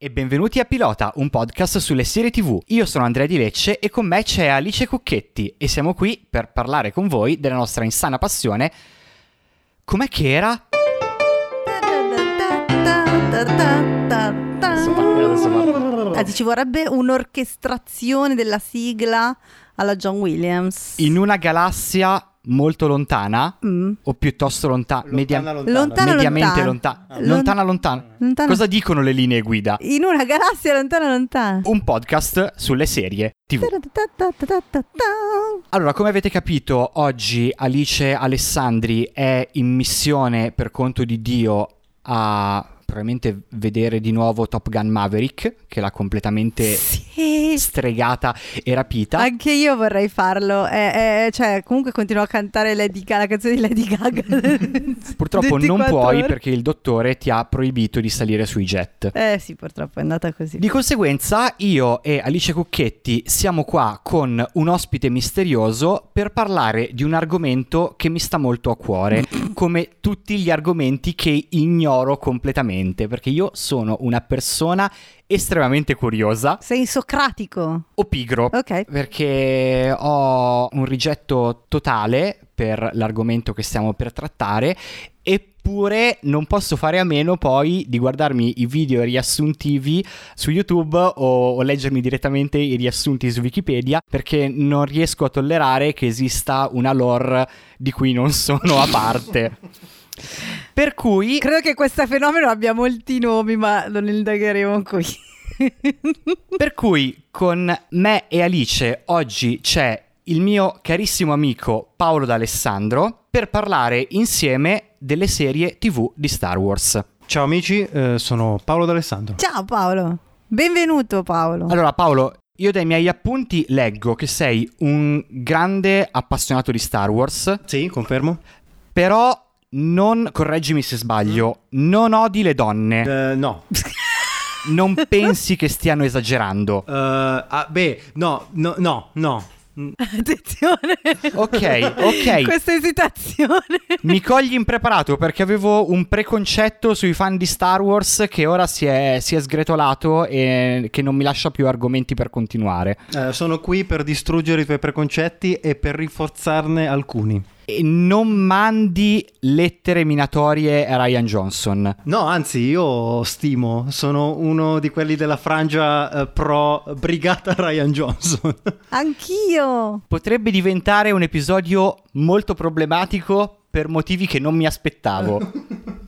E benvenuti a Pilota, un podcast sulle serie TV. Io sono Andrea Di Lecce e con me c'è Alice Cucchetti e siamo qui per parlare con voi della nostra insana passione. Com'è che era? Ah, ci vorrebbe un'orchestrazione della sigla alla John Williams. In una galassia molto lontana Mm. o piuttosto lonta- media- Lontana, lontana. Mediamente lontana. lontana. Lon- Lontana, lontana. Lontana- Cosa dicono le linee guida? In una galassia lontana lontana. Un podcast sulle serie TV. Allora, come avete capito, oggi Alice Alessandri è in missione per conto di Dio a probabilmente vedere di nuovo Top Gun Maverick, che l'ha completamente Sì. stregata e rapita. Anche io vorrei farlo. Eh, eh, cioè, comunque continuo a cantare Lady Gaga, la canzone di Lady Gaga. Purtroppo non 24 puoi ore. perché il dottore ti ha proibito di salire sui jet. Eh sì, purtroppo è andata così. Di conseguenza io e Alice Cucchetti siamo qua con un ospite misterioso per parlare di un argomento che mi sta molto a cuore, come tutti gli argomenti che ignoro completamente, perché io sono una persona estremamente curiosa Sei socratico. o pigro. Ok. Perché ho un rigetto totale per l'argomento che stiamo per trattare, eppure non posso fare a meno poi di guardarmi i video riassuntivi su YouTube o, o leggermi direttamente i riassunti su Wikipedia, perché non riesco a tollerare che esista una lore di cui non sono a parte. Per cui Credo che questo fenomeno abbia molti nomi, ma non indagheremo qui. Per cui con me e Alice oggi c'è il mio carissimo amico Paolo D'Alessandro per parlare insieme delle serie TV di Star Wars. Ciao amici, eh, sono Paolo D'Alessandro. Ciao Paolo. Benvenuto Paolo. Allora Paolo, io dai miei appunti leggo che sei un grande appassionato di Star Wars, Sì, confermo. però non, correggimi se sbaglio, non odi le donne, Eh, no. non pensi che stiano esagerando. Eh, ah, beh, no, no, no, no. Attenzione. Ok, ok. Questa esitazione. Mi cogli impreparato perché avevo un preconcetto sui fan di Star Wars che ora si è, si è sgretolato e che non mi lascia più argomenti per continuare. eh, sono qui per distruggere i tuoi preconcetti e per rinforzarne alcuni. E non mandi lettere minatorie a Ryan Johnson. No, anzi, io stimo, sono uno di quelli della frangia eh, pro brigata Ryan Johnson. Anch'io. Potrebbe diventare un episodio molto problematico per motivi che non mi aspettavo.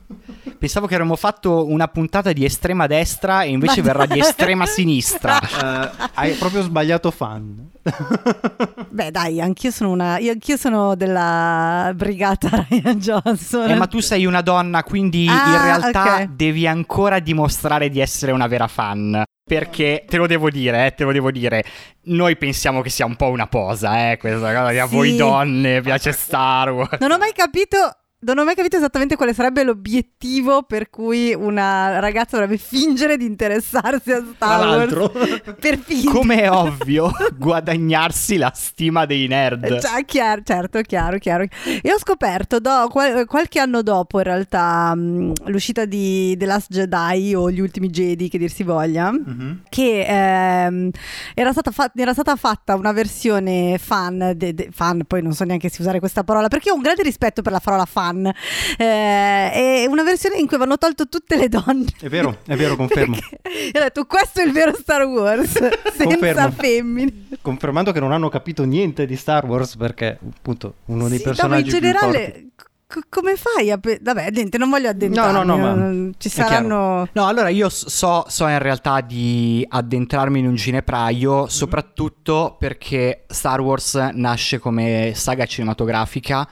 Pensavo che avremmo fatto una puntata di estrema destra e invece verrà di estrema sinistra. Eh, hai proprio sbagliato fan. Beh, dai, anch'io sono una. Io, anch'io sono della brigata Ryan Johnson. Eh, ma tu sei una donna, quindi Ah, in realtà ok. devi ancora dimostrare di essere una vera fan. Perché te lo devo dire, eh, te lo devo dire. Noi pensiamo che sia un po' una posa, eh, questa cosa di a Sì. voi donne piace Star Wars. Non ho mai capito. Non ho mai capito esattamente quale sarebbe l'obiettivo per cui una ragazza dovrebbe fingere di interessarsi a Star Wars. l'altro. Per finta. Come è ovvio, guadagnarsi la stima dei nerd. Eh, già, chiaro, certo, chiaro, chiaro. E ho scoperto do- qual- qualche anno dopo, in realtà, mh, l'uscita di The Last Jedi o Gli Ultimi Jedi, che dir si voglia, Mhm. che ehm, era, stata fa- era stata fatta una versione fan, de- de- fan, poi non so neanche se usare questa parola, perché ho un grande rispetto per la parola fan. Eh, è una versione in cui avevano tolto tutte le donne. È vero, è vero, confermo. Perché- ho detto, questo è il vero Star Wars, senza Confermo. femmine. Confermando che non hanno capito niente di Star Wars perché appunto uno dei Sì, no, ma personaggi in più forti- generale, c- come fai a... pe- Vabbè, niente, non voglio addentrarmi. No, no, no, ma Ci saranno... No, allora io so, so in realtà di addentrarmi in un ginepraio, soprattutto perché Star Wars nasce come saga cinematografica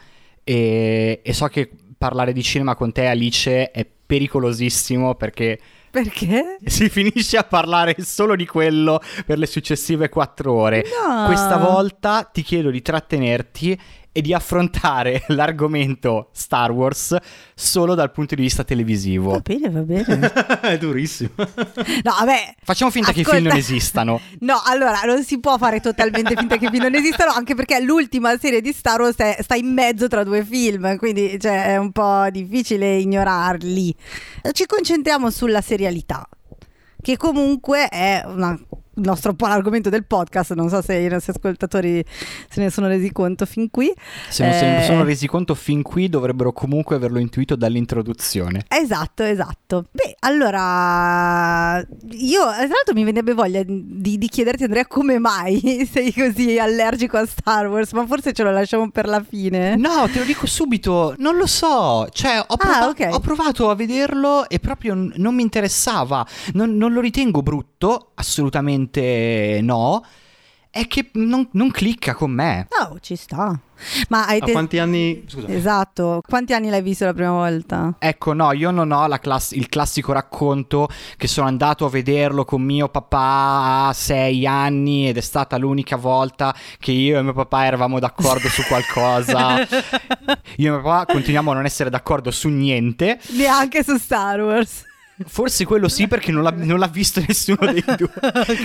e, e so che parlare di cinema con te, Alice, è pericolosissimo perché Perché? si finisce a parlare solo di quello per le successive quattro ore. No. Questa volta ti chiedo di trattenerti e di affrontare l'argomento Star Wars solo dal punto di vista televisivo. Va bene, va bene. è durissimo. No, vabbè. Facciamo finta che i film Ascolta- non esistano. No, allora non si può fare totalmente finta che i film non esistano, anche perché l'ultima serie di Star Wars è- sta in mezzo tra due film, quindi cioè, è un po' difficile ignorarli. Ci concentriamo sulla serialità. che comunque è una il nostro po' l'argomento del podcast, non so se i nostri ascoltatori se ne sono resi conto fin qui. Se non se ne Eh, sono resi conto fin qui dovrebbero comunque averlo intuito dall'introduzione. Esatto, esatto. Beh, allora io tra l'altro mi veniva voglia di, di chiederti Andrea come mai sei così allergico a Star Wars, ma forse ce lo lasciamo per la fine. No, te lo dico subito, non lo so. Cioè, ho, prova- Ah, ok. ho provato a vederlo e proprio non mi interessava. Non, non lo ritengo brutto, assolutamente no. È che non, non clicca con me. No, ci sta. Ma hai A te- quanti anni... Scusa. Esatto, quanti anni l'hai visto la prima volta? Ecco, no, io non ho la class- il classico racconto che sono andato a vederlo con mio papà a sei anni ed è stata l'unica volta che io e mio papà eravamo d'accordo su qualcosa. Io e mio papà continuiamo a non essere d'accordo su niente. Neanche su Star Wars. Forse quello sì perché non l'ha, non l'ha visto nessuno dei due.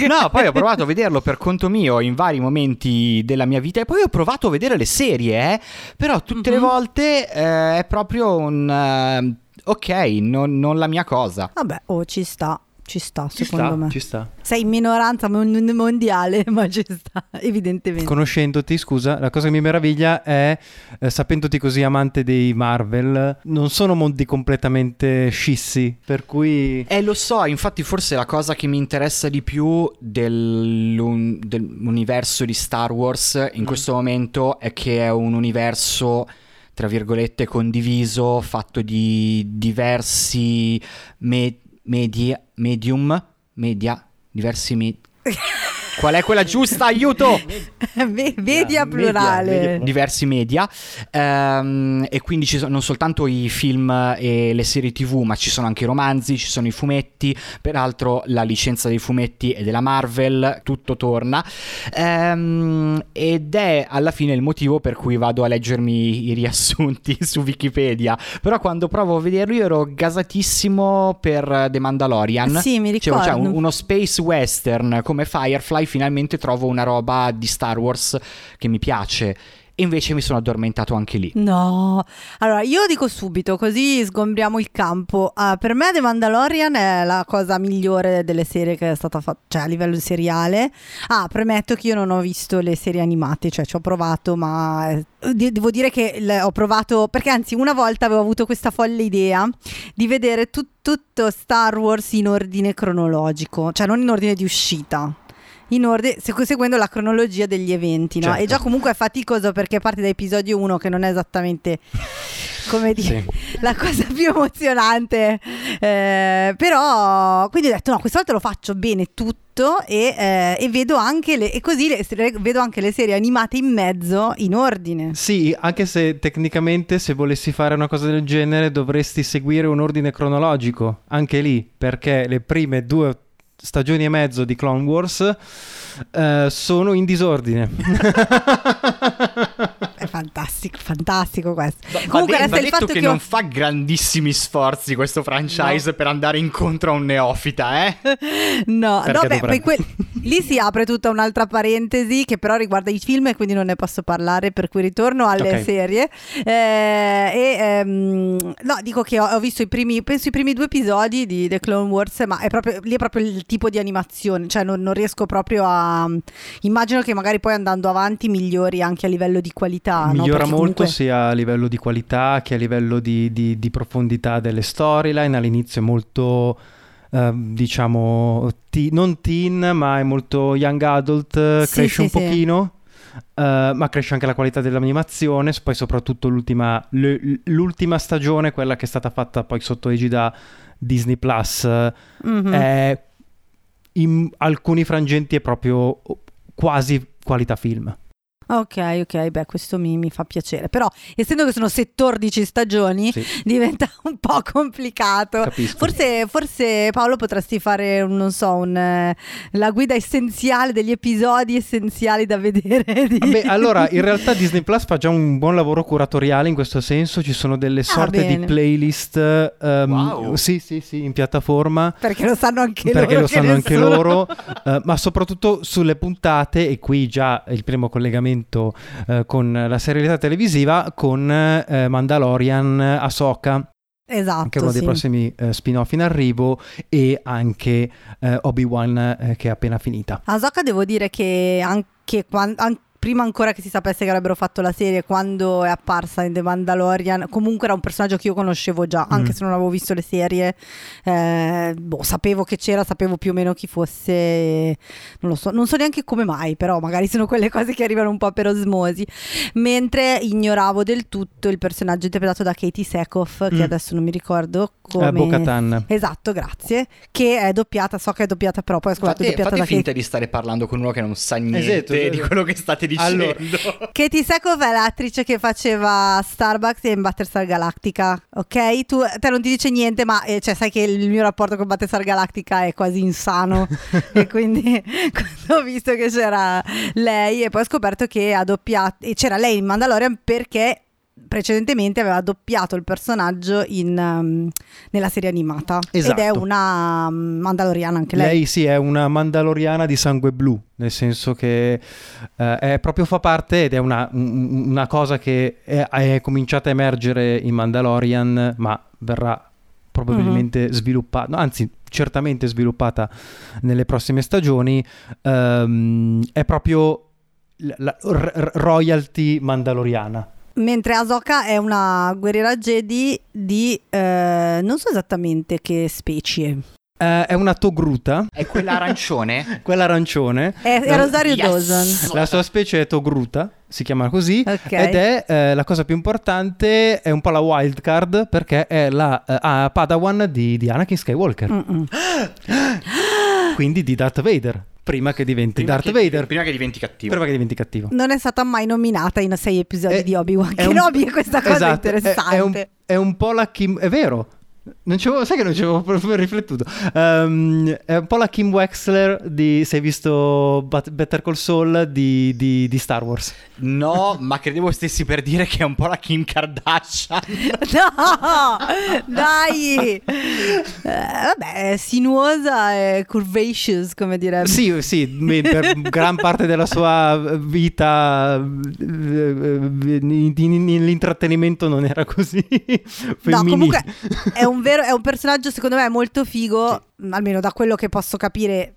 No, poi ho provato a vederlo per conto mio in vari momenti della mia vita e poi ho provato a vedere le serie, eh. però tutte le Mhm. volte eh, è proprio un... eh, ok, non, non la mia cosa. Vabbè, oh, ci sta, ci sta Ci secondo sta, me. ci sta. Sei in minoranza mon- mondiale, ma ci sta, evidentemente. Conoscendoti, scusa, la cosa che mi meraviglia è, eh, sapendoti così amante dei Marvel, non sono mondi completamente scissi, per cui... Eh, lo so, infatti forse la cosa che mi interessa di più dell'un- dell'universo di Star Wars in Mm. questo momento è che è un universo, tra virgolette, condiviso, fatto di diversi me- media, medium, media, diversi me- Qual è quella giusta? Aiuto! Media media, plurale. media- diversi media ehm, e quindi ci sono non soltanto i film e le serie tv ma ci sono anche i romanzi, ci sono i fumetti peraltro la licenza dei fumetti è della Marvel tutto torna Ehm, ed è alla fine il motivo per cui vado a leggermi i riassunti su Wikipedia però quando provo a vederlo io ero gasatissimo per The Mandalorian Sì, mi Dicevo, ricordo. cioè, un- uno space western come Firefly, finalmente trovo una roba di Star Wars che mi piace. E invece mi sono addormentato anche lì. No, allora io dico subito, così sgombriamo il campo. Ah, per me The Mandalorian è la cosa migliore delle serie che è stata fatta, cioè a livello seriale. Ah, premetto che io non ho visto le serie animate, cioè ci ho provato, ma eh, de- devo dire che le- ho provato, perché anzi una volta avevo avuto questa folle idea di vedere tut- tutto Star Wars in ordine cronologico, cioè non in ordine di uscita. In ordine, segu- seguendo la cronologia degli eventi, no? Certo. E già comunque è faticoso perché parte da episodio 1 che non è esattamente come dire la cosa più emozionante. Eh, però quindi ho detto no, questa volta lo faccio bene tutto e, eh, e vedo anche le e così le- vedo anche le serie animate in mezzo in ordine. Sì, anche se tecnicamente se volessi fare una cosa del genere dovresti seguire un ordine cronologico, anche lì, perché le prime due stagioni e mezzo di Clone Wars eh, sono in disordine. È fantastico, fantastico questo. Va, Comunque de- resta va il detto fatto che, che, ho- non fa grandissimi sforzi questo franchise per andare incontro a un neofita, eh? No, Perché no, beh, poi que- lì si apre tutta un'altra parentesi che però riguarda i film e quindi non ne posso parlare, per cui ritorno alle Ok. serie. Eh, e, ehm, no, dico che ho, ho visto i primi, penso i primi due episodi di The Clone Wars, ma è proprio, lì è proprio il tipo di animazione, cioè non, non riesco proprio a... Immagino che magari poi andando avanti migliori anche a livello di qualità. no? Migliora Perché molto comunque- sia a livello di qualità che a livello di, di- di profondità delle storyline. All'inizio è molto, eh, diciamo, te- non teen, ma è molto young adult, eh, Sì, cresce sì, un sì. pochino. eh, ma cresce anche la qualità dell'animazione, poi soprattutto l'ultima, l- l'ultima stagione, quella che è stata fatta poi sotto egida Disney Plus, Mhm. è in alcuni frangenti è proprio quasi qualità film. Ok, ok, beh, questo mi, mi fa piacere. Però, essendo che sono 14 stagioni, Sì, diventa un po' complicato. capisco. Forse, forse Paolo potresti fare, un- non so, un, eh, la guida essenziale degli episodi essenziali da vedere. Di... Beh, allora, in realtà Disney Plus fa già un buon lavoro curatoriale in questo senso, ci sono delle sorte di Ah, bene. playlist, ehm, Wow. sì, sì, sì, in piattaforma, Perché lo sanno anche perché loro. lo che sanno anche nessuno- loro, eh, ma soprattutto sulle puntate, e qui già il primo collegamento eh, con la serialità televisiva, con eh, Mandalorian, Ahsoka. Esatto. Anche uno dei sì. prossimi eh, spin-off in arrivo e anche eh, Obi-Wan eh, che è appena finita. Ahsoka devo dire che anche quan- an- prima ancora che si sapesse che avrebbero fatto la serie, quando è apparsa in The Mandalorian, comunque era un personaggio che io conoscevo già, anche Mm. se non avevo visto le serie, eh, boh, sapevo che c'era, sapevo più o meno chi fosse, non lo so, non so neanche come mai, però magari sono quelle cose che arrivano un po' per osmosi, mentre ignoravo del tutto il personaggio interpretato da Katie Sackhoff, che Mm. adesso non mi ricordo come... Eh, Bo-Katan. Esatto, grazie. Che è doppiata, so che è doppiata, però poi ho scoperto Fate, è doppiata fate da finta Katie. di stare parlando con uno che non sa niente Esatto, di esatto. quello che state dicendo. Allora- Katie Sackhoff è l'attrice che faceva Starbucks in Battlestar Galactica, ok? Tu, te non ti dice niente, ma eh, cioè, sai che il mio rapporto con Battlestar Galactica è quasi insano e quindi quando ho visto che c'era lei e poi ho scoperto che ha doppiato, e c'era lei in Mandalorian perché precedentemente aveva doppiato il personaggio in, um, nella serie animata Esatto. ed è una um, Mandaloriana anche lei. Lei sì, è una mandaloriana di sangue blu, nel senso che eh, è proprio fa parte ed è una, un- una cosa che è, è cominciata a emergere in Mandalorian, ma verrà probabilmente sviluppata, no, anzi certamente sviluppata nelle prossime stagioni. Ehm, è proprio la, la r- royalty mandaloriana. Mentre Ahsoka è una guerriera Jedi di eh, non so esattamente che specie. Eh, è una togruta, È quella arancione? quella arancione. È, è Rosario yes! Dawson. La sua specie è togruta, si chiama così. Ok. Ed è eh, la cosa più importante, è un po' la wild card perché è la ah, Padawan di, di Anakin Skywalker, quindi di Darth Vader, prima che diventi Prima Darth che- Vader, Prima che diventi cattivo. prima che diventi cattivo. Non è stata mai nominata in sei episodi È- di Obi-Wan è Kenobi un- e questa cosa esatto, è è- interessante. È, un, è un po' la Kim, è vero. Non ci avevo- sai che non ci avevo proprio riflettuto. Ehm, è un po' la Kim Wexler di. Se hai visto Bat- Better Call Saul di, di- di Star Wars. No, ma credevo stessi per dire che è un po' la Kim Kardashian. No, dai. Eh, vabbè, è sinuosa e curvaceous, come direbbe. Sì, sì, per gran parte della sua vita eh, eh, in- in- nell'intrattenimento non era così No, femminile. comunque è un, vero, è un personaggio secondo me molto figo, almeno da quello che posso capire.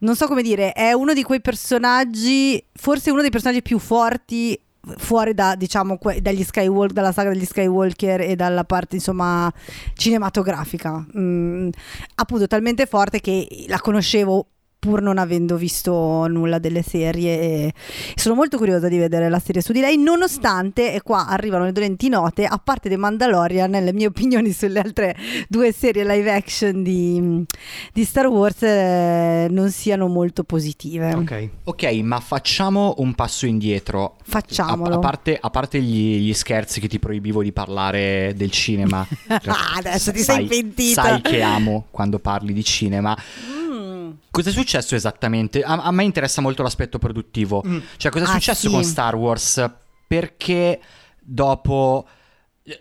Non so come dire, è uno di quei personaggi, forse uno dei personaggi più forti fuori da, diciamo, que- dagli Skywalker, dalla saga degli Skywalker e dalla parte, insomma, cinematografica. Mm, appunto, talmente forte che la conoscevo pur non avendo visto nulla delle serie e sono molto curiosa di vedere la serie su di lei nonostante e qua arrivano le dolenti note a parte The Mandalorian le mie opinioni sulle altre due serie live action di, di Star Wars eh, non siano molto positive Ok. Ok, ma facciamo un passo indietro. A, facciamolo a parte, a parte gli, gli scherzi che ti proibivo di parlare del cinema. Ah, adesso ti sai, sei pentito Sai che amo quando parli di cinema. Mm. Cosa è successo esattamente? A, a me interessa molto l'aspetto produttivo. Mm. Cioè, cosa è Ah, successo sì. con Star Wars? Perché dopo.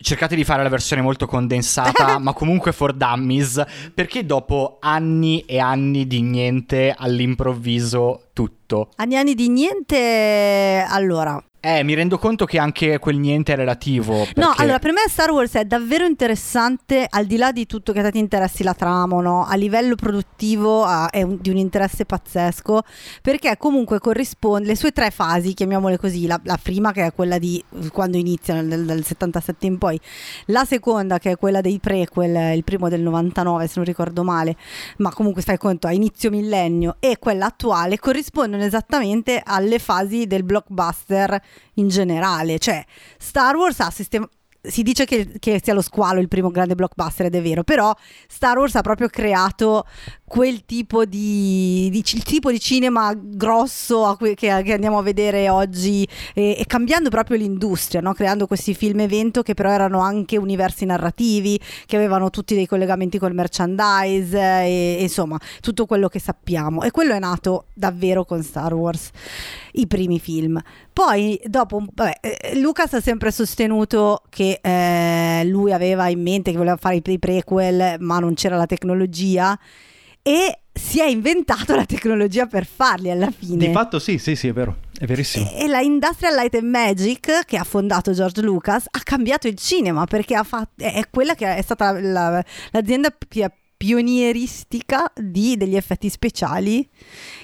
Cercate di fare la versione molto condensata, ma comunque for dummies. Perché dopo anni e anni di niente, all'improvviso tutto? anni e anni di niente allora Eh, mi rendo conto che anche quel niente è relativo. No, perché- allora per me Star Wars è davvero interessante, al di là di tutto che a te ti interessi la trama no, a livello produttivo ha- è un- di un interesse pazzesco, perché comunque corrisponde, le sue tre fasi, chiamiamole così, la, la prima che è quella di quando inizia nel, dal 77 in poi, la seconda che è quella dei prequel, il primo del 99 se non ricordo male, ma comunque stai conto a inizio millennio, e quella attuale corrispondono esattamente alle fasi del blockbuster in generale, cioè Star Wars ha sistema- si dice che, che sia lo squalo il primo grande blockbuster ed è vero, però Star Wars ha proprio creato quel tipo di, di- il tipo di cinema grosso cui- che, che andiamo a vedere oggi e, e cambiando proprio l'industria, no? creando questi film evento che però erano anche universi narrativi, che avevano tutti dei collegamenti col merchandise e, e insomma tutto quello che sappiamo e quello è nato davvero con Star Wars, i primi film. Poi dopo, vabbè, eh, Lucas ha sempre sostenuto che eh, lui aveva in mente che voleva fare i prequel ma non c'era la tecnologia e si è inventato la tecnologia per farli alla fine. Di fatto sì, sì, sì, è vero. È verissimo. E la Industrial Light and Magic che ha fondato George Lucas ha cambiato il cinema perché ha fatto, è quella che è stata la, l'azienda più pionieristica di, degli effetti speciali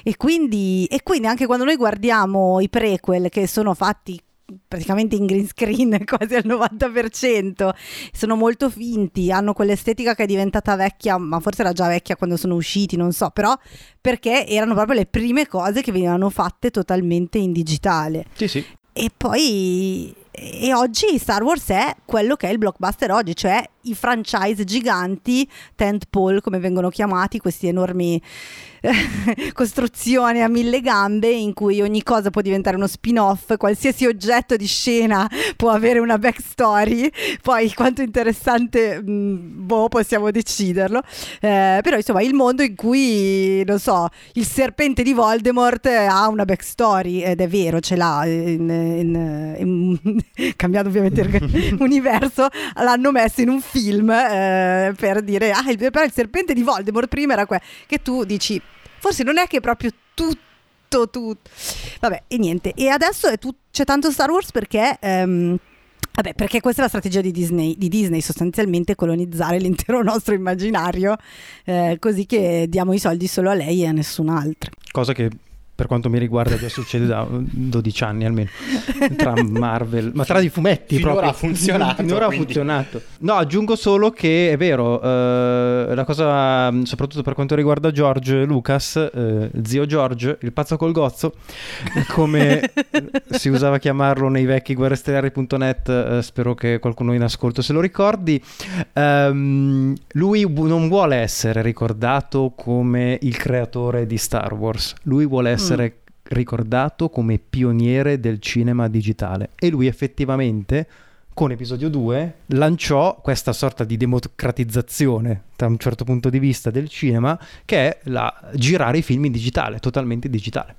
e quindi, e quindi anche quando noi guardiamo i prequel che sono fatti praticamente in green screen quasi al 90%, sono molto finti, hanno quell'estetica che è diventata vecchia, ma forse era già vecchia quando sono usciti, non so, però perché erano proprio le prime cose che venivano fatte totalmente in digitale. Sì, sì. E poi e oggi Star Wars è quello che è il blockbuster oggi, cioè i franchise giganti, tentpole come vengono chiamati, questi enormi costruzioni a mille gambe in cui ogni cosa può diventare uno spin-off, qualsiasi oggetto di scena può avere una backstory, poi quanto interessante, mh, mm, boh, possiamo deciderlo, eh, però insomma il mondo in cui, non so, il serpente di Voldemort ha una backstory ed è vero, ce l'ha, in, in, in, cambiando ovviamente il universo, l'hanno messo in un film eh, per dire, ah, il, però il serpente di Voldemort prima era que- che tu dici forse non è che proprio tutto, tutto. Vabbè, e niente. E adesso tu- c'è tanto Star Wars perché... Um, Vabbè, perché questa è la strategia di Disney, di Disney sostanzialmente colonizzare l'intero nostro immaginario, eh, così che diamo i soldi solo a lei e a nessun altro. Cosa che per quanto mi riguarda già succede da 12 anni almeno tra Marvel ma tra i fumetti finora proprio. ha funzionato finora quindi. ha funzionato no aggiungo solo che è vero eh, la cosa soprattutto per quanto riguarda George Lucas eh, zio George il pazzo col gozzo come si usava chiamarlo nei vecchi guerrestellari.net eh, spero che qualcuno in ascolto se lo ricordi ehm, lui non vuole essere ricordato come il creatore di Star Wars lui vuole essere essere mm. ricordato come pioniere del cinema digitale e lui effettivamente con episodio 2 lanciò questa sorta di democratizzazione da un certo punto di vista del cinema che è la girare i film in digitale, totalmente digitale.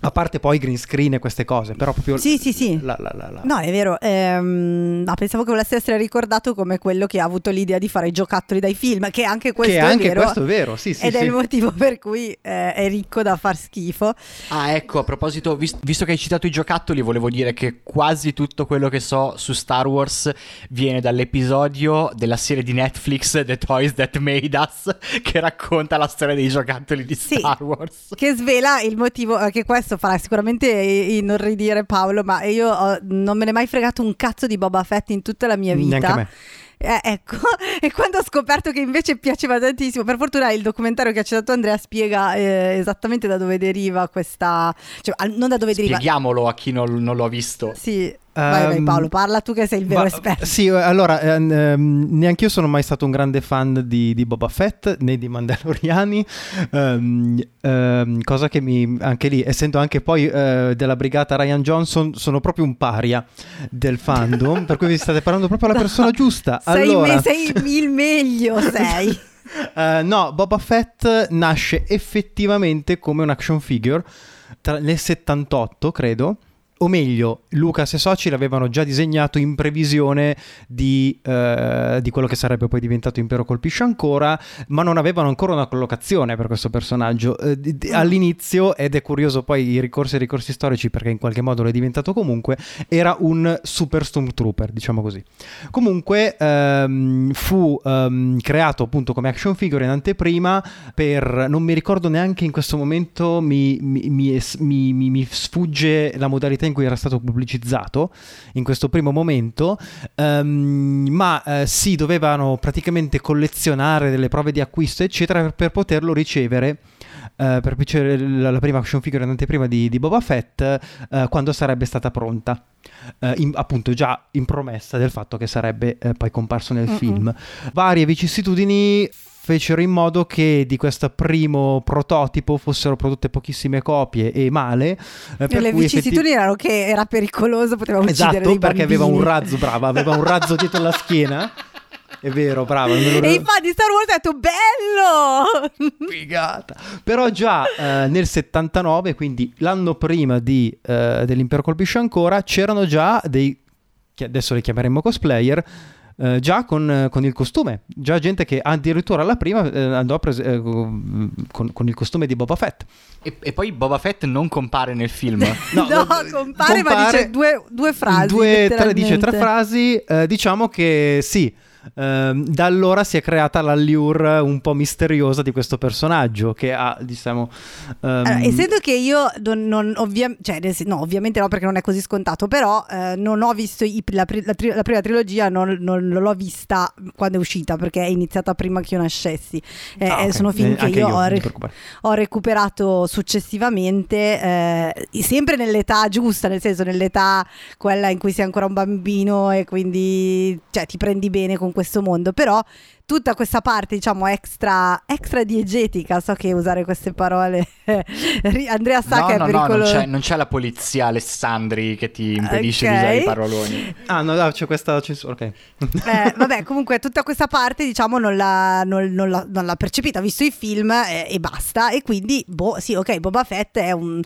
A parte poi green screen e queste cose, però proprio... Sì, sì, sì. La, la, la, no, è vero. Ehm, no, pensavo che volesse essere ricordato come quello che ha avuto l'idea di fare i giocattoli dai film, che anche questo che è anche vero. questo è vero, sì, sì. Ed sì. è il motivo per cui eh, è ricco da far schifo. Ah, ecco, a proposito, vis- visto che hai citato i giocattoli, volevo dire che quasi tutto quello che so su Star Wars viene dall'episodio della serie di Netflix The Toys That Made Us, che racconta la storia dei giocattoli di Star sì, Wars. Che svela il motivo, eh, che questo farà sicuramente inorridire Paolo, ma io ho, non me ne è mai fregato un cazzo di Boba Fett in tutta la mia vita. Neanche a me. Eh, ecco, e quando ho scoperto che invece piaceva tantissimo, per fortuna il documentario che ha citato Andrea spiega eh, esattamente da dove deriva questa, cioè non da dove deriva. Spieghiamolo a chi non, non lo ha visto. Sì, Vai, vai, Paolo, parla tu che sei il vero Ma, esperto. Sì, allora, ehm, ehm, neanche io sono mai stato un grande fan di, di Boba Fett né di Mandaloriani, ehm, ehm, cosa che mi, anche lì, essendo anche poi eh, della brigata Ryan Johnson, sono proprio un paria del fandom, per cui vi state parlando proprio alla persona giusta. Sei, allora... me, sei il meglio, sei. uh, no, Boba Fett nasce effettivamente come un action figure tra, nel 78, credo o meglio, Lucas e Soci l'avevano già disegnato in previsione di, eh, di, quello che sarebbe poi diventato Impero Colpisce Ancora, ma non avevano ancora una collocazione per questo personaggio. Eh, d- d- all'inizio, ed è curioso poi i ricorsi e i ricorsi storici perché in qualche modo lo è diventato comunque, era un super stormtrooper, diciamo così. Comunque ehm, fu ehm, creato appunto come action figure in anteprima per, non mi ricordo neanche in questo momento, mi, mi, mi, mi sfugge la modalità in cui era stato pubblicizzato in questo primo momento, um, ma uh, si dovevano praticamente collezionare delle prove di acquisto, eccetera, per, per poterlo ricevere. Uh, per ricevere la, la, prima action figure in anteprima di, di Boba Fett uh, quando sarebbe stata pronta. In, appunto già in promessa del fatto che sarebbe poi comparso nel Mm-mm. film. Varie vicissitudini fecero in modo che di questo primo prototipo fossero prodotte pochissime copie e male. Eh, per le vicissitudini effetti... erano che era pericoloso, poteva uccidere esatto, perché aveva un razzo, brava, aveva un razzo dietro la schiena. È vero, brava. Lo... E infatti Star Wars ha detto bello! Figata. Però già eh, nel 79, quindi l'anno prima di, eh, dell'Impero colpisce ancora, c'erano già dei, che adesso li chiameremo cosplayer, eh, già con, con, il costume, già gente che addirittura alla prima eh, andò pres- eh, con, con, il costume di Boba Fett. E, e, poi Boba Fett non compare nel film. no, no compare, compare, ma dice due, due frasi. Due, tre, dice tre frasi, eh, diciamo che sì Ehm, da allora si è creata l'allure un po' misteriosa di questo personaggio che ha, diciamo... Um... Allora, essendo che io non, non ovvia- cioè, no, ovviamente no perché non è così scontato, però eh, non ho visto i, la, la, tri- la, prima trilogia, non, non, l'ho vista quando è uscita perché è iniziata prima che io nascessi. Eh, ah, okay. Sono film eh, che io, io ho, re- ho, recuperato successivamente, eh, sempre nell'età giusta, nel senso nell'età quella in cui sei ancora un bambino e quindi cioè, ti prendi bene con questo mondo, però tutta questa parte, diciamo, extra, extra diegetica, so che usare queste parole Andrea sa no, che no, è pericoloso. No, non c'è, non c'è, la polizia Alessandri che ti impedisce okay. di usare i paroloni. Ah, no, no c'è questa censura, ok. eh, vabbè, comunque tutta questa parte, diciamo, non l'ha, non, non l'ha, non l'ha percepita, ha visto i film e, e, basta, e quindi, boh, sì, ok, Boba Fett è un,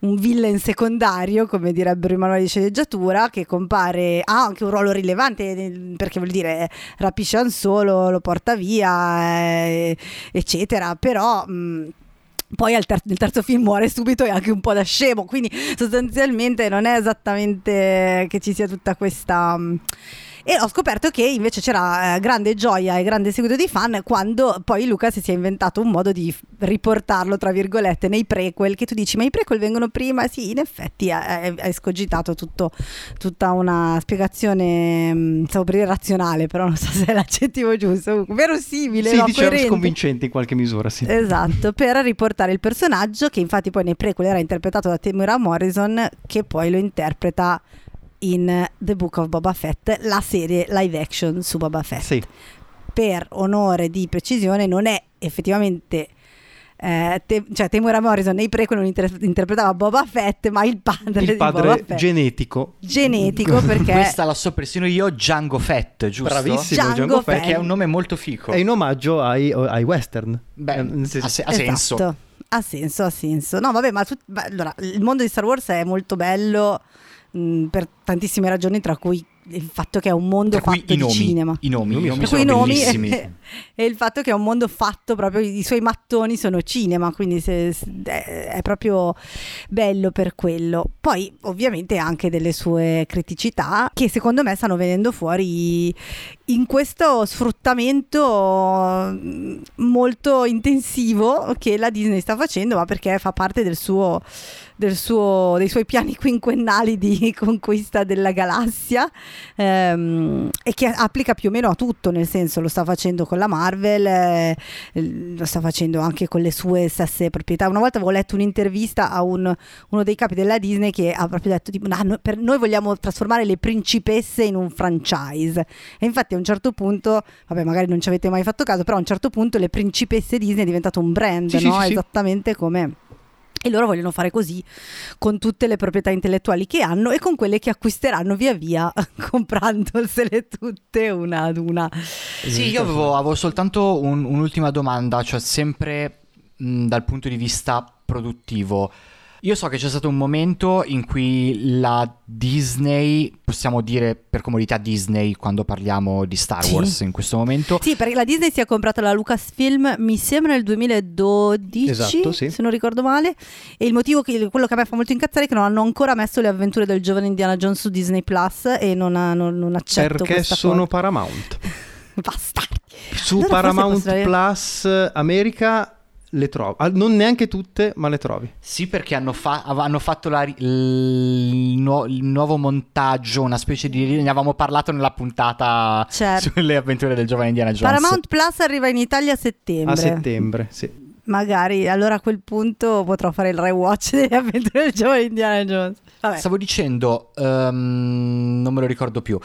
un villain secondario, come direbbero i manuali di sceneggiatura, che compare, ha anche un ruolo rilevante, perché vuol dire rapisce Han Solo, lo porta via, eh, eccetera. Però... Mh, poi ter- nel terzo film muore subito e anche un po' da scemo, quindi sostanzialmente non è esattamente che ci sia tutta questa... Mh, e ho scoperto che invece c'era eh, grande gioia e grande seguito di fan quando poi Lucas si è inventato un modo di riportarlo tra virgolette nei prequel che tu dici ma i prequel vengono prima? Sì in effetti hai scogitato tutto, tutta una spiegazione mm, stavo per dire razionale però non so se è l'aggettivo giusto. Verosimile sì no, diciamo coerente. convincente in qualche misura sì. Esatto per riportare il personaggio che infatti poi nei prequel era interpretato da Temuera Morrison che poi lo interpreta in The Book of Boba Fett, la serie live action su Boba Fett. Sì. Per onore di precisione, non è effettivamente. Eh, te, cioè Temura Morrison nei prequel non inter- interpretava Boba Fett ma il padre, il padre di Boba Fett genetico genetico perché questa la soppressione io Django Fett giusto? bravissimo Django, Django Fett perché è un nome molto fico è in omaggio ai, ai western beh eh, ha, se- ha esatto. senso ha senso ha senso no vabbè ma tu, beh, allora il mondo di Star Wars è molto bello mh, per tantissime ragioni, tra cui il fatto che è un mondo fatto di nomi, cinema. I nomi, i nomi sono i nomi e, e, il fatto che è un mondo fatto proprio, i suoi mattoni sono cinema, quindi se, se, è proprio bello per quello. Poi ovviamente anche delle sue criticità che secondo me stanno venendo fuori in questo sfruttamento molto intensivo che la Disney sta facendo, ma perché fa parte del suo suo, dei suoi piani quinquennali di conquista della galassia ehm, e che applica più o meno a tutto, nel senso lo sta facendo con la Marvel, eh, lo sta facendo anche con le sue stesse proprietà. Una volta avevo letto un'intervista a un, uno dei capi della Disney che ha proprio detto tipo, no, per noi vogliamo trasformare le principesse in un franchise e infatti a un certo punto, vabbè magari non ci avete mai fatto caso, però a un certo punto le principesse Disney è diventato un brand, sì, no? sì, esattamente come e loro vogliono fare così con tutte le proprietà intellettuali che hanno e con quelle che acquisteranno via via comprandosele tutte una ad una. Sì, io avevo, avevo soltanto un, un'ultima domanda, cioè sempre mh, dal punto di vista produttivo. Io so che c'è stato un momento in cui la Disney, possiamo dire per comodità Disney quando parliamo di Star Wars sì. in questo momento. Sì, perché la Disney si è comprata la Lucasfilm, mi sembra nel 2012, esatto, sì. se non ricordo male, e il motivo, che, quello che a me fa molto incazzare è che non hanno ancora messo le avventure del giovane Indiana Jones su Disney Plus e non, ha, non, non accetto Perché sono cosa. Paramount. Bastardi. Su allora Paramount Plus America le trovi. Ah, non neanche tutte, ma le trovi. Sì, perché hanno, fa- hanno fatto la, il, nu- il, nuovo montaggio, una specie di... Ne avevamo parlato nella puntata certo. sulle avventure del giovane Indiana Jones. Paramount Plus arriva in Italia a settembre. A settembre, sì. Magari allora a quel punto potrò fare il rewatch delle avventure del giovane Indiana Jones. Vabbè. Stavo dicendo, um, non me lo ricordo più.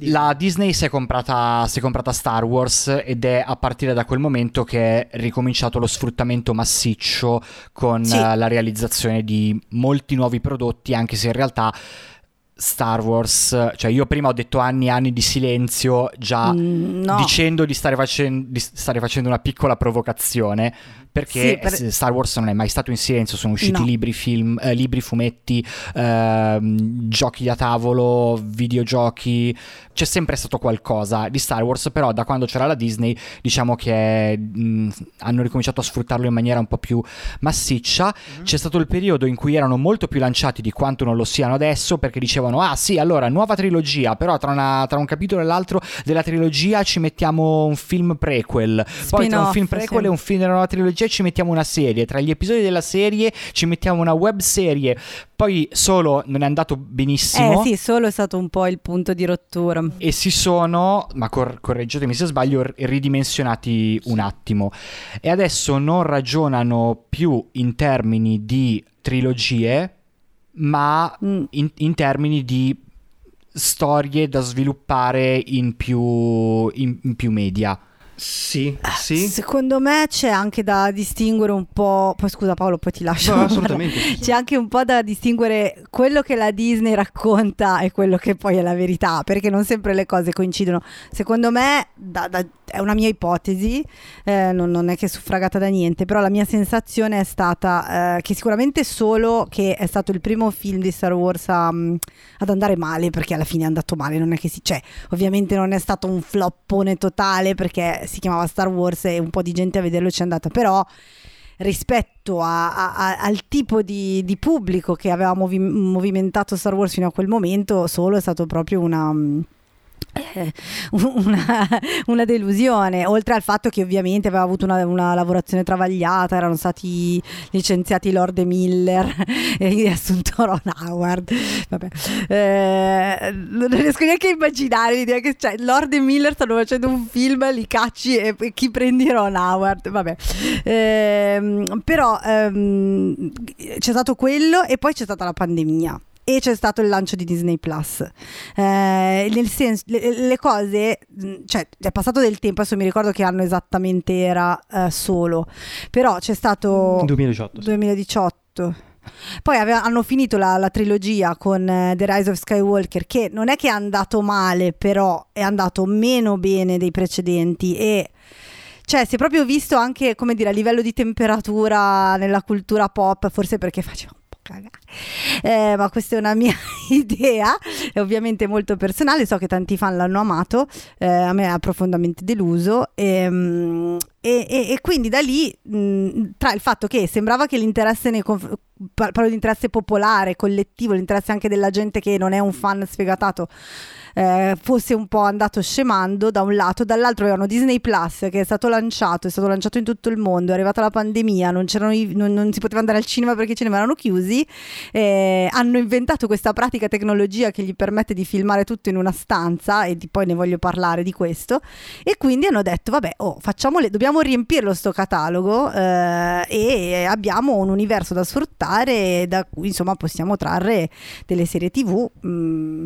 La Disney si è, comprata, si è, comprata, Star Wars ed è a partire da quel momento che è ricominciato lo sfruttamento massiccio con sì. uh, la realizzazione di molti nuovi prodotti, anche se in realtà Star Wars, cioè io prima ho detto anni e anni di silenzio già Mm, no. dicendo di stare, facen- di stare facendo una piccola provocazione perché Sì, per- Star Wars non è mai stato in silenzio, sono usciti No. libri, film, eh, libri, fumetti, ehm, giochi da tavolo, videogiochi, c'è sempre stato qualcosa di Star Wars, però da quando c'era la Disney diciamo che mh, hanno ricominciato a sfruttarlo in maniera un po' più massiccia. C'è stato il periodo in cui erano molto più lanciati di quanto non lo siano adesso perché dicevano ah sì allora nuova trilogia però tra, una- tra un capitolo e l'altro della trilogia ci mettiamo un film prequel poi tra un film prequel sì. e un film della nuova trilogia ci mettiamo una serie tra gli episodi della serie ci mettiamo una web serie poi solo non è andato benissimo Eh sì, solo è stato un po' il punto di rottura. e si sono, ma cor- correggetemi se sbaglio, ridimensionati un attimo. E adesso non ragionano più in termini di trilogie, ma Mm. in, in termini di storie da sviluppare in più, in- in più media. Sì, sì. Secondo me c'è anche da distinguere un po'. Poi scusa Paolo, poi ti lascio. No, assolutamente. sì, sì. C'è anche un po' da distinguere quello che la Disney racconta e quello che poi è la verità, perché non sempre le cose coincidono. Secondo me, da- da- è una mia ipotesi, eh, non, non è che è suffragata da niente, però la mia sensazione è stata eh, che sicuramente solo che è stato il primo film di Star Wars a, mm, ad andare male, perché alla fine è andato male, non è che si... Cioè, ovviamente non è stato un floppone totale perché si chiamava Star Wars e un po' di gente a vederlo ci è andata, però rispetto a- a- a- al tipo di, di pubblico che aveva movi- movimentato Star Wars fino a quel momento, solo è stato proprio una... eh, una, una delusione oltre al fatto che ovviamente aveva avuto una, una lavorazione travagliata erano stati licenziati Lord Miller e riassunto Ron Howard. Vabbè. Eh, non riesco neanche a immaginare l'idea che cioè, Lord Miller stanno facendo un film li cacci e, e chi prendi Ron Howard? Vabbè. Ehm, però ehm, c'è stato quello e poi c'è stata la pandemia e c'è stato il lancio di Disney Plus. Eh, nel senso, le, le cose, cioè è passato del tempo, adesso mi ricordo che anno esattamente era eh, solo, però c'è stato 2018. sì. 2018. Poi aveva- hanno finito la, la trilogia con eh, The Rise of Skywalker, che non è che è andato male, però è andato meno bene dei precedenti e cioè si è proprio visto anche, come dire, a livello di temperatura nella cultura pop, forse perché faceva un. Eh, ma questa è una mia idea, è ovviamente molto personale, so che tanti fan l'hanno amato, eh, a me ha profondamente deluso ehm, e, e- e quindi da lì mh, tra il fatto che sembrava che l'interesse nei conf- par- parlo di interesse popolare, collettivo, l'interesse anche della gente che non è un fan sfegatato eh, fosse un po' andato scemando da un lato, dall'altro avevano Disney Plus che è stato lanciato, è stato lanciato in tutto il mondo, è arrivata la pandemia, non, i- non- non si poteva andare al cinema perché i cinema erano chiusi, eh, hanno inventato questa pratica tecnologia che gli permette di filmare tutto in una stanza e di, poi ne voglio parlare di questo e quindi hanno detto vabbè oh, facciamole, dobbiamo riempirlo sto catalogo eh, e abbiamo un universo da sfruttare da cui insomma possiamo trarre delle serie tv mm,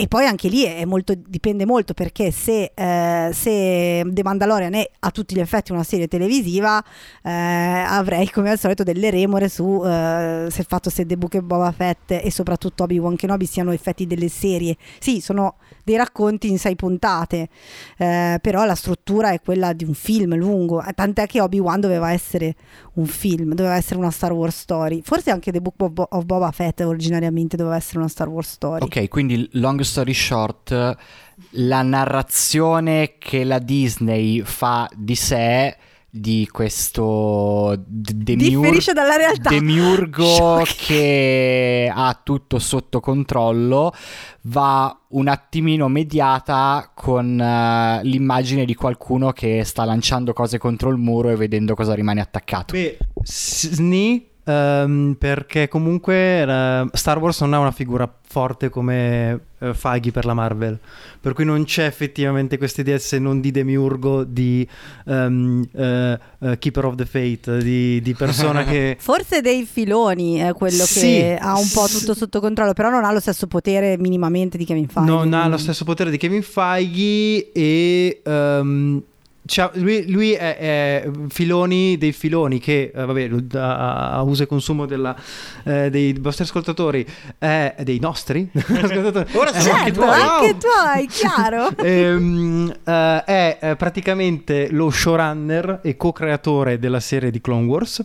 e poi anche lì è molto, dipende molto perché se, eh, se The Mandalorian è a tutti gli effetti una serie televisiva, eh, avrei come al solito delle remore su eh, se fatto se The Book e Boba Fett e soprattutto Obi-Wan Kenobi siano effetti delle serie. Sì, sono dei racconti in sei puntate, eh, però la struttura è quella di un film lungo, eh, tant'è che Obi-Wan doveva essere un film, doveva essere una Star Wars story. Forse anche The Book of, Bo- of Boba Fett originariamente doveva essere una Star Wars story. Ok, quindi long story short, la narrazione che la Disney fa di sé di questo demiur- Differisce dalla realtà. demiurgo che ha tutto sotto controllo va un attimino mediata con eh, l'immagine di qualcuno che sta lanciando cose contro il muro e vedendo cosa rimane attaccato. Beh, sni ehm, perché comunque eh, Star Wars non ha una figura forte come eh, Feige per la Marvel, per cui non c'è effettivamente questa idea se non di demiurgo, di ehm, eh, eh, Keeper of the Fate, di, di persona che... Forse dei filoni è quello Sì, che ha un po' tutto sotto controllo, però non ha lo stesso potere minimamente di Kevin Feige. non ha lo stesso potere di Kevin Feige e ehm, Cioè, lui, lui è, è, filoni dei filoni che, eh, vabbè, a, a, uso e consumo della, eh, dei vostri ascoltatori, eh, dei nostri ascoltatori. Ora certo, anche tuoi, anche tuoi chiaro. ehm, eh, è praticamente lo showrunner e co-creatore della serie di Clone Wars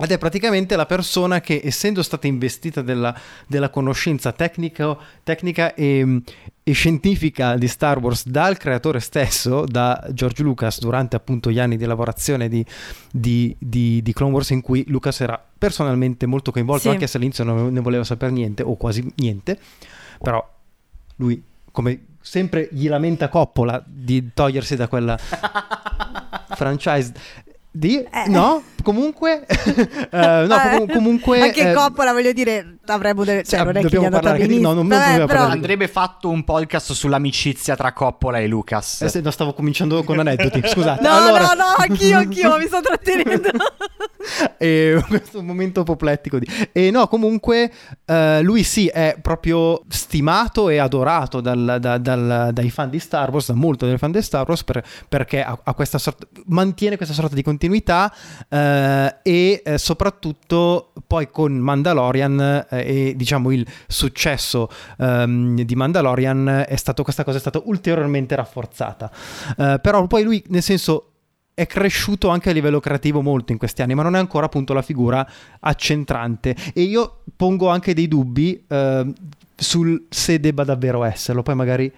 ed è praticamente la persona che, essendo stata investita della, della conoscenza tecnica, tecnica e, e, scientifica di Star Wars dal creatore stesso, da George Lucas, durante appunto gli anni di lavorazione di, di, di, di Clone Wars, in cui Lucas era personalmente molto coinvolto, sì. anche se all'inizio non ne voleva sapere niente, o quasi niente, però lui, come sempre gli lamenta Coppola di togliersi da quella franchise di? Eh. No, comunque, uh, no, com- comunque anche eh, Coppola, voglio dire, avremmo delle, cioè, non è che andata benissimo. No, non, Vabbè, però... Andrebbe fatto un podcast sull'amicizia tra Coppola e Lucas. Eh, se, no, stavo cominciando con aneddoti, scusate. no, allora... no, no, anch'io, anch'io mi sto trattenendo. e questo momento apoplettico di... E no, comunque uh, lui sì, è proprio stimato e adorato dal, da, dal, dai fan di Star Wars, da molto dei fan di Star Wars, per, perché ha, ha questa sorta, mantiene questa sorta di continuità uh, e uh, soprattutto poi con Mandalorian e diciamo il successo um, di Mandalorian è stato, questa cosa è stata ulteriormente rafforzata. però poi lui, nel senso, è cresciuto anche a livello creativo molto in questi anni, ma non è ancora appunto la figura accentrante. E io pongo anche dei dubbi eh, sul se debba davvero esserlo. Poi magari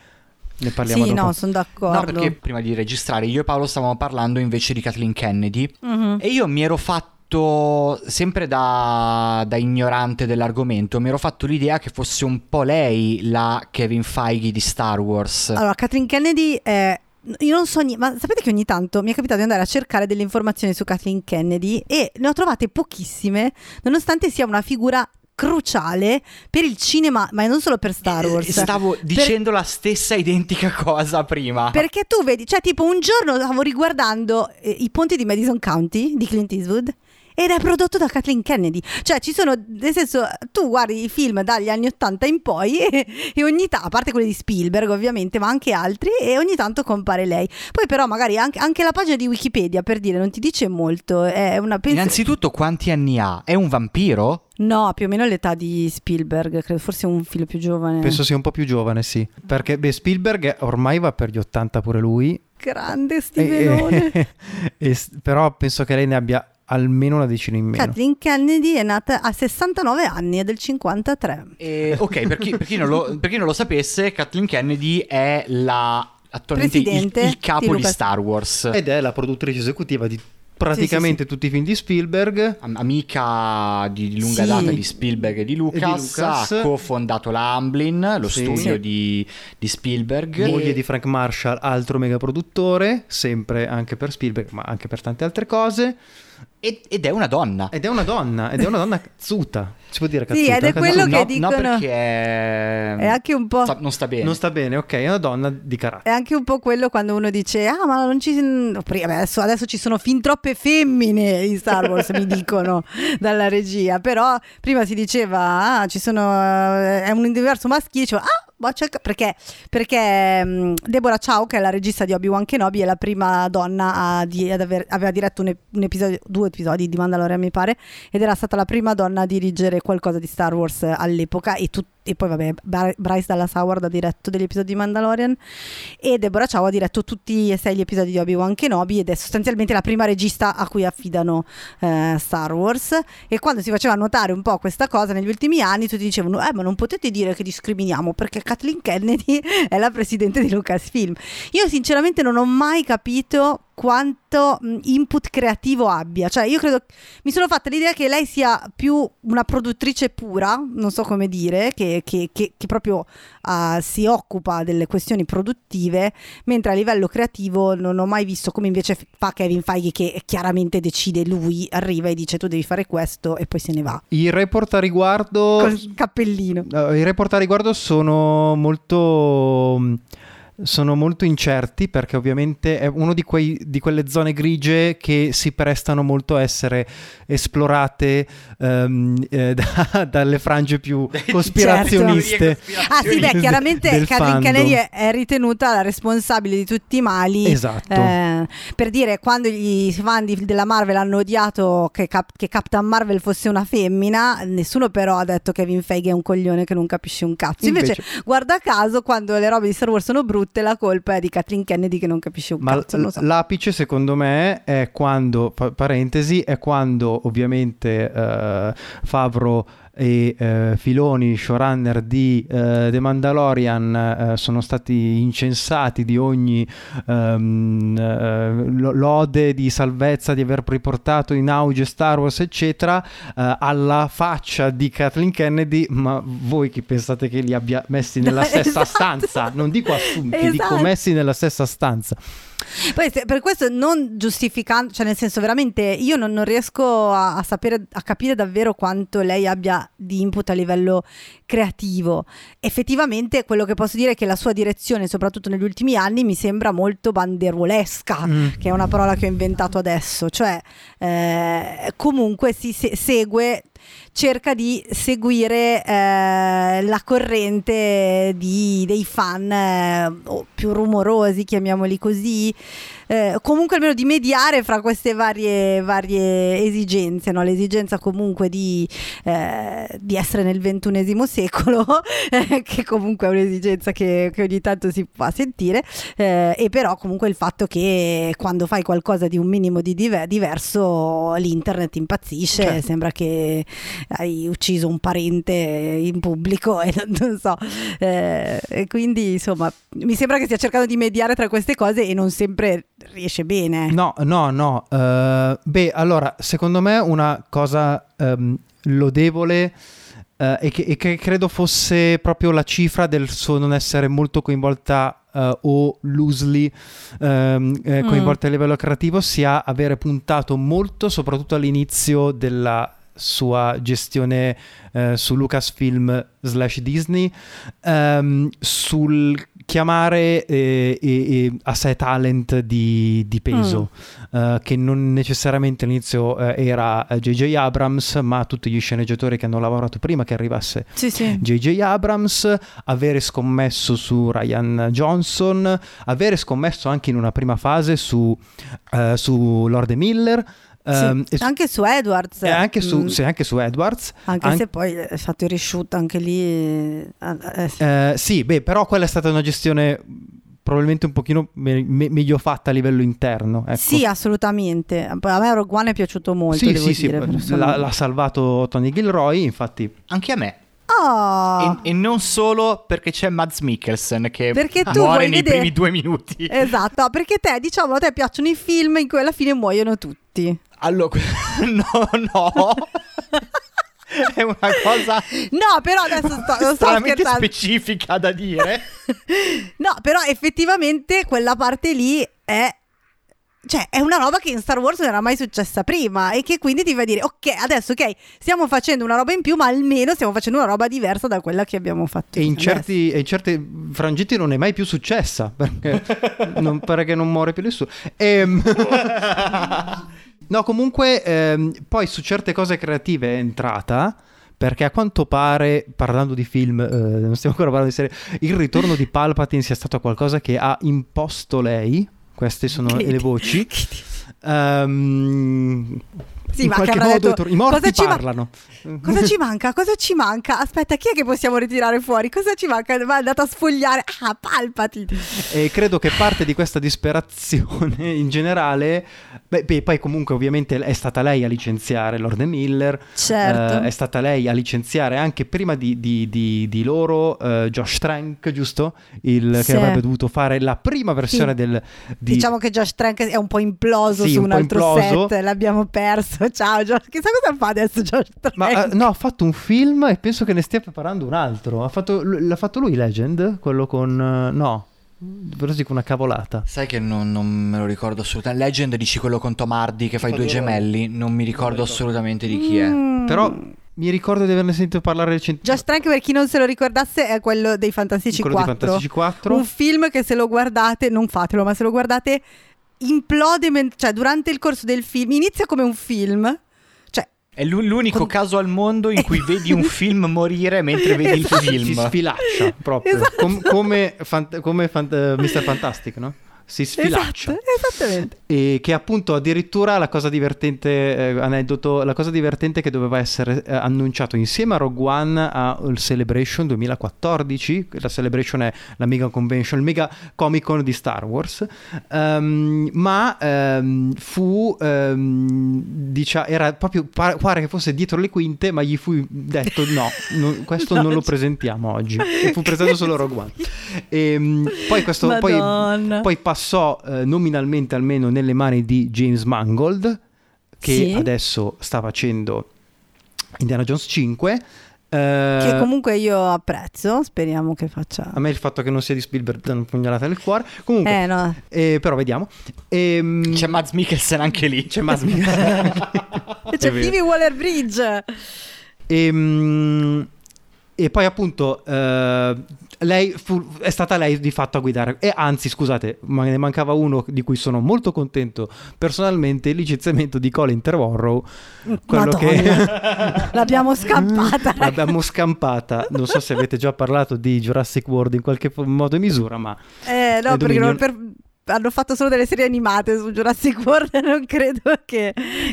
ne parliamo sì, dopo. no, sono d'accordo. No, perché prima di registrare io e Paolo stavamo parlando invece di Kathleen Kennedy mm-hmm. e io mi ero fatto sempre da, da, ignorante dell'argomento, mi ero fatto l'idea che fosse un po' lei la Kevin Feige di Star Wars. Allora, Kathleen Kennedy è io non so niente, ma sapete che ogni tanto mi è capitato di andare a cercare delle informazioni su Kathleen Kennedy e ne ho trovate pochissime, nonostante sia una figura cruciale per il cinema, ma non solo per Star eh, Wars. Stavo per... dicendo la stessa identica cosa prima. Perché tu vedi, cioè tipo un giorno stavo riguardando eh, i ponti di Madison County di Clint Eastwood ed è prodotto da Kathleen Kennedy. Cioè, ci sono, nel senso, tu guardi i film dagli anni 80 in poi e, e ogni tanto, a parte quelli di Spielberg ovviamente, ma anche altri, e ogni tanto compare lei. Poi però magari anche, anche la pagina di Wikipedia, per dire, non ti dice molto. È una pens- Innanzitutto quanti anni ha? È un vampiro? No, più o meno l'età di Spielberg, credo forse un figlio più giovane. Penso sia un po' più giovane, sì. Perché beh, Spielberg ormai va per gli 80 pure lui. Grande Stevenone. E, e, però penso che lei ne abbia almeno una decina in meno. Kathleen Kennedy è nata a 69 anni, è del 53. E, ok, per chi, per, chi lo, per chi, non lo, sapesse, Kathleen Kennedy è la attualmente il, il, capo di, di, Star Wars. Ed è la produttrice esecutiva di praticamente sì, sì, tutti i film di Spielberg. Amica di lunga data di Spielberg e di Lucas, e di Lucas. ha cofondato la Amblin, lo studio di, di, Spielberg. Moglie e... di Frank Marshall, altro mega produttore, sempre anche per Spielberg, ma anche per tante altre cose. Ed è una donna. Ed è una donna, ed è una donna cazzuta. Si può dire cazzuta? Sì, ed è quello che no, dicono. No, perché è... è anche un po'. non sta bene. Non sta bene, ok, è una donna di carattere. È anche un po' quello quando uno dice: Ah, ma non ci. Adesso, adesso ci sono fin troppe femmine in Star Wars, mi dicono dalla regia. Però prima si diceva: Ah, ci sono. Eh, è un universo maschile. Diceva, ah, perché, perché um, Deborah Chow, che è la regista di Obi-Wan Kenobi, è la prima donna a di, ad aver, aveva diretto un, un, episodio, due episodi di Mandalorian, mi pare, ed era stata la prima donna a dirigere qualcosa di Star Wars all'epoca e tutti e poi vabbè Bryce Dallas Howard ha diretto degli episodi di Mandalorian e Deborah Chow ha diretto tutti e sei gli episodi di Obi-Wan Kenobi ed è sostanzialmente la prima regista a cui affidano eh, Star Wars. E quando si faceva notare un po' questa cosa negli ultimi anni tutti dicevano eh ma non potete dire che discriminiamo perché Kathleen Kennedy è la presidente di Lucasfilm. Io sinceramente non ho mai capito quanto input creativo abbia. Cioè, io credo. Mi sono fatta l'idea che lei sia più una produttrice pura, non so come dire, che, che, che, che proprio uh, si occupa delle questioni produttive, mentre a livello creativo non ho mai visto come invece fa Kevin Feige, che chiaramente decide lui, arriva e dice tu devi fare questo e poi se ne va. I report a riguardo. Col cappellino. I report a riguardo sono molto sono molto incerti perché ovviamente è uno di, quei, di quelle zone grigie che si prestano molto a essere esplorate um, eh, da, dalle frange più cospirazioniste. Certo. Ah sì, beh, chiaramente Kathleen Kennedy è ritenuta la responsabile di tutti i mali. Esatto. Eh, per dire, quando i fan di, della Marvel hanno odiato che, Cap- che, Captain Marvel fosse una femmina, nessuno però ha detto che Kevin Feige è un coglione che non capisce un cazzo. Invece, Invece, guarda caso, quando le robe di Star Wars sono brutte, la colpa è di Kathleen Kennedy che non capisce un Ma cazzo. L- so. l'apice, secondo me, è quando, parentesi, è quando ovviamente uh, Favro e eh, Filoni, showrunner di eh, The Mandalorian, eh, sono stati incensati di ogni ehm, eh, lode di salvezza di aver riportato in auge Star Wars, eccetera, eh, alla faccia di Kathleen Kennedy. Ma voi chi pensate che li abbia messi nella stessa esatto. stanza? Non dico assunti, esatto. dico messi nella stessa stanza. Poi per questo non giustificando, cioè nel senso veramente io non, non riesco a, a, sapere, a capire davvero quanto lei abbia di input a livello creativo. Effettivamente quello che posso dire è che la sua direzione, soprattutto negli ultimi anni, mi sembra molto banderolesca, mm. che è una parola che ho inventato adesso, cioè eh, comunque si se- segue cerca di seguire eh, la corrente di, dei fan eh, più rumorosi, chiamiamoli così, eh, comunque almeno di mediare fra queste varie, varie esigenze, no? l'esigenza comunque di, eh, di, essere nel ventunesimo secolo, eh, che comunque è un'esigenza che, che, ogni tanto si fa sentire, eh, e però comunque il fatto che quando fai qualcosa di un minimo di diver- diverso l'internet impazzisce, certo. sembra che hai ucciso un parente in pubblico e non, non so, eh, e quindi insomma mi sembra che stia cercando di mediare tra queste cose e non sempre riesce bene. No, no, no. Uh, beh, allora, secondo me una cosa um, lodevole uh, e, che, e, che, credo fosse proprio la cifra del suo non essere molto coinvolta Uh, o loosely um, eh, coinvolta mm. a livello creativo sia avere puntato molto soprattutto all'inizio della sua gestione uh, su Lucasfilm slash Disney um, sul chiamare eh, eh, a sé talent di, di peso, mm. uh, che non necessariamente all'inizio uh, era J.J. Abrams, ma tutti gli sceneggiatori che hanno lavorato prima che arrivasse J.J. Sì. Abrams, avere scommesso su Ryan Johnson, avere scommesso anche in una prima fase su, uh, su Lord Miller. Um, sì, anche su Edwards. Anche su, mm. sì, anche su Edwards. Anche An- se poi è stato il reshoot anche lì. Eh, eh, sì. Uh, sì, beh, però quella è stata una gestione probabilmente un pochino me- me- meglio fatta a livello interno. Ecco. Sì, assolutamente. A me Rogue One è piaciuto molto. Sì, sì, dire, sì. L'ha, l'ha salvato Tony Gilroy, infatti. Anche a me. Oh. E, e, non solo perché c'è Mads Mikkelsen che perché tu muore nei vedere... primi due minuti. Esatto, perché te, diciamo, a te piacciono i film in cui alla fine muoiono tutti. Allora, no, no. È una cosa No, però adesso sto, non sto scherzando. specifica da dire. no, però effettivamente quella parte lì è cioè, è una roba che in Star Wars non era mai successa prima e che quindi ti fa dire, ok, adesso ok, stiamo facendo una roba in più, ma almeno stiamo facendo una roba diversa da quella che abbiamo fatto. E in, certi, e in certi frangenti non è mai più successa, perché non pare che non muore più nessuno. Ehm, No, comunque, ehm, poi su certe cose creative è entrata. Perché a quanto pare, parlando di film, eh, non stiamo ancora parlando di serie, il ritorno di Palpatine sia stato qualcosa che ha imposto lei. Queste sono che le voci. Um, sì, in ma qualche modo detto, i morti parlano. Ma- cosa ci manca? Cosa ci manca? Aspetta, chi è che possiamo ritirare fuori? Cosa ci manca? Va andato a sfogliare. Ah, palpati. E credo che parte di questa disperazione in generale, beh, beh, poi comunque ovviamente è stata lei a licenziare Lord Miller, certo. eh, è stata lei a licenziare anche prima di, di, di, di loro eh, Josh Trank, giusto? Il, sì. Che avrebbe dovuto fare la prima versione sì. del... Di... Diciamo che Josh Trank è un po' imploso sì, su un, un altro imploso. set, l'abbiamo perso. Ciao Josh, chissà cosa fa adesso Josh Trank. Ma uh, no, ha fatto un film e penso che ne stia preparando un altro. Ha fatto, l'ha fatto lui Legend? Quello con... Uh, no. Però dico una cavolata. Sai che non, non, me lo ricordo assolutamente. Legend dici quello con Tom Hardy che fa i due gemelli. Non mi ricordo assolutamente di chi è. Mm. Però mi ricordo di averne sentito parlare recentemente. Josh Trank, per chi non se lo ricordasse, è quello dei Fantastici quello 4. di Fantastici 4. Un film che se lo guardate, non fatelo, ma se lo guardate implode, men- cioè durante il corso del film, inizia come un film. Cioè, È l'u- l'unico Con- caso al mondo in cui vedi un film morire mentre vedi il Esatto. si film. sfilaccia proprio Esatto. Com- come, fant- come fant- eh, Mr. Fantastic, no? Si sfilaccia. esatto, esattamente. E che appunto addirittura la cosa divertente, eh, aneddoto, la cosa divertente che doveva essere eh, annunciato insieme a Rogue One al Celebration 2014, la Celebration è la mega convention, il mega Comic Con di Star Wars, ehm, ma ehm, fu, ehm, dicia- era proprio, pa- pare che fosse dietro le quinte, ma gli fu detto no, non- questo No, non lo presentiamo oggi, e fu presentato solo Rogue One. E, poi questo, poi, poi passò eh, nominalmente almeno nelle mani di James Mangold, che Sì. adesso sta facendo Indiana Jones 5. eh, Che comunque io apprezzo, speriamo che faccia. a me il fatto che non sia di Spielberg dà una pugnalata nel cuore. Comunque, Eh no. eh, però vediamo. Ehm, C'è Mads Mikkelsen anche lì. c'è Mads Mikkelsen. E c'è È. Phoebe Waller-Bridge. Ehm, E, poi appunto eh, lei fu- è stata lei di fatto a guidare e anzi scusate ma ne mancava uno di cui sono molto contento personalmente il licenziamento di Colin Trevorrow quello che. L'abbiamo scappata. l'abbiamo scampata non so se avete già parlato di Jurassic World in qualche modo e misura ma Eh, no, perché non- per- hanno fatto solo delle serie animate su Jurassic World, non credo che,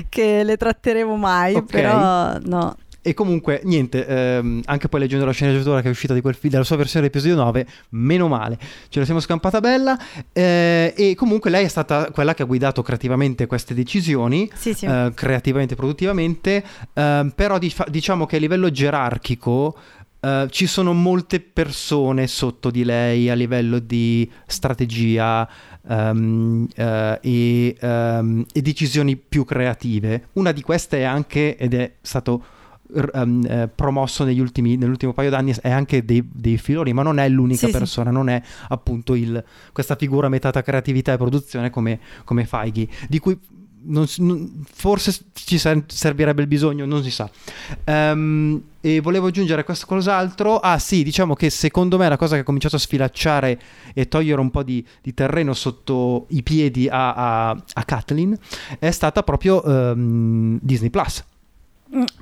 che le tratteremo mai, Ok. però no. E comunque, niente, ehm, anche poi leggendo la sceneggiatura che è uscita di quel della sua versione dell'episodio 9, meno male, ce la siamo scampata bella. eh, e comunque lei è stata quella che ha guidato creativamente queste decisioni, Sì, sì. eh, creativamente e produttivamente, ehm, però di- diciamo che a livello gerarchico eh, ci sono molte persone sotto di lei a livello di strategia ehm, eh, e, ehm, e decisioni più creative. Una di queste è anche, ed è stato ehm, eh, promosso negli ultimi, nell'ultimo paio d'anni, è anche dei, dei filoni, ma non è l'unica Sì, sì. persona, non è appunto il, questa figura metà tra creatività e produzione come, come Feige, di cui non non- forse ci ser- servirebbe il bisogno, non si sa. Ehm, e volevo aggiungere questo cos'altro. Ah, sì, diciamo che secondo me la cosa che ha cominciato a sfilacciare e togliere un po' di, di terreno sotto i piedi a, a, a Kathleen è stata proprio ehm, Disney Plus.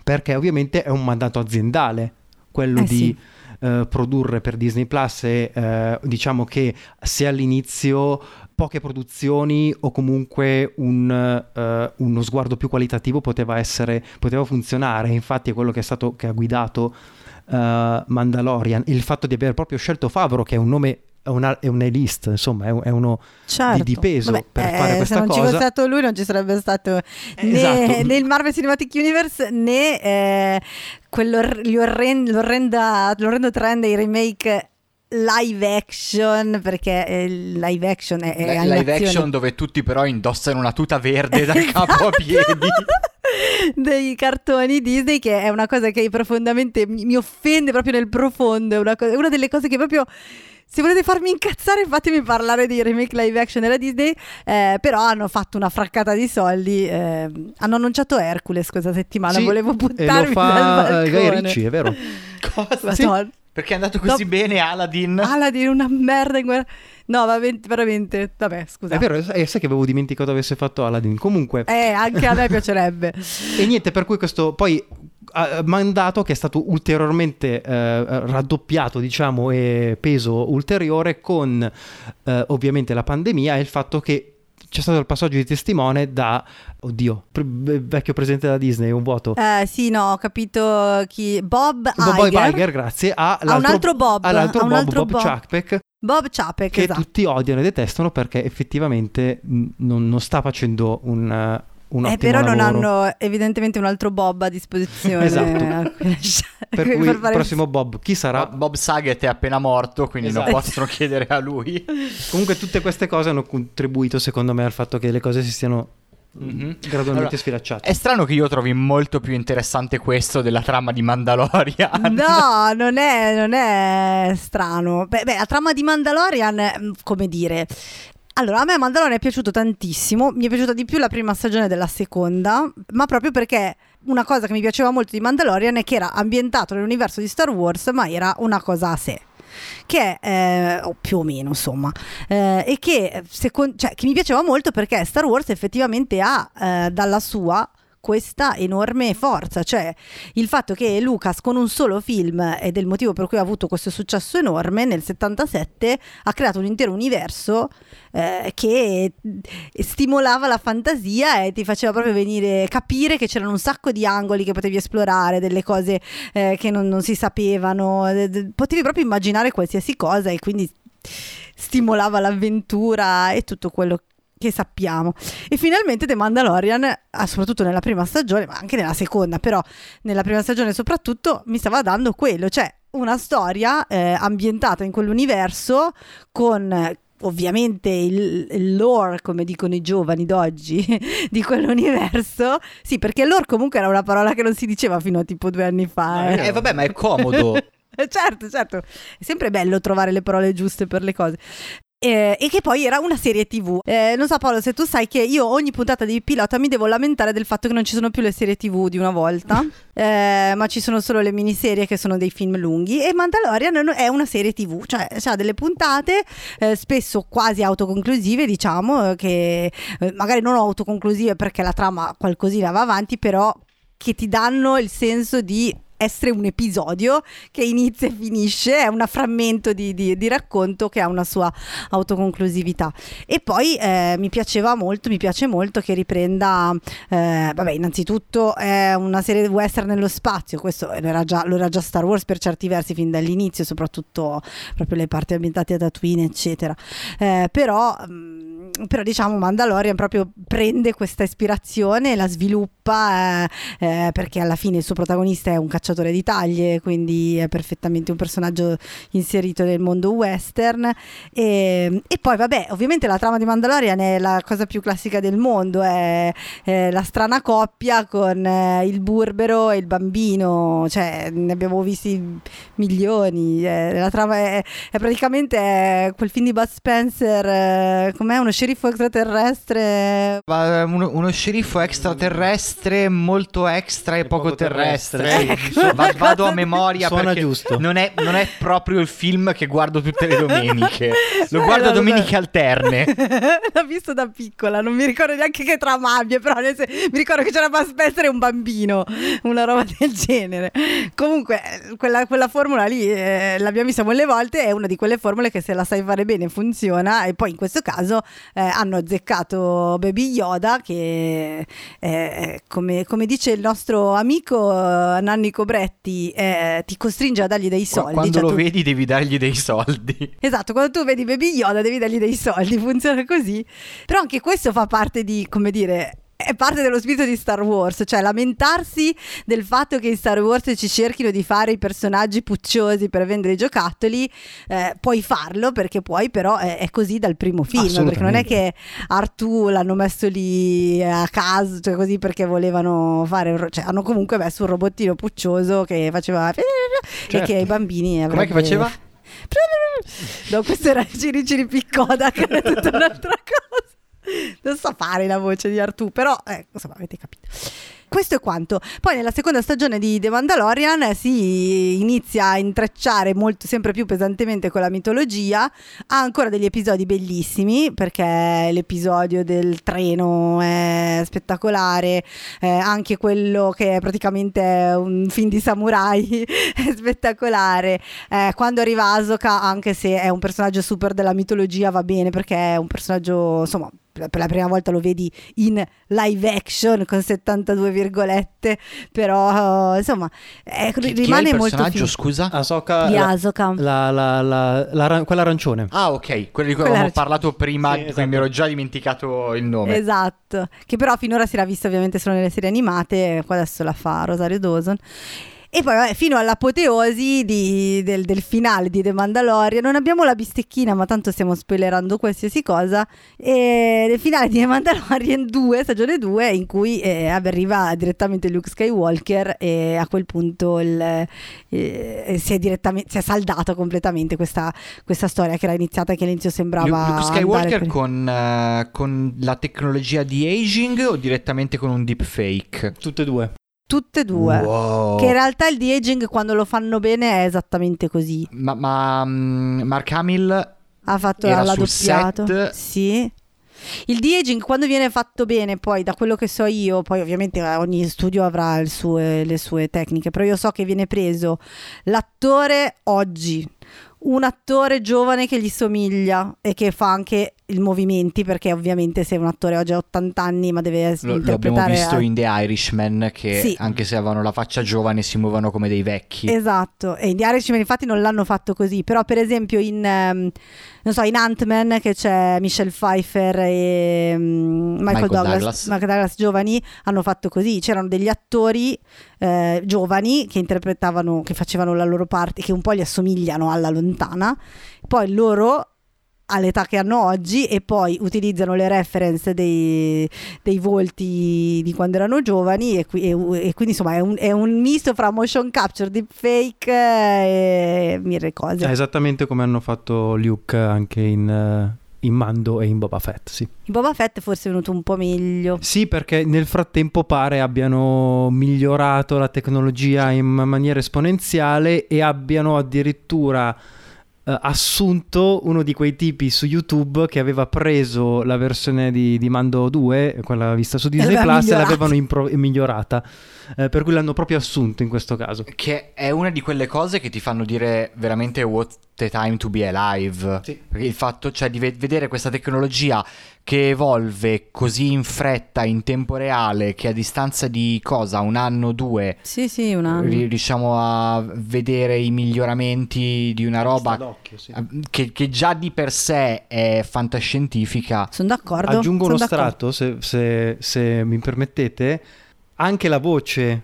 Perché ovviamente è un mandato aziendale quello Eh, di sì. eh, produrre per Disney Plus e eh, diciamo che se all'inizio poche produzioni o comunque un, eh, uno sguardo più qualitativo poteva essere poteva funzionare infatti è quello che è stato che ha guidato eh, Mandalorian il fatto di aver proprio scelto Favreau che è un nome è una, è un A-list insomma è, un- è uno Certo. di peso Vabbè, per eh, fare questa se non ci cosa. fosse stato lui non ci sarebbe stato né, esatto. né il Marvel Cinematic Universe né eh, quello, gli orren- l'orrenda- l'orrendo trend dei remake live action perché eh, live action è, è live animazione. action dove tutti però indossano una tuta verde dal capo a Esatto. piedi. dei cartoni Disney che è una cosa che profondamente mi, mi offende proprio nel profondo è una, co- è una delle cose che proprio se volete farmi incazzare fatemi parlare di remake live action della Disney. Eh, però hanno fatto una fraccata di soldi eh, hanno annunciato Hercules questa settimana Sì, volevo e lo buttarmi dal fa Guy Ritchie è vero? Cosa? Madonna. Perché è andato così No. bene Aladdin? Aladdin una merda in guerra. No va ben- veramente vabbè scusa. È vero eh, sai che avevo dimenticato avesse fatto Aladdin. Comunque. Eh, anche a me piacerebbe. E niente, per cui questo poi eh, mandato che è stato ulteriormente eh, raddoppiato, diciamo, e peso ulteriore con eh, ovviamente la pandemia e il fatto che c'è stato il passaggio di testimone da, oddio, pre- vecchio presidente della Disney, un vuoto. Eh, sì no ho capito chi Bob Bob Iger Iger, grazie, a A un altro Bob, all'altro Bob, altro Bob Bob. Chapek, Bob Chapek che esatto. tutti odiano e detestano perché effettivamente non, non sta facendo un, un Eh, ottimo però non lavoro. hanno evidentemente un altro Bob a disposizione. Esatto. Per cui per il prossimo Bob, chi sarà? Bob Saget è appena morto, quindi Esatto. non possono chiedere a lui. Comunque tutte queste cose hanno contribuito secondo me al fatto che le cose si stiano Mhm. gradualmente Allora, sfilacciate. È strano che io trovi molto più interessante questo della trama di Mandalorian. No, non è, non è strano. Beh, beh, la trama di Mandalorian, mm, come dire. Allora, a me Mandalorian è piaciuto tantissimo. Mi è piaciuta di più la prima stagione della seconda, ma proprio perché una cosa che mi piaceva molto di Mandalorian è che era ambientato nell'universo di Star Wars, ma era una cosa a sé che è eh, più o meno insomma eh, e che, secondo, cioè, che mi piaceva molto perché Star Wars effettivamente ha eh, dalla sua questa enorme forza, cioè il fatto che Lucas con un solo film ed è il motivo per cui ha avuto questo successo enorme nel 77 ha creato un intero universo eh, che stimolava la fantasia e ti faceva proprio venire capire che c'erano un sacco di angoli che potevi esplorare, delle cose eh, che non, non, si sapevano, potevi proprio immaginare qualsiasi cosa e quindi stimolava l'avventura e tutto quello che che sappiamo. E finalmente The Mandalorian, ah, soprattutto nella prima stagione, ma anche nella seconda, però nella prima stagione soprattutto, mi stava dando quello, cioè una storia eh, ambientata in quell'universo con ovviamente il, il, lore, come dicono i giovani d'oggi, di quell'universo. Sì, perché lore comunque era una parola che non si diceva fino a tipo due anni fa. Eh, eh vabbè, ma è comodo. certo, certo, è sempre bello trovare le parole giuste per le cose eh, e che poi era una serie tv. Eh, non so Paolo se tu sai che io ogni puntata di pilota mi devo lamentare del fatto che non ci sono più le serie tv di una volta, eh, ma ci sono solo le miniserie che sono dei film lunghi e Mandalorian è una serie tv, cioè ha delle puntate eh, spesso quasi autoconclusive diciamo, che eh, magari non autoconclusive perché la trama qualcosina va avanti, però che ti danno il senso di essere un episodio che inizia e finisce, è un frammento di, di, di racconto che ha una sua autoconclusività. E poi eh, mi piaceva molto, mi piace molto che riprenda, eh, vabbè, innanzitutto è una serie western nello spazio, questo lo era, già, Star Wars per certi versi fin dall'inizio, soprattutto proprio le parti ambientate a Tatooine, eccetera. Eh, però, mm, però diciamo Mandalorian proprio prende questa ispirazione e la sviluppa eh, eh, perché alla fine il suo protagonista è un cacciatore cacciatore di taglie, quindi è perfettamente un personaggio inserito nel mondo western. E, e poi, vabbè, ovviamente la trama di Mandalorian è la cosa più classica del mondo, è, è la strana coppia con eh, il burbero e il bambino, cioè ne abbiamo visti milioni. Eh, la trama è, è praticamente è quel film di Bud Spencer, eh, com'è uno sceriffo extraterrestre? Uno, uno sceriffo extraterrestre molto extra e, poco, poco terrestre. terrestre. so, va, vado a memoria Suona perché giusto. Non è, non è, proprio il film che guardo tutte le domeniche. Lo guardo a domeniche alterne. L'ho visto da piccola, non mi ricordo neanche che trama abbia, però mi ricordo che c'era Buzz Spencer e un bambino, una roba del genere. Comunque, quella, quella formula lì eh, l'abbiamo vista molte volte, è una di quelle formule che se la sai fare bene funziona e poi in questo caso eh, hanno azzeccato Baby Yoda che eh, come, come, dice il nostro amico eh, Cobretti eh, ti costringe a dargli dei soldi. Quando cioè lo tu... vedi devi dargli dei soldi. Esatto, quando tu vedi Baby Yoda devi dargli dei soldi, funziona così. Però anche questo fa parte di, come dire, è parte dello spirito di Star Wars, cioè lamentarsi del fatto che in Star Wars ci cerchino di fare i personaggi pucciosi per vendere i giocattoli, eh, puoi farlo perché puoi, però è, è così dal primo film, perché non è che Artù l'hanno messo lì a caso, cioè così perché volevano fare, cioè hanno comunque messo un robottino puccioso che faceva certo. e che ai bambini avrebbe... Com'è che faceva? No, questo era Ciri Ciri Piccoda, che è tutta un'altra cosa non so fare la voce di Artù, però eh, insomma avete capito. Questo è quanto. Poi nella seconda stagione di The Mandalorian si inizia a intrecciare molto, sempre più pesantemente con la mitologia. Ha ancora degli episodi bellissimi perché l'episodio del treno è spettacolare, eh, anche quello che è praticamente un film di samurai è spettacolare. Eh, quando arriva Asoka, anche se è un personaggio super della mitologia, va bene perché è un personaggio insomma per la prima volta lo vedi in live action con 72 virgolette, però insomma è, chi, rimane chi molto personaggio, scusa? Ahsoka, di Ahsoka. La, la, la, la, quella arancione. Ah, ok, quello di cui avevamo parlato prima, sì, esatto. mi ero già dimenticato il nome. Esatto, che però finora si era vista ovviamente solo nelle serie animate, qua adesso la fa Rosario Dawson. E poi vabbè, fino all'apoteosi di, del, del, finale di The Mandalorian, non abbiamo la bistecchina, ma tanto stiamo spoilerando qualsiasi cosa. E il finale di The Mandalorian 2, stagione 2, in cui eh, arriva direttamente Luke Skywalker e a quel punto il, eh, si, è si, è saldato completamente questa, questa, storia che era iniziata e che all'inizio sembrava... Luke Skywalker per... con, uh, con la tecnologia di aging o direttamente con un deepfake? Tutte e due. Tutte e due. Wow. Che in realtà il de-aging quando lo fanno bene è esattamente così. Ma, ma, mm, Mark Hamill Ha fatto Era l'ha doppiato. set. Sì. Il de-aging quando viene fatto bene, poi da quello che so io, poi ovviamente eh, ogni studio avrà il sue- le sue tecniche, però io so che viene preso l'attore oggi, un attore giovane che gli somiglia e che fa anche i movimenti, perché ovviamente se un attore oggi ha 80 anni ma deve lo, interpretare... visto a- in The Irishman che Sì. anche se avevano la faccia giovane si muovono come dei vecchi. Esatto, e in The Irishman infatti non l'hanno fatto così, però per esempio in, ehm, non so, in Ant-Man che c'è Michelle Pfeiffer e mm, Michael, Michael Douglas, Douglas. Michael Douglas giovani hanno fatto così, c'erano degli attori eh, giovani che interpretavano, che facevano la loro parte, che un po' gli assomigliano alla lontana, poi loro all'età che hanno oggi e poi utilizzano le reference dei, dei volti di quando erano giovani e, qui- e- e quindi insomma è un, è un misto fra motion capture, deepfake e mille cose. È esattamente come hanno fatto Luke anche in, eh, in Mando e in Boba Fett, sì. In Boba Fett forse è venuto un po' meglio. Sì, perché nel frattempo pare abbiano migliorato la tecnologia in maniera esponenziale e abbiano addirittura eh, assunto uno di quei tipi su YouTube che aveva preso la versione di, di Mando 2, quella vista su Disney Plus, e l'avevano impro- migliorata. Eh, per cui l'hanno proprio assunto in questo caso. Che è una di quelle cose che ti fanno dire veramente what a time to be alive. Sì. Perché il fatto, cioè, di ve- vedere questa tecnologia che evolve così in fretta, in tempo reale, che a distanza di cosa, un anno o due, Sì, sì, un anno. ri- riusciamo a vedere i miglioramenti di una roba eh, che, che già di per sé è fantascientifica. Sono d'accordo. Aggiungo sono uno d'accordo. strato, se, se- se mi permettete. Anche la voce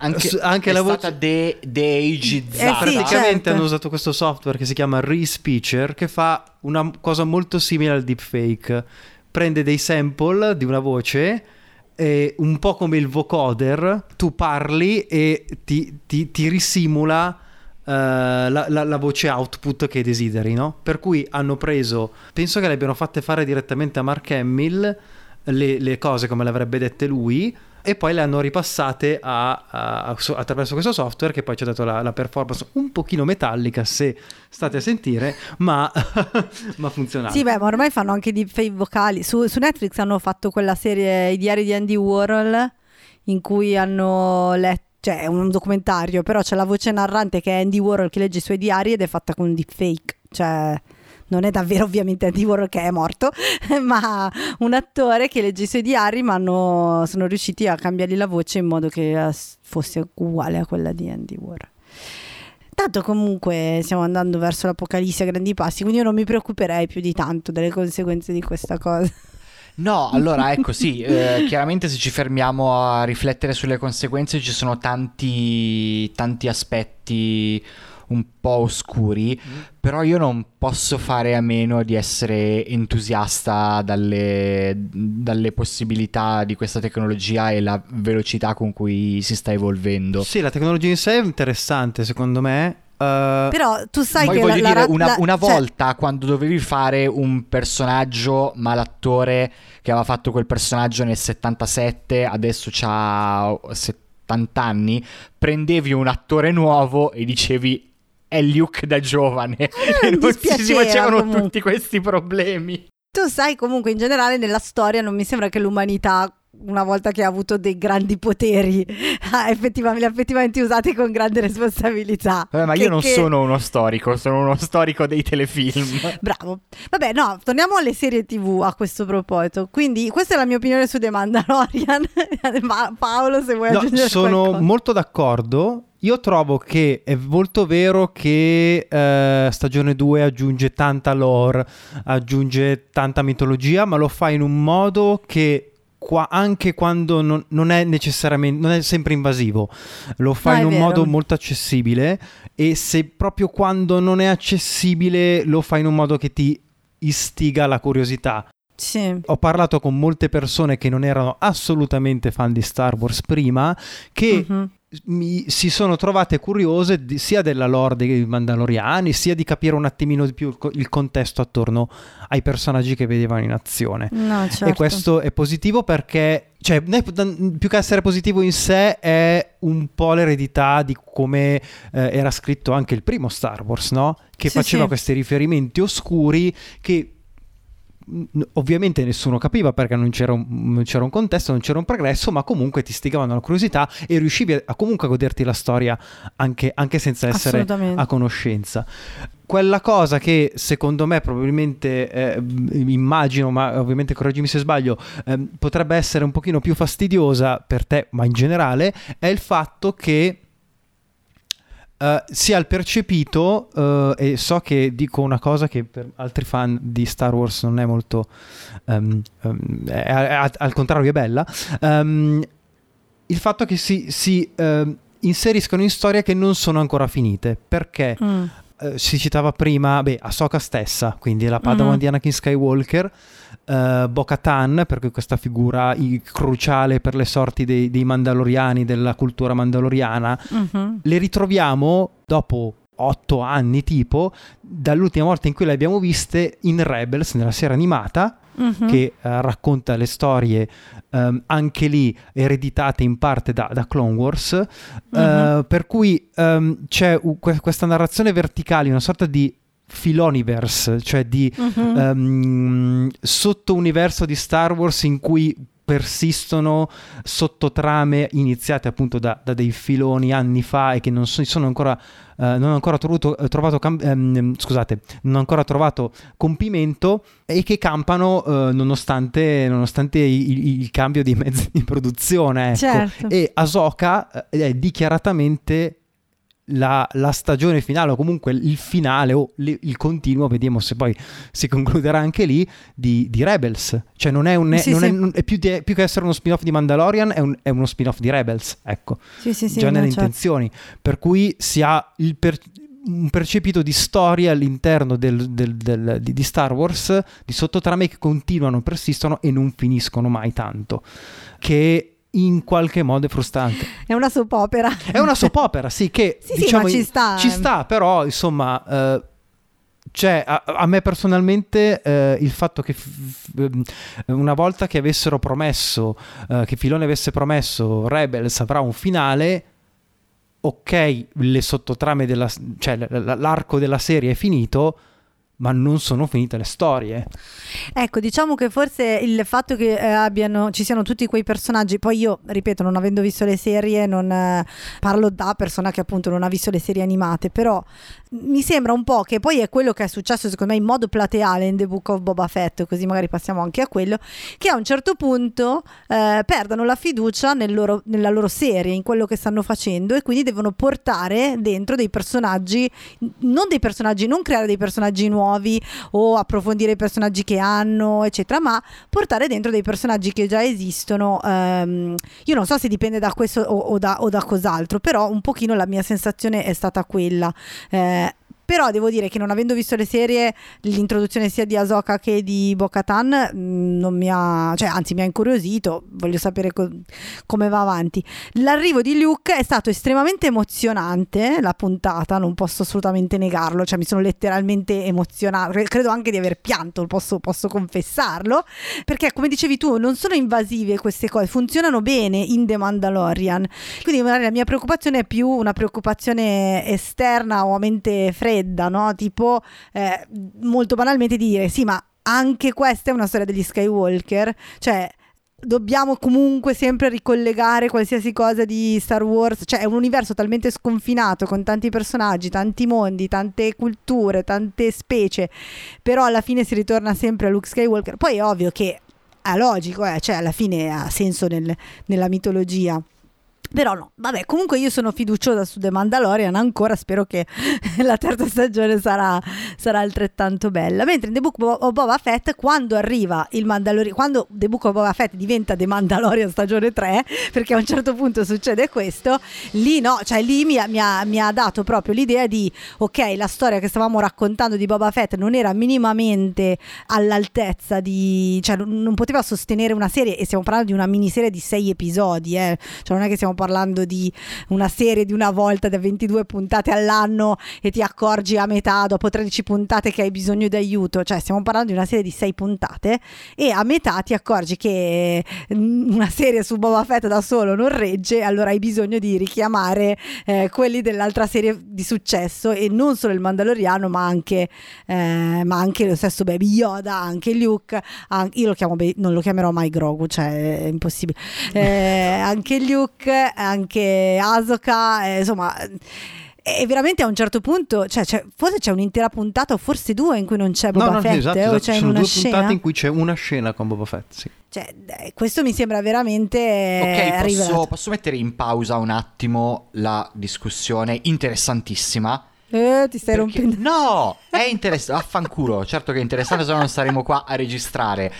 Anche, S- anche è la voce- stata de- de-agizzata. Eh sì, praticamente certo. hanno usato questo software che si chiama Respeecher che fa una cosa molto simile al deepfake. Prende dei sample di una voce e un po' come il vocoder, tu parli e ti, ti- ti risimula eh, la, la- la voce output che desideri, no? Per cui hanno preso, penso che le abbiano fatte fare direttamente a Mark Hamill le, le cose come le avrebbe dette lui e poi le hanno ripassate a- a- a- so- attraverso questo software che poi ci ha dato la, la performance un pochino metallica se state a sentire ma, ma funzionale Sì, beh, ma ormai fanno anche di fake vocali. Su, su Netflix hanno fatto quella serie I diari di Andy Warhol in cui hanno letto. Cioè, è un documentario, però c'è la voce narrante che è Andy Warhol che legge i suoi diari ed è fatta con deepfake. Cioè, non è davvero ovviamente Andy Warhol che è morto, ma un attore che legge i suoi diari, ma hanno- sono riusciti a cambiargli la voce in modo che eh, fosse uguale a quella di Andy Warhol. Tanto comunque stiamo andando verso l'apocalisse a grandi passi, quindi io non mi preoccuperei più di tanto delle conseguenze di questa cosa. No, allora ecco sì, eh, chiaramente se ci fermiamo a riflettere sulle conseguenze ci sono tanti, tanti aspetti un po' oscuri, però io non posso fare a meno di essere entusiasta dalle, dalle possibilità di questa tecnologia e la velocità con cui si sta evolvendo. sì la tecnologia in sé è interessante secondo me eh, Però tu sai che voglio la, la dire, ra- una, la- una cioè, volta quando dovevi fare un personaggio, ma l'attore che aveva fatto quel personaggio nel 77, adesso ha 70 anni, prendevi un attore nuovo e dicevi è Luke da giovane e non si, facevano comunque. tutti questi problemi. tu sai comunque in generale nella storia non mi sembra che l'umanità una volta che ha avuto dei grandi poteri ha effettivamente, li ha effettivamente usati con grande responsabilità. Vabbè, ma Che- io non che- sono uno storico, sono uno storico dei telefilm. Bravo. Vabbè, no, torniamo alle serie TV a questo proposito. Quindi, questa è la mia opinione su The Mandalorian. Ma Paolo, se vuoi No, aggiungere sono qualcosa. molto d'accordo. Io trovo che è molto vero che eh, stagione 2 aggiunge tanta lore, aggiunge tanta mitologia, ma lo fa in un modo che qua- anche quando non, non è necessariamente, non è sempre invasivo, lo fa è in un vero. modo molto accessibile e se proprio quando non è accessibile lo fa in un modo che ti istiga la curiosità. Sì. Ho parlato con molte persone che non erano assolutamente fan di Star Wars prima, che Mhm. Mi, si sono trovate curiose di, sia della lore dei Mandaloriani, sia di capire un attimino di più il, il contesto attorno ai personaggi che vedevano in azione. No, certo. E questo è positivo perché, cioè, più che essere positivo in sé, è un po' l'eredità di come eh, era scritto anche il primo Star Wars, no? Che Sì, faceva sì. questi riferimenti oscuri che ovviamente nessuno capiva perché non c'era, un, non c'era un contesto, non c'era un progresso, ma comunque ti stigavano la curiosità e riuscivi a, a comunque a goderti la storia anche, anche senza essere a conoscenza. Quella cosa che secondo me probabilmente eh, immagino, ma ovviamente correggimi se sbaglio, ehm, potrebbe essere un pochino più fastidiosa per te, ma in generale, è il fatto che eh, sia il percepito, eh, e so che dico una cosa che per altri fan di Star Wars non è molto, ehm, ehm, è- è- al contrario è bella, ehm, il fatto che si, si, ehm, inseriscono in storie che non sono ancora finite, perché Mm. Eh, si citava prima, beh, Ahsoka stessa, quindi la Padawan Mhm. di Anakin Skywalker, eh, Bo-Katan, perché questa figura i- cruciale per le sorti dei, dei Mandaloriani, della cultura mandaloriana, Mhm. le ritroviamo dopo otto anni tipo, dall'ultima volta in cui le abbiamo viste in Rebels, nella serie animata, Mhm. che eh, racconta le storie ehm, anche lì ereditate in parte da, da Clone Wars, eh, Mhm. per cui ehm, c'è u- que- questa narrazione verticale, una sorta di filoniverse, cioè di Mhm. ehm, sottouniverso di Star Wars in cui persistono sottotrame iniziate appunto da, da dei filoni anni fa e che non so- sono ancora non ho ancora trovato, eh, trovato cam- ehm, scusate non ho ancora trovato compimento e che campano eh, nonostante, nonostante il, il- cambio di mezzi di produzione ecco. Certo. e Ahsoka eh, è dichiaratamente la, la stagione finale o comunque il finale o li- il continuo, vediamo se poi si concluderà anche lì, di, di Rebels. Cioè non è, un, Sì, non è- sì. non- è più, di- più che essere uno spin-off di Mandalorian, è, un- è uno spin-off di Rebels, ecco, Sì, sì, sì, già nelle certo. intenzioni. Per cui si ha per- un percepito di storia all'interno del- del- del- di, di Star Wars, di sottotrame che continuano, persistono e non finiscono mai tanto. Che in qualche modo è frustrante. È una soap opera. È una soap opera, sì, che Sì, sì, diciamo, ma ci sta, Ci eh. sta, però, insomma, eh, cioè, a, a me personalmente eh, il fatto che f- f- una volta che avessero promesso, eh, che Filone avesse promesso Rebels avrà un finale, ok, le sottotrame della, cioè l- l- l'arco della serie è finito, ma non sono finite le storie. Ecco, diciamo che forse il fatto che eh, abbiano, ci siano tutti quei personaggi, poi io, ripeto, non avendo visto le serie, non eh, parlo da persona che appunto non ha visto le serie animate, però mi sembra un po' che poi è quello che è successo secondo me in modo plateale in The Book of Boba Fett, così magari passiamo anche a quello, che a un certo punto eh, perdano la fiducia nel loro- nella loro serie, in quello che stanno facendo e quindi devono portare dentro dei personaggi, non dei personaggi, non creare dei personaggi nuovi o approfondire i personaggi che hanno, eccetera, ma portare dentro dei personaggi che già esistono. ehm, io non so se dipende da questo o, o da, o da cos'altro, però un pochino la mia sensazione è stata quella. Eh, però devo dire che non avendo visto le serie, l'introduzione sia di Ahsoka che di Bo-Katan mh, non mi ha, cioè anzi mi ha incuriosito, voglio sapere co- come va avanti. L'arrivo di Luke è stato estremamente emozionante, la puntata, non posso assolutamente negarlo, cioè mi sono letteralmente emozionata, Cre- credo anche di aver pianto, posso, posso confessarlo, perché come dicevi tu non sono invasive queste cose, funzionano bene in The Mandalorian, quindi magari la mia preoccupazione è più una preoccupazione esterna o a mente fredda, no? Tipo eh, molto banalmente di dire sì ma anche questa è una storia degli Skywalker, cioè dobbiamo comunque sempre ricollegare qualsiasi cosa di Star Wars, cioè è un universo talmente sconfinato con tanti personaggi, tanti mondi, tante culture, tante specie, però alla fine si ritorna sempre a Luke Skywalker. Poi è ovvio che è logico, eh, cioè alla fine ha senso nel- nella mitologia. Però no, vabbè, comunque io sono fiduciosa su The Mandalorian, ancora spero che la terza stagione sarà, sarà altrettanto bella. Mentre in The Book of Boba Fett, quando arriva il Mandalorian, quando The Book of Boba Fett diventa The Mandalorian stagione 3, perché a un certo punto succede questo, lì no, cioè lì mi ha, mi ha- mi ha dato proprio l'idea di, ok, la storia che stavamo raccontando di Boba Fett non era minimamente all'altezza di, cioè non, non poteva sostenere una serie, e stiamo parlando di una miniserie di sei episodi, eh, cioè non è che stiamo stiamo parlando di una serie di una volta da 22 puntate all'anno e ti accorgi a metà dopo 13 puntate che hai bisogno di aiuto, cioè stiamo parlando di una serie di 6 puntate e a metà ti accorgi che mm, una serie su Boba Fett da solo non regge, allora hai bisogno di richiamare eh, quelli dell'altra serie di successo e non solo il Mandaloriano ma anche, eh, ma anche lo stesso Baby Yoda, anche Luke, anche, io lo chiamo, non lo chiamerò mai Grogu, cioè è impossibile, eh, anche Luke, anche Asoka, eh, insomma e veramente a un certo punto, cioè, cioè, forse c'è un'intera puntata o forse due in cui non c'è Boba no, no, Fett esatto, eh, esatto. o c'è Ci sono una due scena. puntate in cui c'è una scena con Boba Fett, sì. Cioè, eh, questo mi sembra veramente Ok, posso, posso mettere in pausa un attimo la discussione interessantissima? Eh, ti stai Perché- rompendo. No, è interessante. Affanculo, certo che è interessante, se no non saremo qua a registrare.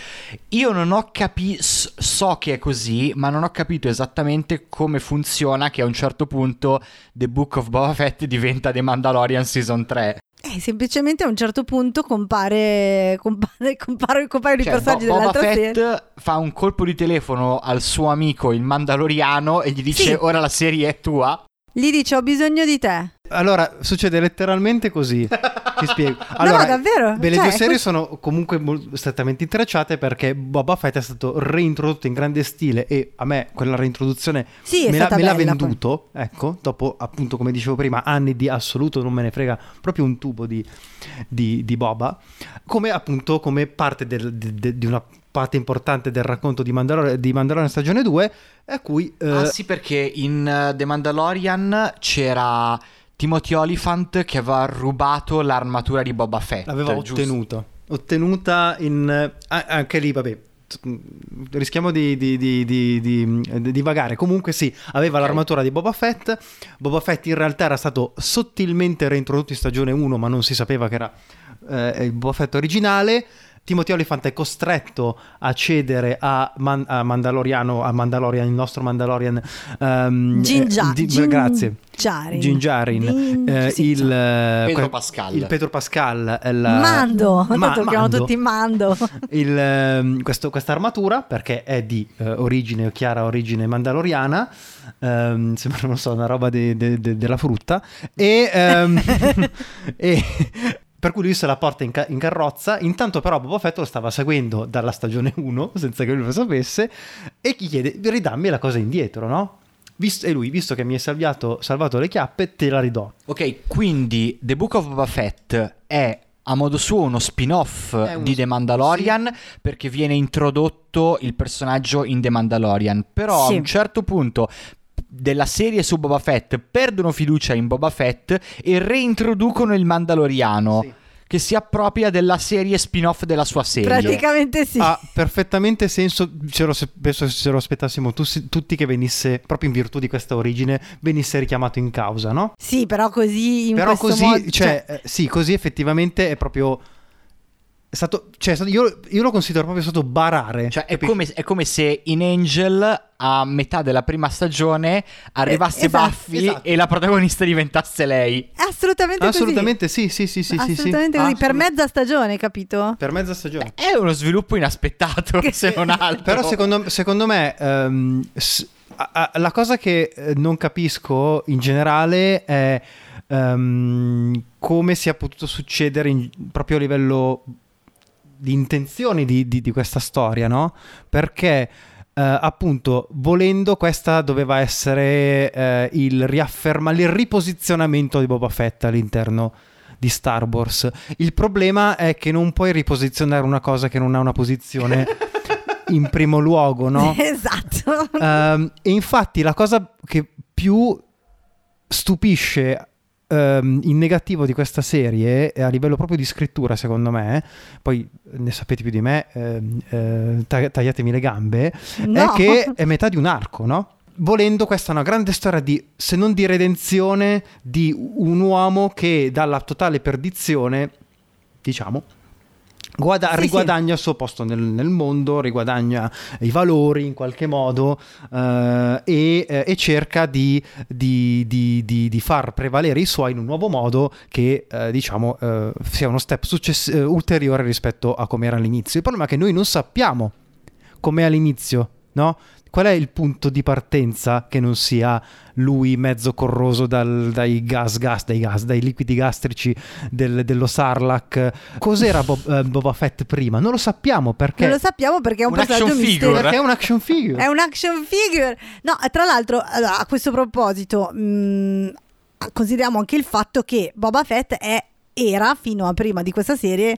Io non ho capito, so che è così, ma non ho capito esattamente come funziona che a un certo punto The Book of Boba Fett diventa The Mandalorian Season 3. Eh, semplicemente a un certo punto compare, compare, compare, compaiono Cioè, personaggi Bo- Boba dell'altra Fett serie. fa un colpo di telefono al suo amico il Mandaloriano e gli dice Sì. ora la serie è tua. Gli dice ho bisogno di te. Allora, succede letteralmente così. Ti spiego. Allora, no, davvero. Beh, le Cioè, due serie così. sono comunque strettamente intrecciate perché Boba Fett è stato reintrodotto in grande stile e a me quella reintroduzione Sì, me, l'ha, stata me l'ha venduto, ecco, dopo appunto come dicevo prima anni di assoluto non me ne frega proprio un tubo di, di- di Boba, come appunto come parte del- de- de- di una parte importante del racconto di, Mandalor- di Mandalorian stagione 2 a cui... eh, Ah sì, perché in eh, The Mandalorian c'era Timothy Olyphant che aveva rubato l'armatura di Boba Fett. L'aveva ottenuta. Ottenuta in... ah, anche lì, vabbè. Rischiamo di, di, di, di, di- di divagare. Comunque sì, aveva Ok. l'armatura di Boba Fett. Boba Fett in realtà era stato sottilmente reintrodotto in stagione 1, ma non si sapeva che era eh, il Boba Fett originale. Timothy Olyphant è costretto a cedere a, Man- a Mandaloriano, a Mandalorian, il nostro Mandalorian. ehm, Ginja- eh, di- Gin- grazie. Jarin. Ginjarin, Gin- eh, sì, il, eh, Pedro que- Pascal. il Pedro Pascal, è la- Mando, Ma- tanto lo chiamano Mando. tutti Mando. Il, ehm, questo- questa armatura perché è di eh, origine chiara origine mandaloriana ehm, sembra non so una roba de- de- de- della frutta e, ehm, e per cui lui se la porta in, ca- in carrozza intanto però Boba Fett lo stava seguendo dalla stagione 1 senza che lui lo sapesse e gli chiede ridammi la cosa indietro no? Visto- e lui visto che mi hai salvato, salvato le chiappe te la ridò Ok, quindi The Book of Boba Fett è a modo suo uno spin-off È uno di The sp- Mandalorian perché viene introdotto il personaggio in The Mandalorian. Però Sì. a un certo punto della serie su Boba Fett perdono fiducia in Boba Fett e reintroducono il Mandaloriano Sì. che si appropria della serie spin-off della sua serie. Praticamente sì. Ha perfettamente senso, ce lo, se- penso se lo aspettassimo tu- tutti che venisse, proprio in virtù di questa origine, venisse richiamato in causa, no? Sì, però così in Però così, modo, cioè, eh, sì, così effettivamente è proprio... È stato, cioè, io, io lo considero proprio stato barare. Cioè, è come, è come se in Angel a metà della prima stagione arrivasse Eh, esatto, Buffy esatto. e la protagonista diventasse lei. Assolutamente, Assolutamente sì, sì, sì, sì, così. sì, sì. Assolutamente così, per mezza stagione, capito? Per mezza stagione. È uno sviluppo inaspettato, Che- se non altro. Però secondo, secondo me ehm, s- a- a- la cosa che eh, non capisco in generale è ehm, come sia potuto succedere in- proprio a livello di intenzioni di, di- di questa storia, no? Perché eh, appunto volendo questa doveva essere eh, il riafferma il riposizionamento di Boba Fett all'interno di Star Wars. Il problema è che non puoi riposizionare una cosa che non ha una posizione in primo luogo, no? esatto. Ehm, e infatti la cosa che più stupisce ehm, in negativo di questa serie, a livello proprio di scrittura, secondo me, poi ne sapete più di me, ehm, eh, tag- tagliatemi le gambe, No. è che è metà di un arco, no? Volendo, questa è una grande storia di, se non di redenzione, di un uomo che dalla totale perdizione, diciamo, guada- Sì, riguadagna il suo posto nel, nel mondo, riguadagna i valori in qualche modo eh, e, eh, e cerca di, di- di- di- di far prevalere i suoi in un nuovo modo che eh, diciamo eh, sia uno step success- eh, ulteriore rispetto a come era all'inizio. Il problema è che noi non sappiamo com'è all'inizio. no? Qual è il punto di partenza che non sia lui mezzo corroso dal- dai gas, gas, dai gas, dai liquidi gastrici del- dello Sarlacc? Cos'era Bob- eh, Boba Fett prima? Non lo sappiamo perché. Non lo sappiamo perché è un, Un personaggio action figure. misterioso. perché è un action figure. È un action figure. No, tra l'altro, a questo proposito, mh, consideriamo anche il fatto che Boba Fett è, era, fino a prima di questa serie,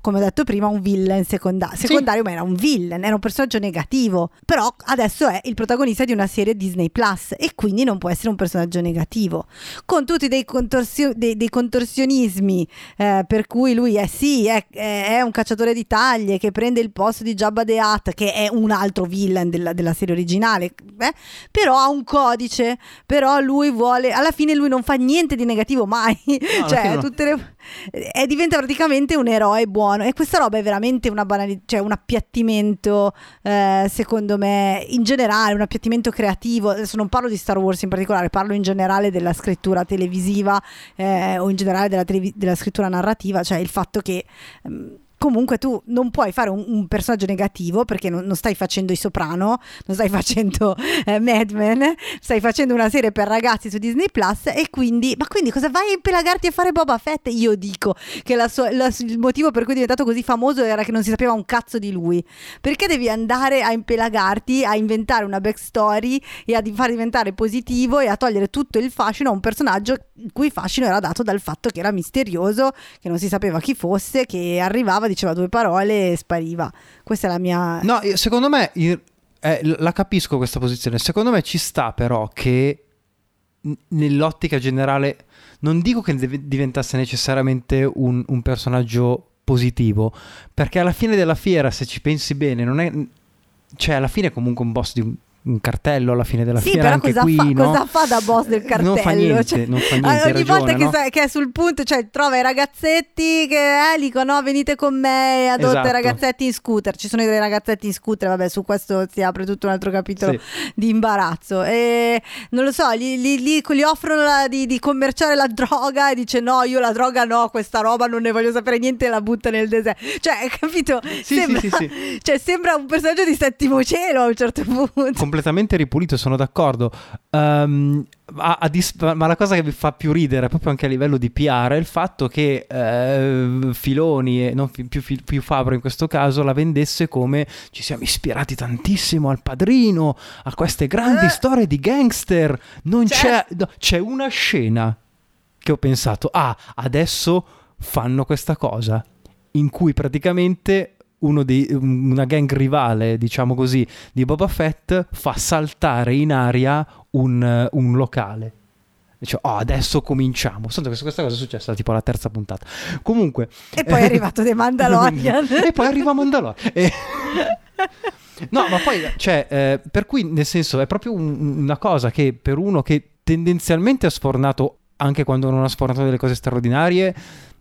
come ho detto prima, un villain seconda- secondario, ma era un villain, era un personaggio negativo. Però adesso è il protagonista di una serie Disney Plus e quindi non può essere un personaggio negativo. Con tutti dei, contorsio- dei- dei contorsionismi, eh, per cui lui è sì, è, è un cacciatore di taglie che prende il posto di Jabba the Hutt, che è un altro villain della, della serie originale, eh, però ha un codice, però lui vuole, alla fine lui non fa niente di negativo mai, alla cioè no. tutte le, e diventa praticamente un eroe buono. E questa roba è veramente una banalità, cioè un appiattimento eh, secondo me in generale, un appiattimento creativo, adesso non parlo di Star Wars in particolare, parlo in generale della scrittura televisiva eh, o in generale della, televi- della scrittura narrativa, cioè il fatto che... ehm, Comunque tu non puoi fare un, un personaggio negativo perché non, non stai facendo i soprano, non stai facendo eh, Mad Men, stai facendo una serie per ragazzi su Disney Plus e quindi, ma quindi cosa vai a impelagarti a fare Boba Fett? Io dico che la sua- la- il motivo per cui è diventato così famoso era che non si sapeva un cazzo di lui. Perché devi andare a impelagarti, a inventare una backstory e a far diventare positivo e a togliere tutto il fascino a un personaggio il cui fascino era dato dal fatto che era misterioso, che non si sapeva chi fosse, che arrivava, diceva due parole e spariva. Questa è la mia... No, secondo me eh, la capisco questa posizione. Secondo me ci sta però che nell'ottica generale non dico che diventasse necessariamente un, un personaggio positivo, perché alla fine della fiera, se ci pensi bene, non è cioè alla fine è comunque un boss di un, un cartello alla fine della Sì, fiera però cosa, qui, fa, no? cosa fa da boss del cartello? Non fa niente, Cioè, non fa niente, ogni volta ragione, che, no? sa- che è sul punto, cioè trova i ragazzetti che eh, dicono no, venite con me, adotta Esatto. i ragazzetti in scooter. Ci sono i ragazzetti in scooter, vabbè, su questo si apre tutto un altro capitolo Sì. di imbarazzo. E non lo so, gli, gli- gli- gli offrono la- di, di commerciare la droga e dice no, io la droga no, questa roba non ne voglio sapere niente e la butta nel deserto. Cioè, capito? Sì, sembra, sì. Cioè, sembra un personaggio di settimo cielo a un certo punto. Completamente ripulito, sono d'accordo. Ehm, a- a dis- ma la cosa che mi fa più ridere, proprio anche a livello di PR, è il fatto che eh, Filoni, e non fi- più, Fi- più Fabro in questo caso, la vendesse come ci siamo ispirati tantissimo al padrino, a queste grandi Eh. storie di gangster. Non Certo. c'è, no, c'è una scena che ho pensato, ah, adesso fanno questa cosa in cui praticamente dei, una gang rivale, diciamo così, di Boba Fett fa saltare in aria un, un locale. Dice, oh, adesso cominciamo. Soltanto che questa cosa è successa tipo alla terza puntata. Comunque. E poi è arrivato The Mandalorian. e poi arriva Mandalorian. E- No, ma poi, cioè, eh, per cui, nel senso, è proprio un- una cosa che per uno che tendenzialmente ha sfornato, anche quando non ha sfornato delle cose straordinarie,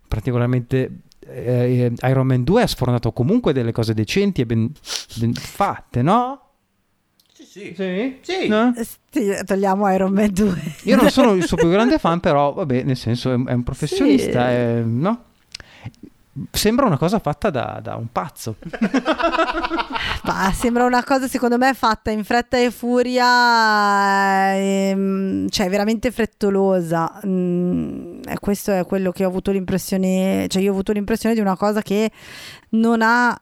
particolarmente eh, Iron Man 2 ha sfornato comunque delle cose decenti e ben, ben fatte, no? Sì, sì. Sì? Sì. No? Sì, togliamo Iron Man 2. Io non sono il suo più grande fan, però, vabbè, nel senso, è, è un professionista, Sì. è- no? Sembra una cosa fatta da, da un pazzo. Ma sembra una cosa secondo me fatta in fretta e furia, ehm, cioè veramente frettolosa. Mm, questo è quello che ho avuto l'impressione, cioè io ho avuto l'impressione di una cosa che non ha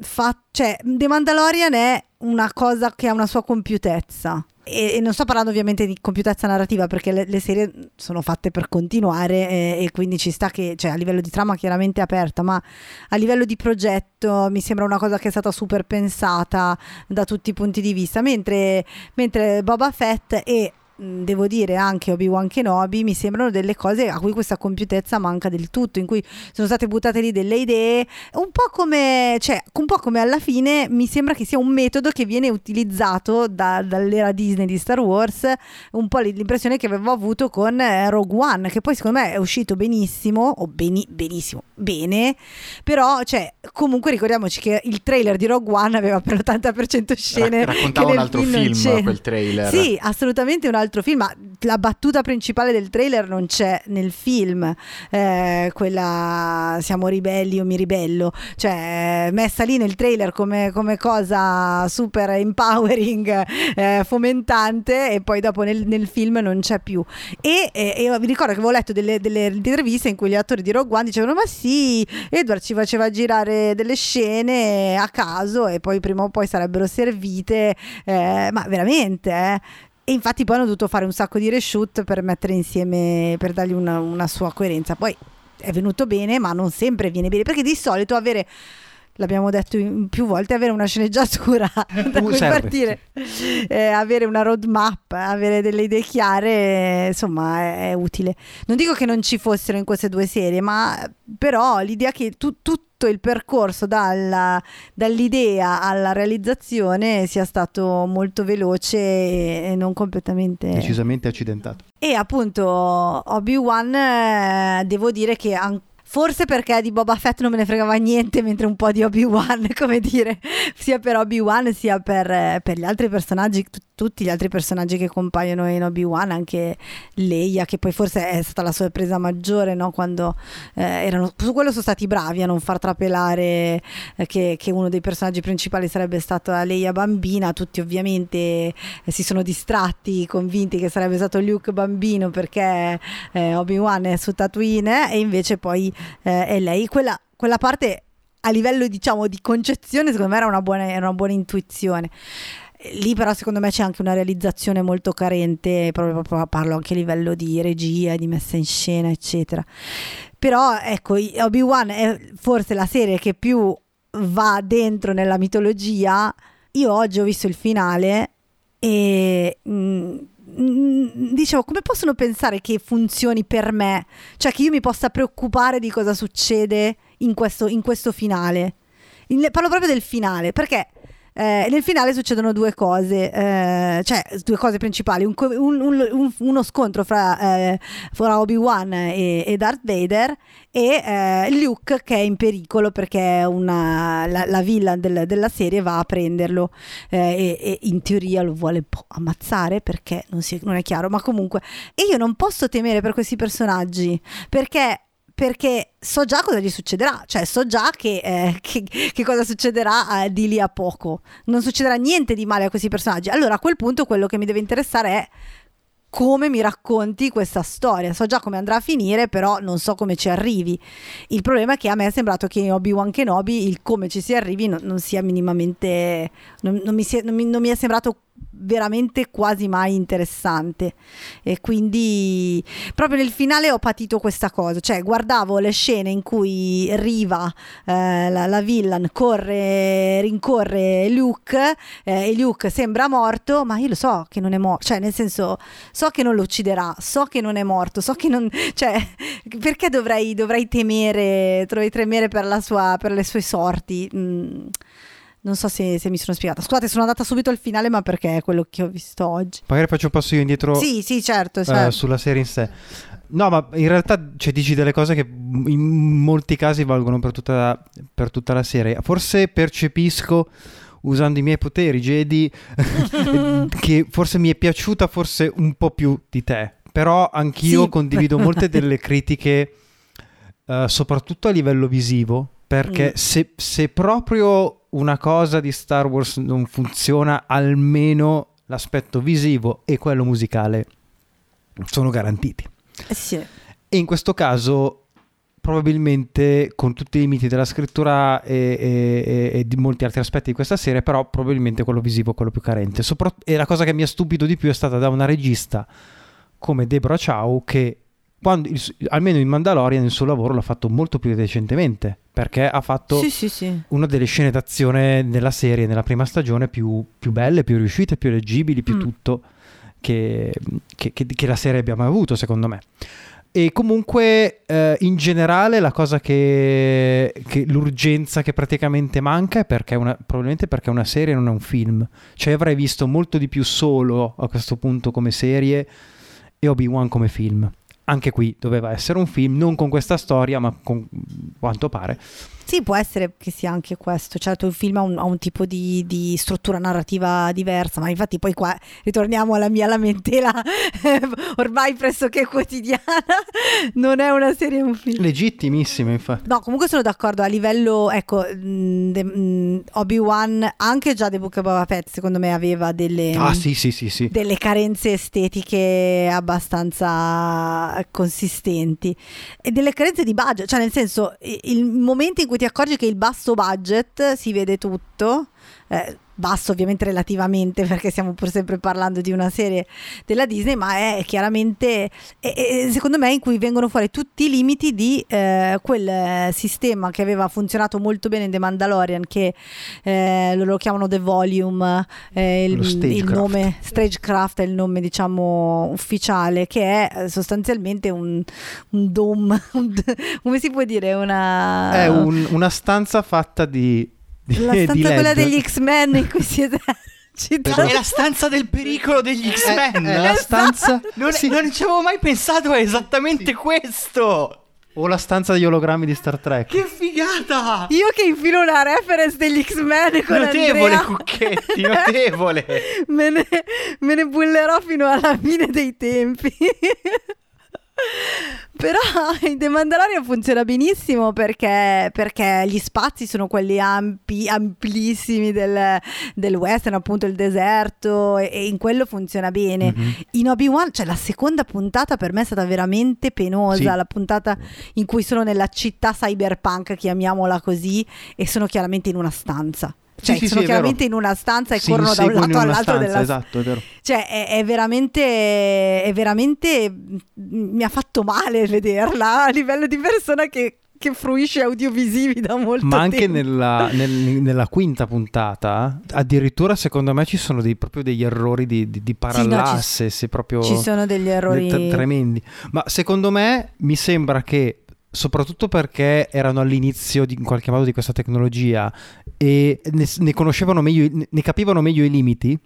fatto, cioè The Mandalorian è una cosa che ha una sua compiutezza. E, e non sto parlando ovviamente di compiutezza narrativa perché le, le serie sono fatte per continuare e, e quindi ci sta che cioè, a livello di trama chiaramente è aperta, ma a livello di progetto mi sembra una cosa che è stata super pensata da tutti i punti di vista, mentre, mentre Boba Fett e devo dire anche Obi-Wan Kenobi mi sembrano delle cose a cui questa compiutezza manca del tutto, in cui sono state buttate lì delle idee, un po' come, cioè, un po' come alla fine mi sembra che sia un metodo che viene utilizzato da- dall'era Disney di Star Wars, un po' l'impressione che avevo avuto con eh, Rogue One, che poi secondo me è uscito benissimo, o beni- benissimo, bene, però cioè, comunque ricordiamoci che il trailer di Rogue One aveva per l'80% scene Ra- raccontava un altro film film quel trailer. Sì, assolutamente un altro film, ma la battuta principale del trailer non c'è nel film, eh, quella siamo ribelli o mi ribello, cioè messa lì nel trailer come, come cosa super empowering, eh, fomentante e poi dopo nel, nel, film non c'è più. E, e, e vi ricordo che avevo letto delle, delle, interviste in cui gli attori di Rogue One dicevano ma sì, Edward ci faceva girare delle scene a caso e poi prima o poi sarebbero servite, eh, ma veramente, eh? E infatti poi hanno dovuto fare un sacco di reshoot per mettere insieme, per dargli una, una sua coerenza. Poi è venuto bene, ma non sempre viene bene, perché di solito avere l'abbiamo detto più volte, avere una sceneggiatura da cui serve, partire, sì. eh, avere una roadmap, avere delle idee chiare, insomma, è, è, utile. Non dico che non ci fossero in queste due serie, ma però l'idea che tu, tutto il percorso dalla, dall'idea alla realizzazione sia stato molto veloce e non completamente decisamente accidentato. E appunto Obi-Wan eh, devo dire che ancora Forse perché di Boba Fett non me ne fregava niente, mentre un po' di Obi-Wan, come dire, sia per Obi-Wan sia per, per gli altri personaggi, t- tutti gli altri personaggi che compaiono in Obi-Wan, anche Leia, che poi forse è stata la sorpresa maggiore, no? Quando eh, erano, su quello sono stati bravi a non far trapelare eh, che, che, uno dei personaggi principali sarebbe stata Leia bambina, tutti ovviamente eh, si sono distratti, convinti che sarebbe stato Luke bambino perché eh, Obi-Wan è su Tatooine e invece poi eh, è lei. Quella, quella parte a livello diciamo di concezione secondo me era una buona, era una buona intuizione lì però secondo me c'è anche una realizzazione molto carente proprio, proprio parlo anche a livello di regia di messa in scena eccetera però ecco Obi-Wan è forse la serie che più va dentro nella mitologia io oggi ho visto il finale e mh, mm, dicevo, come possono pensare che funzioni per me? Cioè che io mi possa preoccupare di cosa succede in questo, in questo finale. In, parlo proprio del finale, perché eh, nel finale succedono due cose, eh, cioè due cose principali, un, un, un, uno scontro fra, eh, fra Obi-Wan e, e, Darth Vader e eh, Luke che è in pericolo perché una, la, la villa del, della serie va a prenderlo eh, e, e, in teoria lo vuole ammazzare perché non, si, non è chiaro, ma comunque e io non posso temere per questi personaggi perché perché so già cosa gli succederà, cioè so già che, eh, che, che cosa succederà eh, di lì a poco. Non succederà niente di male a questi personaggi. Allora a quel punto quello che mi deve interessare è come mi racconti questa storia. So già come andrà a finire, però non so come ci arrivi. Il problema è che a me è sembrato che in Obi-Wan Kenobi il come ci si arrivi non, non sia minimamente... Non, non, mi non, mi, non mi è sembrato veramente quasi mai interessante e quindi proprio nel finale ho patito questa cosa cioè guardavo le scene in cui Riva eh, la, la, villain corre rincorre Luke eh, e Luke sembra morto ma io lo so che non è morto cioè nel senso so che non lo ucciderà so che non è morto so che non cioè perché dovrei, dovrei temere dovrei temere per la sua per le sue sorti mm non so se, se, mi sono spiegata. Scusate, sono andata subito al finale, ma perché è quello che ho visto oggi. Magari faccio un passo io indietro. Sì, sì, certo. certo. Uh, sulla serie in sé. No, ma in realtà cioè, dici delle cose che in molti casi valgono per tutta, per tutta la serie. Forse percepisco usando i miei poteri Jedi che forse mi è piaciuta forse un po' più di te però anch'io sì. condivido molte delle critiche uh, soprattutto a livello visivo perché mm. se, se, proprio una cosa di Star Wars non funziona, almeno l'aspetto visivo e quello musicale sono garantiti. Eh sì. E in questo caso probabilmente con tutti i limiti della scrittura e, e, e, di molti altri aspetti di questa serie, però probabilmente quello visivo è quello più carente. Sopra- e la cosa che mi ha stupito di più è stata da una regista come Deborah Chow che il, almeno in Mandalorian il suo lavoro l'ha fatto molto più recentemente perché ha fatto sì, sì, sì. una delle scene d'azione nella serie nella prima stagione più, più belle, più riuscite, più leggibili, più mm. tutto che, che, che, che, la serie abbia mai avuto secondo me e comunque eh, in generale la cosa che, l'urgenza che praticamente manca è perché una, probabilmente perché una serie non è un film. Cioè avrei visto molto di più solo a questo punto come serie e Obi-Wan come film Anche qui doveva essere un film, non con questa storia, ma con quanto pare. Sì, può essere che sia anche questo. Certo, il film ha un, ha un tipo di, di, struttura narrativa diversa, ma infatti poi qua ritorniamo alla mia lamentela ormai pressoché quotidiana. Non è una serie, è un film. Legittimissimo, infatti. No, comunque sono d'accordo. A livello, ecco, mh, de, mh, Obi-Wan, anche già The Book of Boba Fett, secondo me aveva delle, ah, sì, sì, sì, sì. delle carenze estetiche abbastanza consistenti e delle carenze di budget. Cioè, nel senso, il momento in cui ti accorgi che il basso budget si vede tutto. Eh, basso ovviamente relativamente perché stiamo pur sempre parlando di una serie della Disney ma è chiaramente è, è, secondo me in cui vengono fuori tutti i limiti di eh, quel sistema che aveva funzionato molto bene in The Mandalorian che eh, loro lo chiamano The Volume eh, il, il nome Stagecraft è il nome diciamo ufficiale che è sostanzialmente un, un dome un, come si può dire una è un, una stanza fatta di la stanza quella degli X-Men in cui siete è la stanza del pericolo degli X-Men. È, è la stanza. Non, sì. non ci avevo mai pensato, è esattamente sì. questo. O la stanza degli ologrammi di Star Trek. Che figata! Io che infilo una reference degli X-Men con Notevole, Andrea. Cucchetti, notevole. me, ne, me ne bullerò fino alla fine dei tempi. Però in The Mandalorian funziona benissimo perché, perché, gli spazi sono quelli ampi, amplissimi del, del western, appunto il deserto, e, e in quello funziona bene. Mm-hmm. In Obi-Wan, cioè la seconda puntata per me è stata veramente penosa, sì. la puntata in cui sono nella città cyberpunk, chiamiamola così, e sono chiaramente in una stanza. Cioè, sì, sono sì, chiaramente in una stanza e corrono da un lato all'altro stanza, della esatto, è vero. Cioè, è, è, veramente è veramente mi ha fatto male vederla a livello di persona che che fruisce audiovisivi da molto Ma anche tempo. nella, nel, nella, quinta puntata, addirittura secondo me ci sono dei, proprio degli errori di, di, di parallasse. Sì, no, ci, proprio ci sono degli errori t- tremendi. Ma secondo me mi sembra che soprattutto perché erano all'inizio di, in qualche modo di questa tecnologia e ne, ne conoscevano meglio, ne capivano meglio i limiti.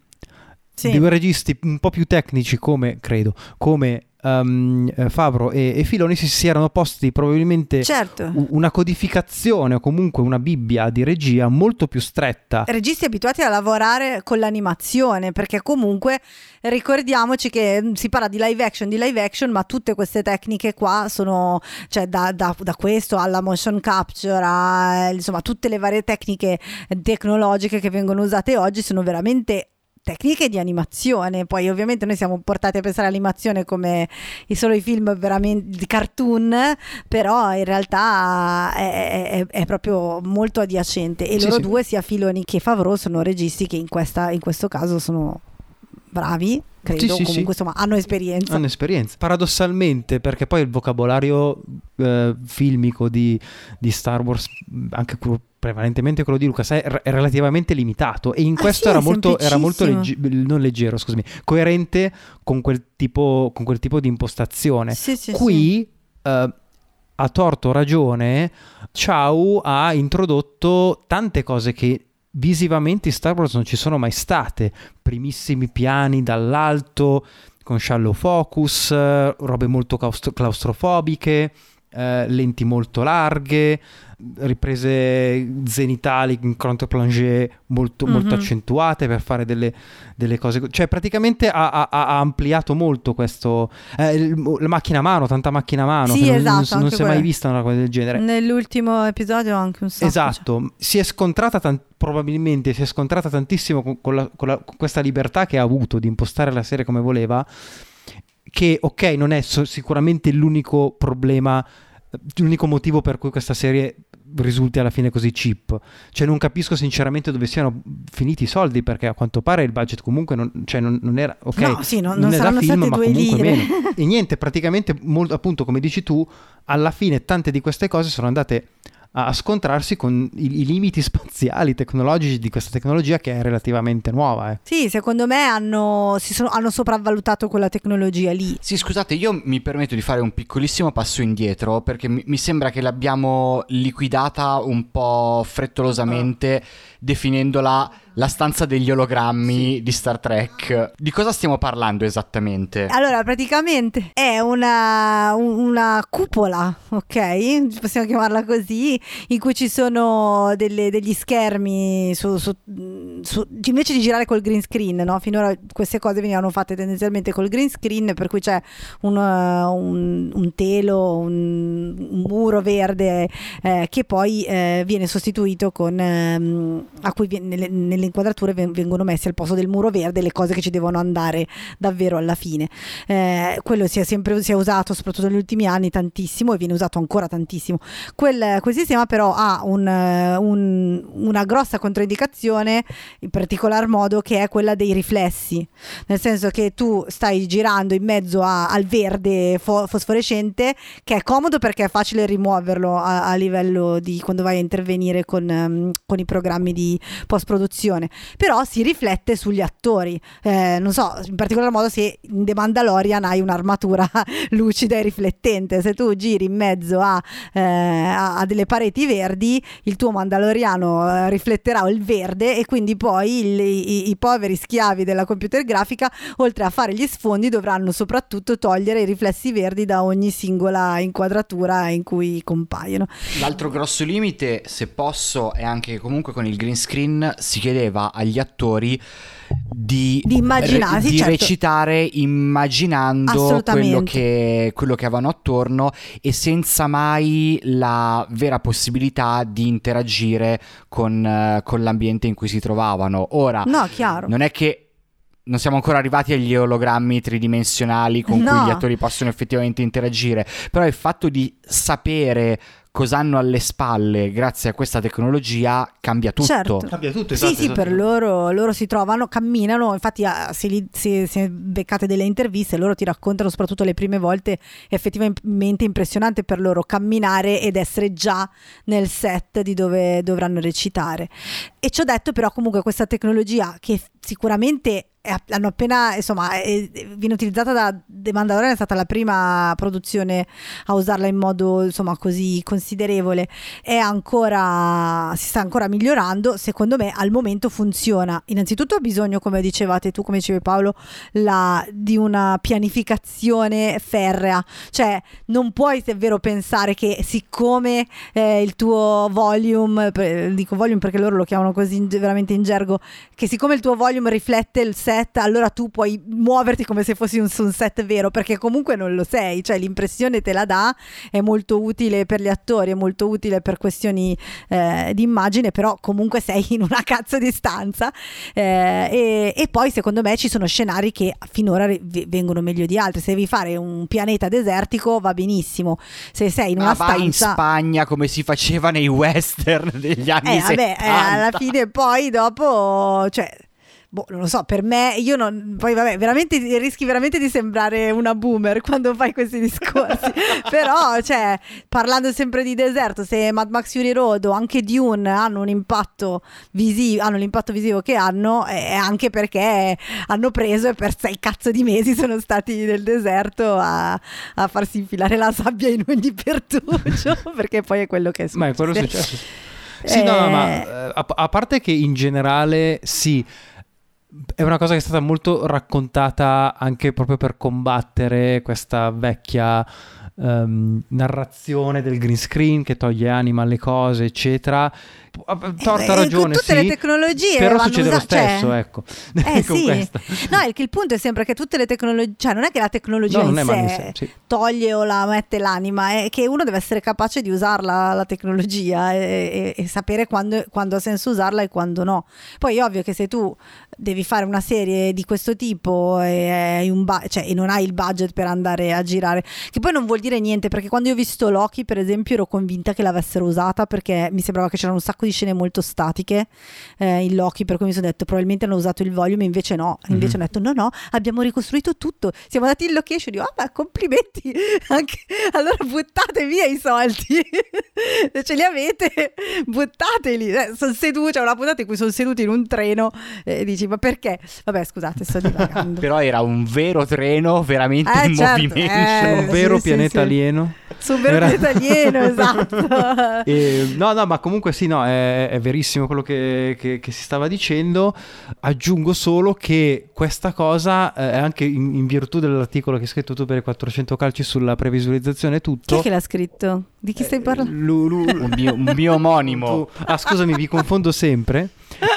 Sì. Due registi un po' più tecnici come, credo, come um, Favro e, e, Filoni si, si, erano posti probabilmente certo. una codificazione o comunque una bibbia di regia molto più stretta. Registi abituati a lavorare con l'animazione perché comunque ricordiamoci che mm, si parla di live action, di live action, ma tutte queste tecniche qua sono, cioè da, da, da questo alla motion capture, a, insomma tutte le varie tecniche tecnologiche che vengono usate oggi sono veramente tecniche di animazione. Poi, ovviamente, noi siamo portati a pensare all'animazione come i solo i film veramente di cartoon, però in realtà è, è, è proprio molto adiacente. E sì, loro sì. due, sia Filoni che Favreau, sono registi che in, questa, in questo caso sono bravi credo, sì, sì, comunque sì. insomma hanno esperienza. Hanno esperienza. Paradossalmente, perché poi il vocabolario eh, filmico di, di, Star Wars, anche prevalentemente quello di Lucas, è, è relativamente limitato e in ah, questo era, molto, era, molto, legge- non leggero, scusami, coerente con quel tipo, con quel tipo di impostazione. Qui... Uh, a torto ragione, Ciao ha introdotto tante cose che visivamente in Star Wars non ci sono mai state. Primissimi piani dall'alto, con shallow focus, robe molto claustrofobiche, eh, lenti molto larghe, riprese zenitali in contreplongé molto, mm-hmm. molto accentuate per fare delle, delle, cose. Cioè, praticamente ha, ha, ha ampliato molto questo. Eh, la macchina a mano, tanta macchina a mano. Sì, esatto, non, non si è mai vista una cosa del genere. Nell'ultimo episodio anche un sacco. Esatto, cioè. si è scontrata tant- probabilmente si è scontrata tantissimo con, con, la, con, la, con questa libertà che ha avuto di impostare la serie come voleva. Che ok, non è so- sicuramente l'unico problema l'unico motivo per cui questa serie risulti alla fine così cheap. Cioè non capisco sinceramente dove siano finiti i soldi perché a quanto pare il budget comunque non, cioè non, non era ok. No, sì, non, non, non era film, ma comunque lire. meno. E niente, praticamente molto, appunto come dici tu, alla fine tante di queste cose sono andate a scontrarsi con i, i, limiti spaziali tecnologici di questa tecnologia che è relativamente nuova. Eh. Sì, secondo me hanno, sono, hanno, sopravvalutato quella tecnologia lì. Sì, scusate, io mi permetto di fare un piccolissimo passo indietro perché mi, mi sembra che l'abbiamo liquidata un po' frettolosamente uh. definendola la stanza degli ologrammi di Star Trek. Di cosa stiamo parlando esattamente? Allora, praticamente è una, una cupola, ok? Possiamo chiamarla così, in cui ci sono delle- degli schermi su, su- su- invece di girare col green screen, no? Finora queste cose venivano fatte tendenzialmente col green screen, per cui c'è un, un- un telo, un, un muro verde eh, che poi eh, viene sostituito con ehm, a cui viene- nelle, nelle inquadrature ven- vengono messi al posto del muro verde le cose che ci devono andare davvero alla fine. Eh, quello si è sempre si è usato, soprattutto negli ultimi anni, tantissimo e viene usato ancora tantissimo. Quel, quel sistema però ha un, un- una grossa controindicazione, in particolar modo, che è quella dei riflessi, nel senso che tu stai girando in mezzo a- al verde fo- fosforescente, che è comodo perché è facile rimuoverlo a, a livello di quando vai a intervenire con, ehm, con i programmi di post-produzione, però si riflette sugli attori. Eh, non so, in particolar modo se in The Mandalorian hai un'armatura lucida e riflettente, se tu giri in mezzo a, eh, a- delle pareti verdi, il tuo mandaloriano eh, rifletterà il verde e quindi poi il- i, i poveri schiavi della computer grafica, oltre a fare gli sfondi, dovranno soprattutto togliere i riflessi verdi da ogni singola inquadratura in cui compaiono. L'altro grosso limite, se posso, è anche che comunque con il green screen si chiedeva agli attori di, Di immaginare, sì, di certo. recitare immaginando quello che, quello che avevano attorno e senza mai la vera possibilità di interagire con, con l'ambiente in cui si trovavano. Ora, No, chiaro. non è che non siamo ancora arrivati agli ologrammi tridimensionali con No. cui gli attori possono effettivamente interagire, però il fatto di sapere cosa hanno alle spalle grazie a questa tecnologia cambia tutto. Certo. Cambia tutto, Sì, esatto, sì, esatto. per loro, loro si trovano, camminano, infatti ah, se, li- se- se beccate delle interviste loro ti raccontano soprattutto le prime volte è effettivamente impressionante per loro camminare ed essere già nel set di dove dovranno recitare. E ci ho detto però comunque questa tecnologia che sicuramente è- hanno appena, insomma, è- viene utilizzata da The Mandalorian, è stata la prima produzione a usarla in modo insomma così considerevole. È ancora si sta ancora migliorando. Secondo me al momento funziona. Innanzitutto ha bisogno come dicevate tu come dicevi Paolo la- di una pianificazione ferrea. Cioè non puoi se è vero pensare che siccome eh, il tuo volume dico volume perché loro lo chiamano così veramente in gergo che siccome il tuo volume riflette il set allora tu puoi muoverti come se fossi un, un set vero perché comunque non lo sei cioè l'impressione te la dà è molto utile per gli attori, è molto utile per questioni eh, di immagine, però comunque sei in una cazzo di stanza. Eh, e, e poi secondo me ci sono scenari che finora v- vengono meglio di altri. Se devi fare un pianeta desertico va benissimo. Se sei in Ma una in stanza... Spagna come si faceva nei western degli anni Eh, vabbè, 70. eh, alla fine poi dopo, cioè, boh, non lo so, per me, io non, poi vabbè, veramente rischi veramente di sembrare una boomer quando fai questi discorsi, però, cioè, parlando sempre di deserto, se Mad Max Fury Road o anche Dune hanno un impatto visivo, hanno l'impatto visivo che hanno, è anche perché hanno preso e per sei cazzo di mesi sono stati nel deserto a, a farsi infilare la sabbia in ogni pertugio, perché poi è quello che è Ma è quello successo. successo. Sì, no, no, ma Eh, eh, a, a parte che in generale sì, è una cosa che è stata molto raccontata anche proprio per combattere questa vecchia ehm, narrazione del green screen che toglie anima alle cose, eccetera. Torta Eh, ragione, con tutte sì, le tecnologie però succede lo usa- cioè- stesso, ecco. Eh sì, questa. no, che il punto è sempre che tutte le tecnologie, cioè non è che la tecnologia No, in sé sé, sì. toglie o la mette l'anima, è che uno deve essere capace di usarla la tecnologia e, e- e sapere quando, quando ha senso usarla e quando no. Poi è ovvio che se tu devi fare una serie di questo tipo e, bu- cioè, e non hai il budget per andare a girare, che poi non vuol dire niente, perché quando io ho visto Loki, per esempio, ero convinta che l'avessero usata perché mi sembrava che c'erano un sacco di scene molto statiche eh, in Loki, per cui mi sono detto probabilmente hanno usato il volume, invece no, invece Mhm. hanno detto no, no, abbiamo ricostruito tutto, siamo andati in location, io, ah, beh, complimenti, Anche- allora buttate via i soldi, se ce li avete, buttateli, eh, sono seduti, c'è una puntata in cui sono seduti in un treno e dici ma perché? Vabbè scusate, sto divagando. Però era un vero treno veramente Eh, in certo, movimento. eh, un vero sì, pianeta Sì. alieno. Su un vero Era- pianeta alieno, esatto. E, no, no, ma comunque sì, no, è, è verissimo quello che, che- che si stava dicendo. Aggiungo solo che questa cosa eh, è anche in, in virtù dell'articolo che hai scritto tu per i 400 calci sulla previsualizzazione e Chi tutto. è che l'ha scritto? Di chi stai parlando? Lu- lu- Un mio, un mio omonimo. tu- ah, scusami, vi confondo sempre.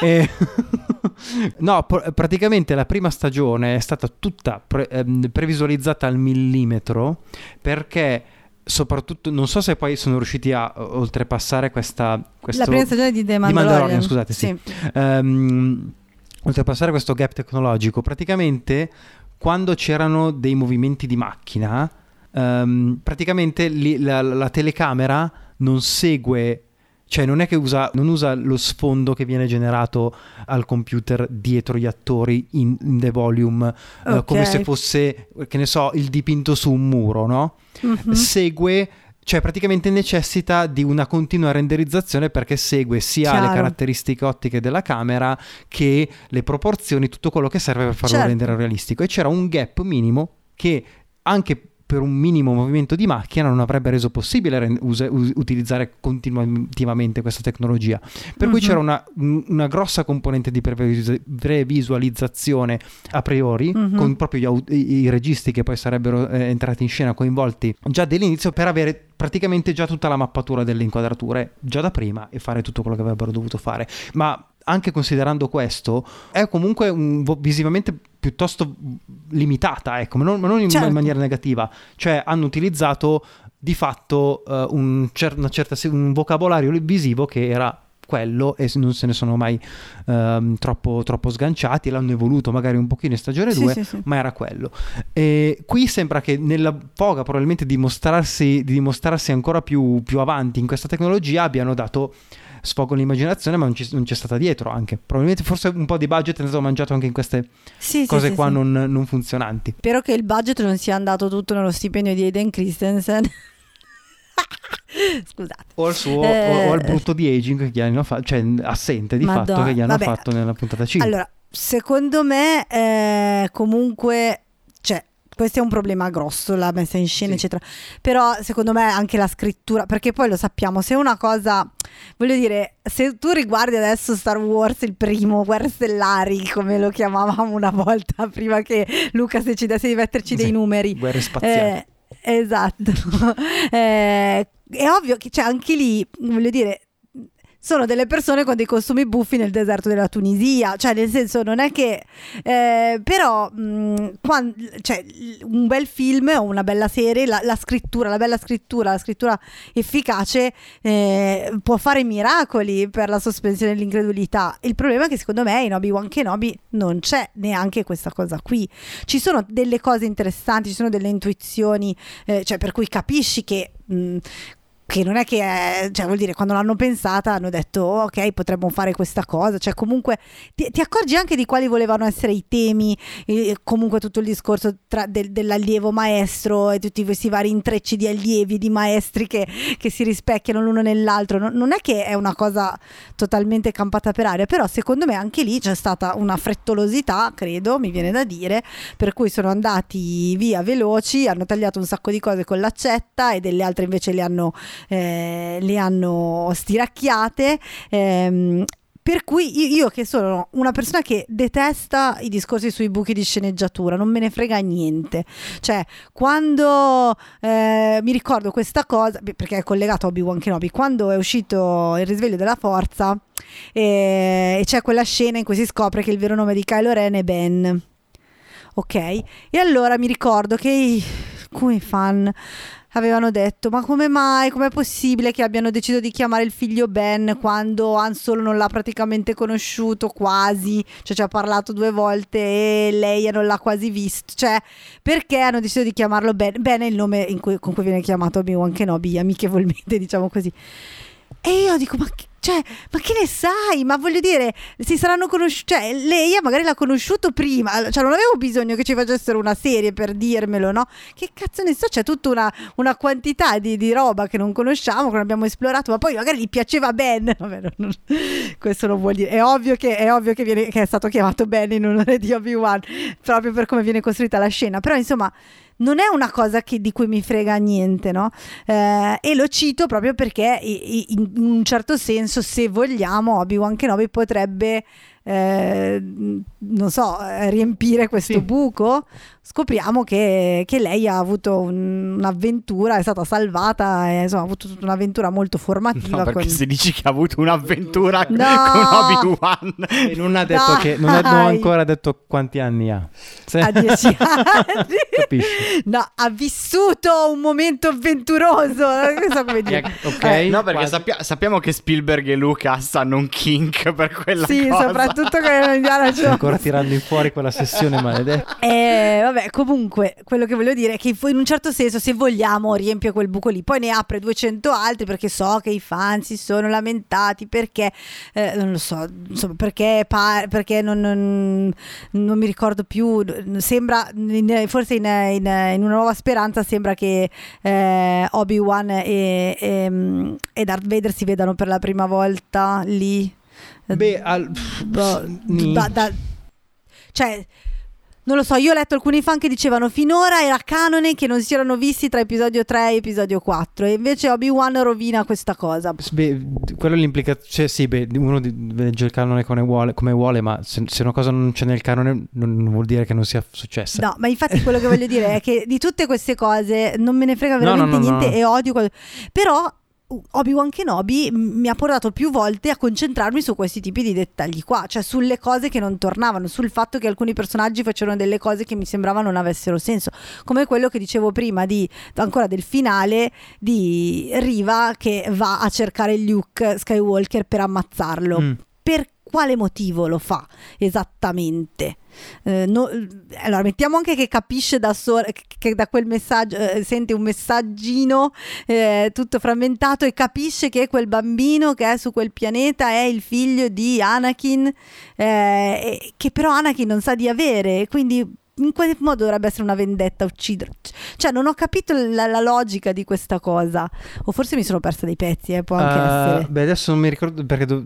Eh, no, pr- praticamente la prima stagione è stata tutta pre- ehm, previsualizzata al millimetro perché soprattutto non so se poi sono riusciti a oltrepassare questa questo, La prima stagione di The di Mandalorian. Mandalorian, scusate, sì. Ehm, oltrepassare questo gap tecnologico, praticamente quando c'erano dei movimenti di macchina, ehm, praticamente lì la, la telecamera non segue, cioè non è che usa, non usa lo sfondo che viene generato al computer dietro gli attori in, in the volume, eh, Ok. come se fosse, che ne so, il dipinto su un muro, no? Mhm. segue cioè praticamente necessita di una continua renderizzazione perché segue sia le Chiaro. caratteristiche ottiche della camera che le proporzioni, tutto quello che serve per farlo Certo. rendere realistico. E c'era un gap minimo che anche per un minimo movimento di macchina non avrebbe reso possibile ren- us- utilizzare continuativamente questa tecnologia. Per cui Mhm. c'era una, un- una grossa componente di previs- previsualizzazione a priori, Mhm. con proprio au- i, i registi che poi sarebbero eh, entrati in scena coinvolti già dall'inizio per avere praticamente già tutta la mappatura delle inquadrature già da prima e fare tutto quello che avrebbero dovuto fare. Ma anche considerando questo, è comunque un- visivamente piuttosto limitata, ecco, ma non, ma non in, Certo. in maniera negativa. Cioè hanno utilizzato di fatto eh, un, cer- una certa un vocabolario visivo che era quello e non se ne sono mai ehm, troppo, troppo sganciati, l'hanno evoluto magari un pochino in stagione Sì, 2, sì, sì. ma era quello. E qui sembra che nella foga probabilmente di mostrarsi, di dimostrarsi ancora più, più avanti in questa tecnologia abbiano dato sfogo all'immaginazione ma non, ci- non c'è stata dietro anche probabilmente forse un po' di budget è stato mangiato anche in queste Sì, cose sì, qua sì. Non, non funzionanti Spero che il budget non sia andato tutto nello stipendio di Aiden Christensen. Scusate. o al suo Eh. o, o al brutto di aging che gli hanno fatto cioè assente di Madonna, fatto che gli hanno vabbè. fatto nella puntata 5 Allora, secondo me eh, comunque, cioè, questo è un problema grosso, la messa in scena, Sì. eccetera. Però secondo me anche la scrittura, perché poi lo sappiamo, se una cosa, voglio dire, se tu riguardi adesso Star Wars, il primo, Guerre Stellari, come lo chiamavamo una volta, prima che Luca decidesse di metterci dei Sì, numeri. guerre spaziali Eh, esatto. Eh, è ovvio che c'è anche lì, voglio dire, sono delle persone con dei costumi buffi nel deserto della Tunisia, cioè nel senso non è che... eh, però mh, quan- cioè, l- un bel film o una bella serie, la, la scrittura, la bella scrittura, la scrittura efficace eh, può fare miracoli per la sospensione dell'incredulità. Il problema è che secondo me in Obi-Wan Kenobi non c'è neanche questa cosa qui. Ci sono delle cose interessanti, ci sono delle intuizioni, eh, cioè per cui capisci che... mh, che non è che è, cioè vuol dire quando l'hanno pensata hanno detto "Oh, ok potremmo fare questa cosa. Cioè comunque ti, ti accorgi anche di quali volevano essere i temi eh, comunque tutto il discorso tra- del- dell'allievo maestro e tutti questi vari intrecci di allievi di maestri che, che si rispecchiano l'uno nell'altro. Non, non è che è una cosa totalmente campata per aria però secondo me anche lì c'è stata una frettolosità credo mi viene da dire per cui sono andati via veloci hanno tagliato un sacco di cose con l'accetta e delle altre invece le hanno eh, le hanno stiracchiate. ehm, per cui io, che sono una persona che detesta i discorsi sui buchi di sceneggiatura, non me ne frega niente. Cioè, quando eh, mi ricordo questa cosa, perché è collegato a Obi-Wan Kenobi, quando è uscito il risveglio della forza eh, e c'è quella scena in cui si scopre che il vero nome di Kylo Ren è Ben. Ok? E allora mi ricordo che i- alcuni fan avevano detto ma come mai, com'è possibile che abbiano deciso di chiamare il figlio Ben quando Han Solo non l'ha praticamente conosciuto quasi, cioè ci ha parlato due volte e lei non l'ha quasi visto, cioè perché hanno deciso di chiamarlo Ben? Ben è il nome cui- con cui viene chiamato Obi-Wan Kenobi, amichevolmente diciamo così. E io dico, ma che, cioè, ma che ne sai? Ma voglio dire, si saranno conosciuti, cioè lei magari l'ha conosciuto prima, cioè non avevo bisogno che ci facessero una serie per dirmelo, no? Che cazzo ne so, c'è tutta una, una quantità di, di roba che non conosciamo, che non abbiamo esplorato, ma poi magari gli piaceva Ben. Vabbè, non- non- questo non vuol dire, è ovvio, che, è, ovvio che, viene- che è stato chiamato Ben in onore di Obi-Wan, proprio per come viene costruita la scena, però insomma non è una cosa che, di cui mi frega niente, no? Eh, e lo cito proprio perché in un certo senso, se vogliamo, Obi-Wan Kenobi potrebbe eh, non so, riempire questo sì. buco, scopriamo che, che, lei ha avuto un, un'avventura, è stata salvata, e, insomma, ha avuto un'avventura molto formativa. No, perché con... se dici che ha avuto un'avventura no! con Obi-Wan e non ha detto no, che non ha ancora detto quanti anni ha. Se... A dieci anni. Capisci? No, ha vissuto un momento avventuroso. Non so come dire. ok. Eh, no, perché sappia- sappiamo che Spielberg e Lucas hanno un kink per quella sì, cosa. Sì, soprattutto con Indiana Jones. ancora tirando in fuori quella sessione maledetta. Eh, vabbè, comunque, quello che voglio dire è che in un certo senso, se vogliamo, riempie quel buco lì. Poi ne apre 200 altri perché so che i fan si sono lamentati perché, eh, non lo so, insomma, perché, pa- perché non, non, non, mi ricordo più. Sembra, in, forse in, in, in, una nuova speranza, sembra che eh, Obi-Wan e, e, e Darth Vader si vedano per la prima volta lì. Beh, al... da, da, da, cioè, non lo so, io ho letto alcuni fan che dicevano finora era canone che non si erano visti tra episodio 3 e episodio 4 e invece Obi-Wan rovina questa cosa. Beh, quello l'implica, cioè sì, beh, uno legge il canone come vuole, come vuole ma se, se, una cosa non c'è nel canone non, non, vuol dire che non sia successa. No, ma infatti quello che voglio dire è che di tutte queste cose non me ne frega veramente no, no, no, niente e odio, però Obi-Wan Kenobi mi ha portato più volte a concentrarmi su questi tipi di dettagli qua, cioè sulle cose che non tornavano, sul fatto che alcuni personaggi facevano delle cose che mi sembrava non avessero senso, come quello che dicevo prima di ancora del finale di Riva che va a cercare Luke Skywalker per ammazzarlo. Mm. Per quale motivo lo fa esattamente? Eh, no, allora mettiamo anche che capisce da che, che da quel messaggio eh, sente un messaggino eh, tutto frammentato e capisce che quel bambino che è su quel pianeta è il figlio di Anakin eh, che però Anakin non sa di avere quindi in quel modo dovrebbe essere una vendetta uccidere cioè non ho capito la, la, logica di questa cosa. O forse mi sono persa dei pezzi eh, può anche uh, essere. beh adesso non mi ricordo perché do-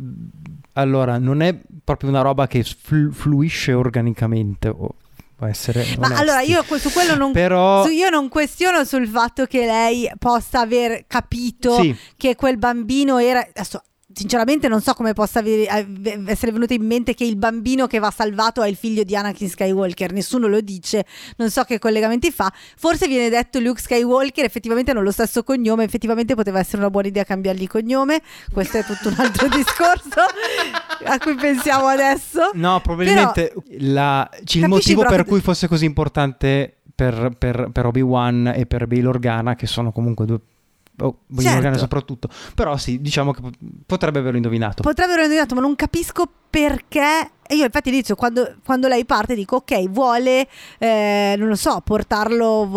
allora, non è proprio una roba che flu- fluisce organicamente. O può essere. Ma onesti. allora io su quello non, Però... io non questiono sul fatto che lei possa aver capito sì. che quel bambino era. Adesso, sinceramente non so come possa essere venuto in mente che il bambino che va salvato è il figlio di Anakin Skywalker, nessuno lo dice, non so che collegamenti fa, forse viene detto Luke Skywalker, effettivamente hanno lo stesso cognome, effettivamente poteva essere una buona idea cambiargli cognome, questo è tutto un altro discorso a cui pensiamo adesso. No, probabilmente Però, la, il motivo per cui fosse così importante per, per, per Obi-Wan e per Bail Organa, che sono comunque due oh, certo. soprattutto. Però sì, diciamo che potrebbe averlo indovinato. Potrebbe averlo indovinato, ma non capisco perché. E io infatti inizio quando, quando lei parte dico ok, vuole, eh, non lo so, portarlo...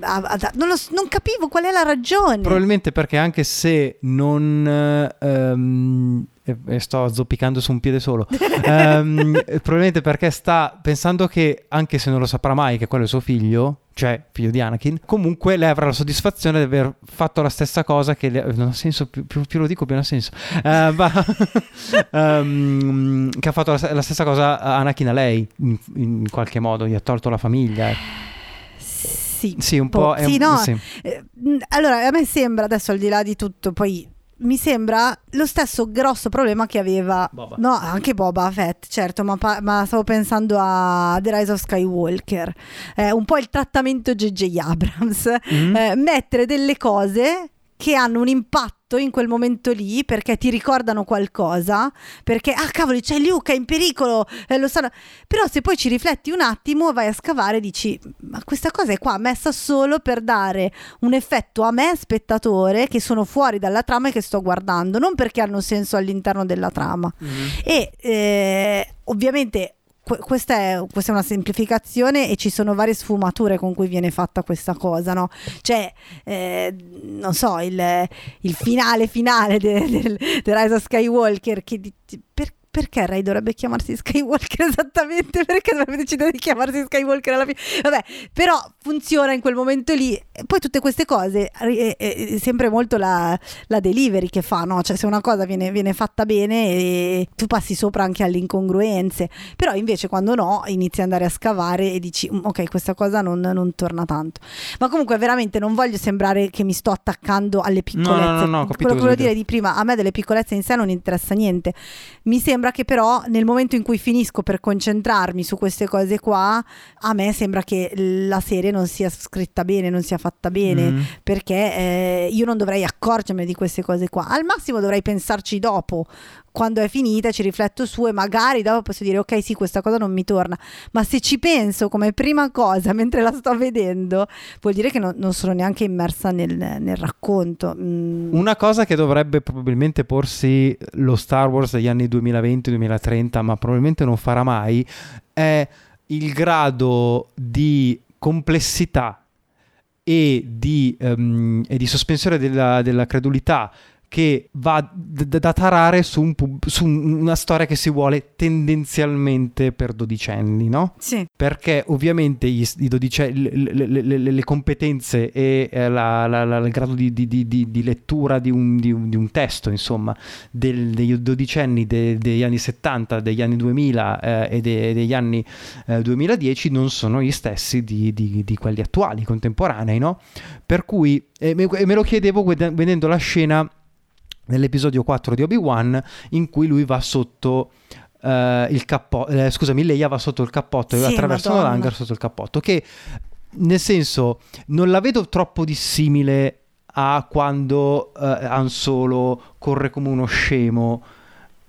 A, a, a, non, lo, non, capivo qual è la ragione. Probabilmente perché anche se non... Um, e sto zoppicando su un piede solo. um, probabilmente perché sta pensando che, anche se non lo saprà mai che quello è suo figlio, cioè figlio di Anakin, comunque lei avrà la soddisfazione di aver fatto la stessa cosa che le, non ha senso, più, più, più, lo dico più non ha senso, uh, ma, um, che ha fatto la, la, stessa cosa Anakin a lei, in, in, qualche modo, gli ha tolto la famiglia. Sì, sì un po'. po sì, un, no. Sì. Eh, allora, a me sembra, adesso al di là di tutto, poi mi sembra lo stesso grosso problema che aveva Boba. no anche Boba Fett certo ma, pa- ma stavo pensando a The Rise of Skywalker eh, un po' il trattamento JJ Abrams mm-hmm. eh, mettere delle cose che hanno un impatto in quel momento lì perché ti ricordano qualcosa, perché ah cavolo c'è Luca è in pericolo, eh, lo sanno. Però se poi ci rifletti un attimo, vai a scavare e dici ma questa cosa è qua messa solo per dare un effetto a me spettatore che sono fuori dalla trama e che sto guardando, non perché hanno senso all'interno della trama. Mm-hmm. E eh, ovviamente questa è, questa è, una semplificazione e ci sono varie sfumature con cui viene fatta questa cosa, no? Cioè, eh, non so, il, il, finale finale del de, de Rise of Skywalker, che, per, perché Ray dovrebbe chiamarsi Skywalker esattamente? Perché dovrebbe decidere di chiamarsi Skywalker alla fine? Vabbè, però funziona in quel momento lì. E poi tutte queste cose, è, è sempre molto la, la, delivery che fa, no? Cioè se una cosa viene, viene fatta bene tu passi sopra anche alle incongruenze, però invece quando no inizi ad andare a scavare e dici mm, ok questa cosa non, non torna tanto. Ma comunque veramente non voglio sembrare che mi sto attaccando alle piccolezze. No, no, no, no Quello che volevo dire di prima, a me delle piccolezze in sé non interessa niente. Mi sembra che però nel momento in cui finisco per concentrarmi su queste cose qua, a me sembra che la serie non sia scritta bene, non sia fatta bene, mm. perché eh, io non dovrei accorgermi di queste cose qua. Al massimo dovrei pensarci dopo, quando è finita ci rifletto su e magari dopo posso dire ok sì questa cosa non mi torna ma se ci penso come prima cosa mentre la sto vedendo vuol dire che no, non sono neanche immersa nel, nel racconto mm. una cosa che dovrebbe probabilmente porsi lo Star Wars degli anni 2020-2030 ma probabilmente non farà mai è il grado di complessità e di, um, e di sospensione della, della credulità che va d- da tarare su, un pub- su, una storia che si vuole tendenzialmente per dodicenni, no? Sì. Perché ovviamente gli, i dodicenni, le, le, le, le, competenze e eh, la, la, la, il grado di, di, di, di lettura di un, un, un, testo, insomma, del, dei dodicenni de, degli anni 70, degli anni 2000 eh, e de, degli anni eh, 2010 non sono gli stessi di, quelli attuali, contemporanei, no? Per cui, e me, me lo chiedevo vedendo la scena nell'episodio 4 di Obi-Wan in cui lui va sotto uh, il cappotto, eh, scusami, Leia va sotto il cappotto e sì, attraversano l'hangar sotto il cappotto, che nel senso non la vedo troppo dissimile a quando uh, Han Solo corre come uno scemo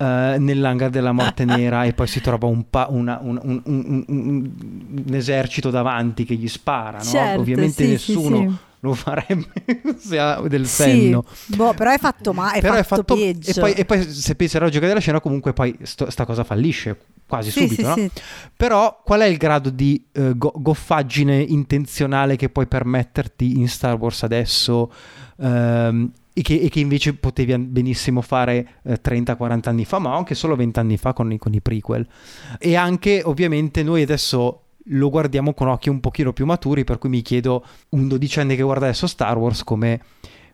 Uh, nell'hangar della morte nera e poi si trova un, pa- una, un, un, un, esercito davanti che gli spara. No? Certo, Ovviamente sì, nessuno sì lo farebbe se ha del senno. Sì, boh, però è fatto male, è, fatto, è fatto peggio. E poi, e poi, se pensi alla logica della scena, comunque poi sto, sta cosa fallisce quasi sì, subito, sì, no? sì. Però qual è il grado di uh, go- goffaggine intenzionale che puoi permetterti in Star Wars adesso? Um, e che, e che, invece potevi benissimo fare eh, 30-40 anni fa, ma anche solo 20 anni fa con i, con i prequel. E anche, ovviamente, noi adesso lo guardiamo con occhi un pochino più maturi, per cui mi chiedo un dodicenne che guarda adesso Star Wars come,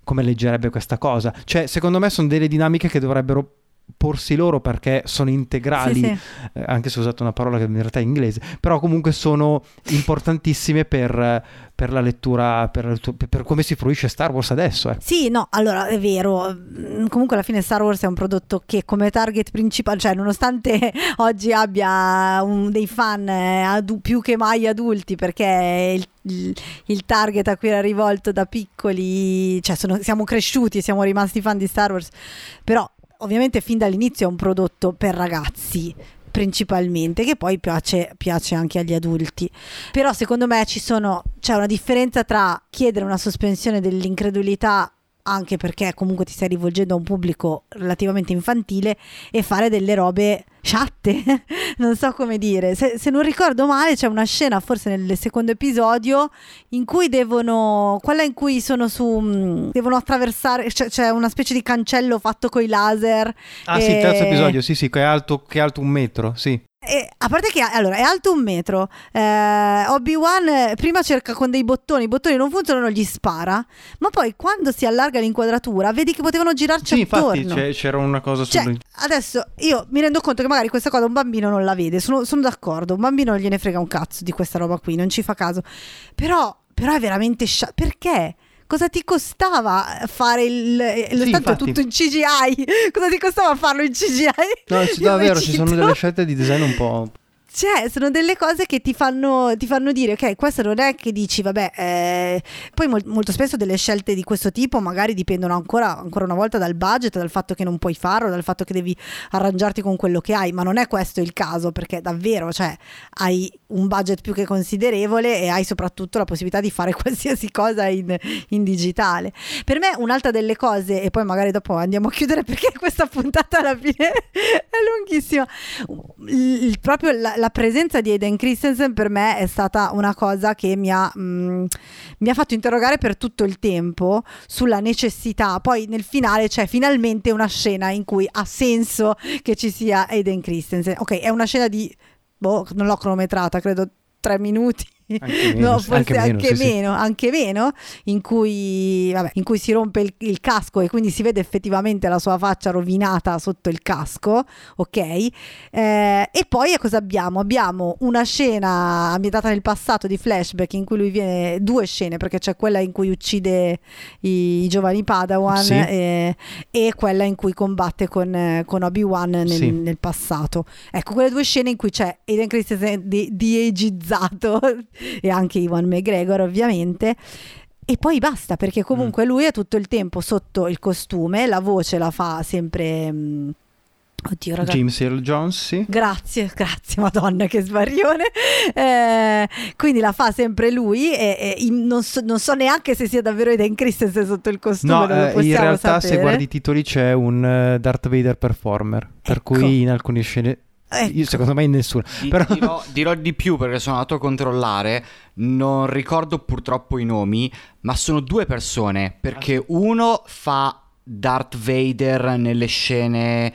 come leggerebbe questa cosa. Cioè, secondo me sono delle dinamiche che dovrebbero porsi loro perché sono integrali, sì, sì. Eh, anche se ho usato una parola che in realtà è inglese, però comunque sono importantissime per, per la lettura, per, per, come si fruisce Star Wars adesso. Eh. Sì, no, allora è vero, mm, comunque alla fine Star Wars è un prodotto che come target principale, cioè nonostante oggi abbia un, dei fan eh, adu- più che mai adulti perché il il, il, target a cui era rivolto da piccoli, cioè sono, siamo cresciuti, siamo rimasti fan di Star Wars, però ovviamente fin dall'inizio è un prodotto per ragazzi principalmente, che poi piace, piace, anche agli adulti. Però secondo me sono, c'è una differenza tra chiedere una sospensione dell'incredulità anche perché comunque ti stai rivolgendo a un pubblico relativamente infantile e fare delle robe sciatte, non so come dire. Se, se, non ricordo male, c'è una scena, forse nel secondo episodio, in cui devono. quella in cui sono su. Mm, devono attraversare. C'è, c'è una specie di cancello fatto con i laser. Ah, e... sì, terzo episodio, sì, sì, che è alto, che è alto un metro, sì. E, a parte che allora, è alto un metro, eh, Obi-Wan eh, prima cerca con dei bottoni, i bottoni non funzionano, gli spara, ma poi quando si allarga l'inquadratura vedi che potevano girarci sì, attorno. infatti c'era una cosa cioè, sul... Adesso io mi rendo conto che magari questa cosa un bambino non la vede, sono, sono d'accordo, un bambino non gliene frega un cazzo di questa roba qui, non ci fa caso, però, però è veramente... Scia- perché? Cosa ti costava fare il, lo sì, tanto tutto in CGI cosa ti costava farlo in CGI no, davvero ci sono delle scelte di design un po' Cioè, sono delle cose che ti fanno, ti fanno dire, ok, questo non è che dici, vabbè, eh... poi mol- molto spesso delle scelte di questo tipo magari dipendono ancora, ancora una volta dal budget, dal fatto che non puoi farlo, dal fatto che devi arrangiarti con quello che hai, ma non è questo il caso, perché davvero, cioè, hai un budget più che considerevole e hai soprattutto la possibilità di fare qualsiasi cosa in, in digitale. Per me un'altra delle cose, e poi magari dopo andiamo a chiudere perché questa puntata alla fine è lunghissima, il, proprio la, la la presenza di Aiden Christensen per me è stata una cosa che mi ha, mh, mi ha fatto interrogare per tutto il tempo sulla necessità. Poi nel finale c'è finalmente una scena in cui ha senso che ci sia Aiden Christensen. Ok, è una scena di... Boh, non l'ho cronometrata, credo tre minuti Anche meno, no, forse Anche anche, meno, sì, sì. meno, anche meno, in cui, vabbè, in cui si rompe il, il casco e quindi si vede effettivamente la sua faccia rovinata sotto il casco, ok? Eh, e poi cosa abbiamo? Abbiamo una scena ambientata nel passato di flashback in cui lui viene, due scene, perché c'è quella in cui uccide i, i giovani Padawan Sì. eh, e quella in cui combatte con, con Obi-Wan nel, nel passato. Ecco, quelle due scene in cui c'è Aiden Christensen di, diegizzato e anche Ivan McGregor ovviamente. E poi basta perché comunque Mm. lui è tutto il tempo sotto il costume, la voce la fa sempre... mm, Oddio ragazzi. James Earl Jones, sì. Grazie, grazie, Madonna, che sbarione. Eh, quindi la fa sempre lui. E, e non, so, non so neanche se sia davvero Eden Christensen sotto il costume. No, eh, in realtà se sapere. guardi i titoli c'è un eh, Darth Vader performer, per Ecco. cui in alcune scene... Ecco. Io secondo me in nessuna. Di- Però... dirò, dirò di più perché sono andato a controllare, non ricordo purtroppo i nomi, ma sono due persone, perché uno fa Darth Vader nelle scene...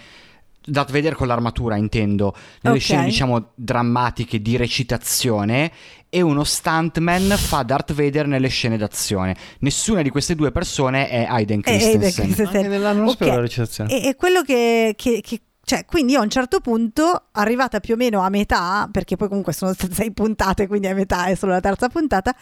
Darth Vader con l'armatura intendo, nelle Ok. scene diciamo drammatiche di recitazione e uno stuntman fa Darth Vader nelle scene d'azione. Nessuna di queste due persone è Aiden È Hayden Christensen. Christensen. Anche nella non Ok. sapevo la recitazione. E, e quello che, che- che- cioè, quindi io a un certo punto, arrivata più o meno a metà, perché poi comunque sono sei puntate, quindi a metà è solo la terza puntata,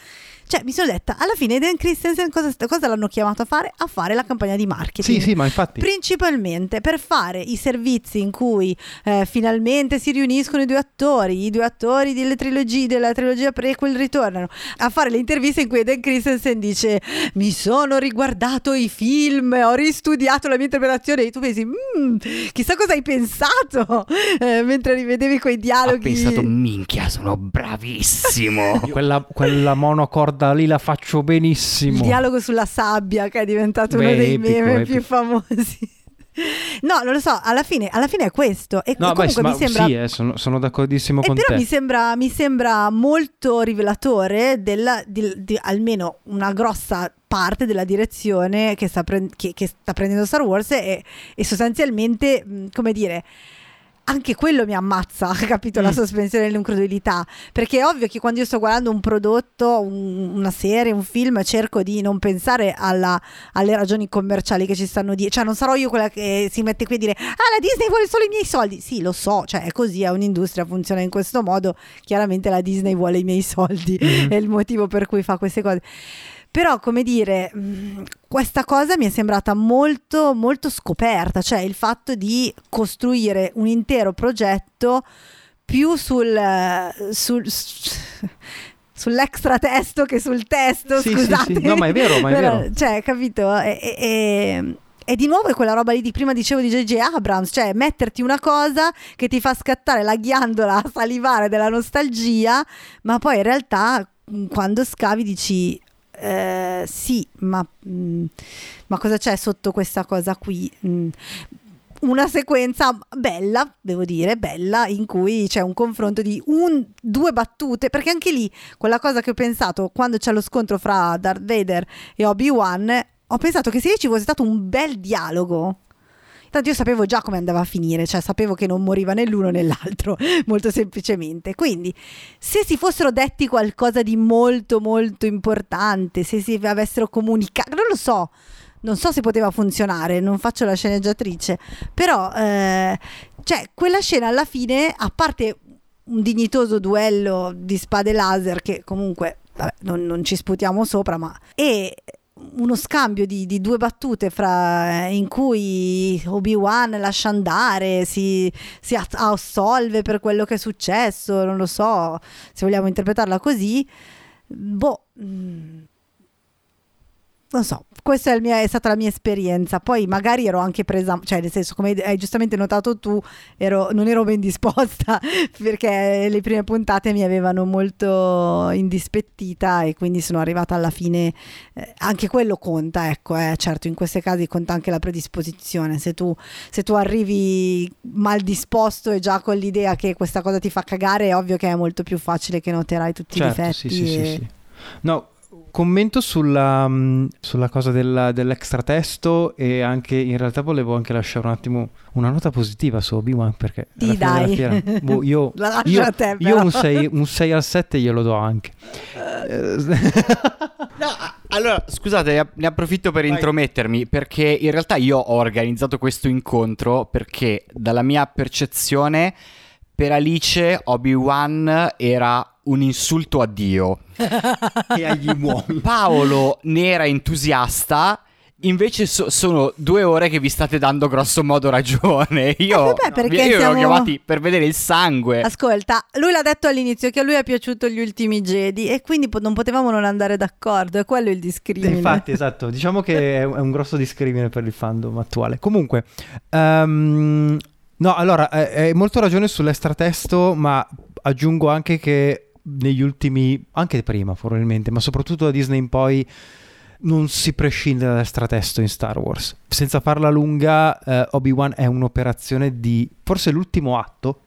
cioè mi sono detta, alla fine Dan Christensen cosa, cosa l'hanno chiamato a fare? A fare la campagna di marketing. Sì, sì, ma infatti... Principalmente per fare i servizi in cui eh, finalmente si riuniscono i due attori, i due attori delle trilogie, della trilogia prequel ritornano a fare le interviste in cui Dan Christensen dice mi sono riguardato i film, ho ristudiato la mia interpretazione e tu pensi "Mm, chissà cosa hai pensato eh, mentre rivedevi quei dialoghi. pensato, minchia, sono bravissimo. Quella, quella monocorda lì la faccio il benissimo. dialogo sulla sabbia che è diventato Beh, uno dei epico, meme epico. più famosi. No, non lo so, alla fine, alla fine è questo. E No, beh, comunque ma mi sembra sì, eh, sono, sono d'accordissimo con però te. mi sembra, mi sembra molto rivelatore della, di, di almeno una grossa parte della direzione che sta, prend- che- che sta prendendo Star Wars e, e sostanzialmente, come dire, anche quello mi ammazza, capito? La Mm. sospensione dell'incredulità. Perché è ovvio che quando io sto guardando un prodotto, un- una serie, un film, cerco di non pensare alla- alle ragioni commerciali che ci stanno dietro. Cioè, non sarò io quella che si mette qui a dire: Ah, la Disney vuole solo i miei soldi. Sì, lo so, cioè è così, è un'industria, funziona in questo modo. Chiaramente la Disney vuole i miei soldi, Mhm. è il motivo per cui fa queste cose. Però, come dire, mh, questa cosa mi è sembrata molto, molto scoperta, cioè il fatto di costruire un intero progetto più sul, sul- sull'extra testo che sul testo, Sì, sì, scusate. sì. No, ma è vero, ma è Però, vero. Cioè, capito? E, e- e- di nuovo è quella roba lì di prima dicevo di J.J. Abrams, cioè metterti una cosa che ti fa scattare la ghiandola salivare della nostalgia, ma poi in realtà quando scavi dici eh, sì, ma, mh, ma cosa c'è sotto questa cosa qui? Mh, una sequenza bella, devo dire, bella, in cui c'è un confronto di un, due battute, perché anche lì quella cosa che ho pensato quando c'è lo scontro fra Darth Vader e Obi-Wan, ho pensato che se ci fosse stato un bel dialogo, tanto io sapevo già come andava a finire, cioè sapevo che non moriva né l'uno né l'altro, molto semplicemente. Quindi, se si fossero detti qualcosa di molto molto importante, se si avessero comunicato, non lo so, non so se poteva funzionare, non faccio la sceneggiatrice, però eh, cioè, quella scena alla fine, a parte un dignitoso duello di spade laser che comunque vabbè, non, non ci sputiamo sopra, ma e uno scambio di, di due battute fra, in cui Obi-Wan lascia andare, si, si ass- assolve per quello che è successo, non lo so se vogliamo interpretarla così. Boh, mm, non so, questa è, mia, è, stata la mia esperienza. Poi magari ero anche presa, cioè nel senso, come hai giustamente notato tu, ero, non ero ben disposta perché le prime puntate mi avevano molto indispettita e quindi sono arrivata alla fine. Eh, anche quello conta, ecco, eh, certo, in questi casi conta anche la predisposizione. Se tu, se tu arrivi mal disposto e già con l'idea che questa cosa ti fa cagare, è ovvio che è molto più facile che noterai tutti certo, i difetti. Sì, sì, e... sì, sì. No, commento sulla, mm, sulla cosa della, dell'extra testo e anche in realtà volevo anche lasciare un attimo una nota positiva su Obi-Wan perché Di dai. Fiera, boh, io, io, te, io un, 6, un 6 al 7 glielo do anche no, allora scusate ne approfitto per Vai. intromettermi perché in realtà io ho organizzato questo incontro perché dalla mia percezione per Alice Obi-Wan era un insulto a Dio. e agli uomini. Paolo ne era entusiasta. Invece so- sono due ore che vi state dando grosso modo ragione. Io, eh beh, io siamo... ero chiamati per vedere il sangue. Ascolta, lui l'ha detto all'inizio che a lui è piaciuto gli ultimi Jedi e quindi po- non potevamo non andare d'accordo. È quello il discrimine. Infatti, esatto. Diciamo che è un grosso discrimine per il fandom attuale. Comunque, um, no, allora, hai molto ragione sull'estratesto, ma aggiungo anche che negli ultimi, anche prima probabilmente, ma soprattutto da Disney in poi non si prescinde dall'estratesto in Star Wars. Senza farla lunga, eh, Obi-Wan è un'operazione di forse l'ultimo atto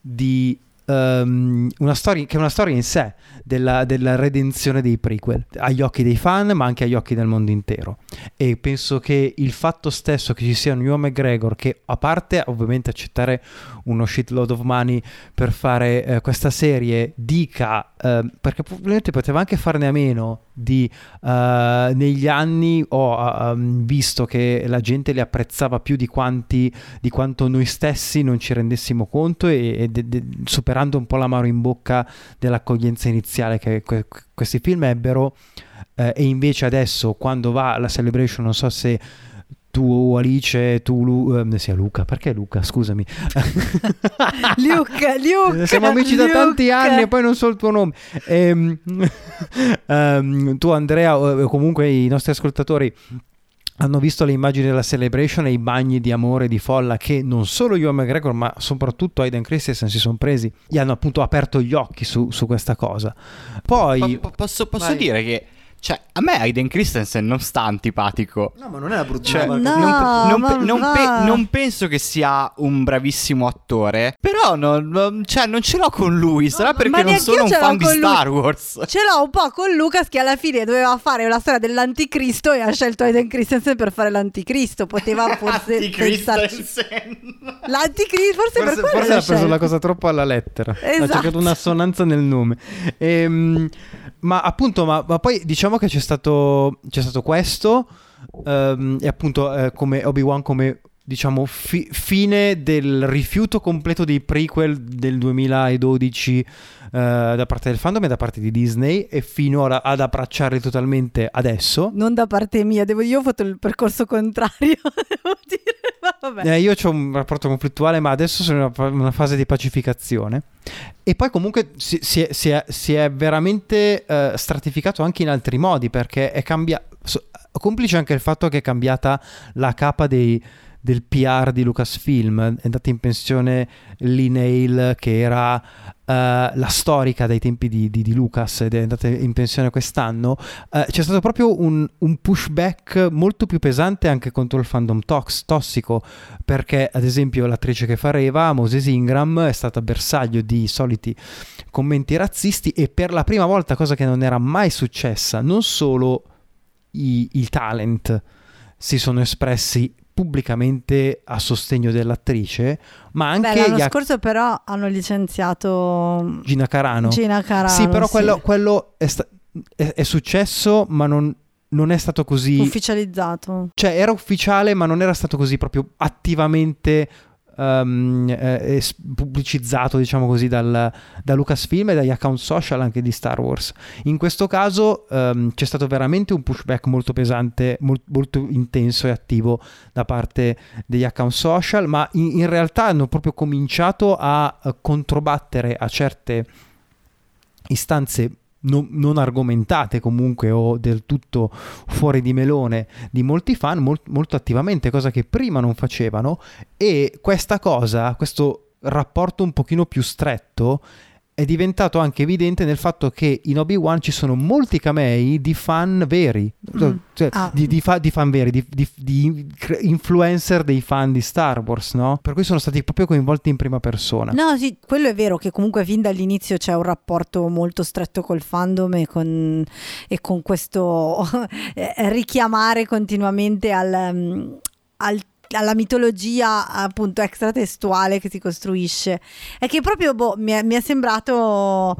di um, una storia che è una storia in sé della, della, redenzione dei prequel agli occhi dei fan ma anche agli occhi del mondo intero. E penso che il fatto stesso che ci sia un Ewan McGregor che a parte ovviamente accettare uno shitload of money per fare eh, questa serie dica eh, perché probabilmente poteva anche farne a meno di uh, negli anni ho uh, visto che la gente li apprezzava più di, quanti, di quanto noi stessi non ci rendessimo conto e, e de, de, superando un po' l'amaro in bocca dell'accoglienza iniziale che que, questi film ebbero uh, e invece adesso quando va alla celebration non so se tu Alice, tu Lu, eh, sia Luca, perché Luca? Scusami. Luca, Luca. Siamo amici Luca. da tanti anni e poi non so il tuo nome. Ehm, um, tu Andrea o comunque i nostri ascoltatori hanno visto le immagini della celebration e i bagni di amore di folla che non solo Ewan McGregor ma soprattutto Aiden Christensen si sono presi gli hanno appunto aperto gli occhi su, su questa cosa poi po- posso, posso dire che cioè, a me Aiden Christensen non sta antipatico. No, ma non è la brutta cioè, no, non, non, non, pe- non, penso che sia un bravissimo attore. Però non, cioè, non ce l'ho con lui. Sarà no, perché non sono un fan di Star Wars. Ce l'ho un po' con Lucas che alla fine doveva fare la storia dell'anticristo e ha scelto Aiden Christensen per fare l'anticristo. Poteva forse pensarci. L'anticristo, forse, forse per Forse ha preso la cosa troppo alla lettera. Esatto. Ha cercato un'assonanza nel nome. Ehm ma appunto, ma, ma, poi diciamo che c'è stato, c'è stato questo, um, e appunto eh, come Obi-Wan come diciamo fi- fine del rifiuto completo dei prequel del 2012 uh, eh, da parte del fandom e da parte di Disney e fino a, ad abbracciarli totalmente adesso. Non da parte mia devo, io ho fatto il percorso contrario eh, io ho un rapporto conflittuale ma adesso sono in una, una fase di pacificazione. E poi comunque si, si, è, si, è, si è, veramente uh, stratificato anche in altri modi perché è cambiato complice anche il fatto che è cambiata la capa dei del PR di Lucasfilm. È andata in pensione Lee Nail, che era uh, la storica dai tempi di, di, di, Lucas ed è andata in pensione quest'anno. Uh, c'è stato proprio un, un, pushback molto più pesante anche contro il fandom tox, tossico, perché ad esempio l'attrice che fa Reva, Moses Ingram, è stata bersaglio di soliti commenti razzisti e per la prima volta, cosa che non era mai successa, non solo i, il talent si sono espressi pubblicamente a sostegno dell'attrice, ma anche... Beh, l'anno scorso però hanno licenziato Gina Carano. Gina Carano sì, però sì. quello, quello è, sta- è, è, successo, ma non, non è stato così... Ufficializzato. Cioè era ufficiale, ma non era stato così proprio attivamente um, eh, pubblicizzato, diciamo così, dal, da Lucasfilm e dagli account social anche di Star Wars. In questo caso um, c'è stato veramente un pushback molto pesante, molt, molto intenso e attivo da parte degli account social, ma in, in realtà hanno proprio cominciato a, a controbattere a certe istanze non, non, argomentate comunque o del tutto fuori di melone di molti fan molt, molto attivamente, cosa che prima non facevano e questa cosa, questo rapporto un pochino più stretto è diventato anche evidente nel fatto che in Obi-Wan ci sono molti camei di fan veri, mm. cioè, ah. di, di, fa, di, fan veri, di, di, influencer dei fan di Star Wars, no? Per cui sono stati proprio coinvolti in prima persona. No, sì, quello è vero che comunque fin dall'inizio c'è un rapporto molto stretto col fandom e con, e con questo richiamare continuamente al, mm, al alla mitologia appunto extratestuale che si costruisce. È che proprio boh, mi, è, mi è sembrato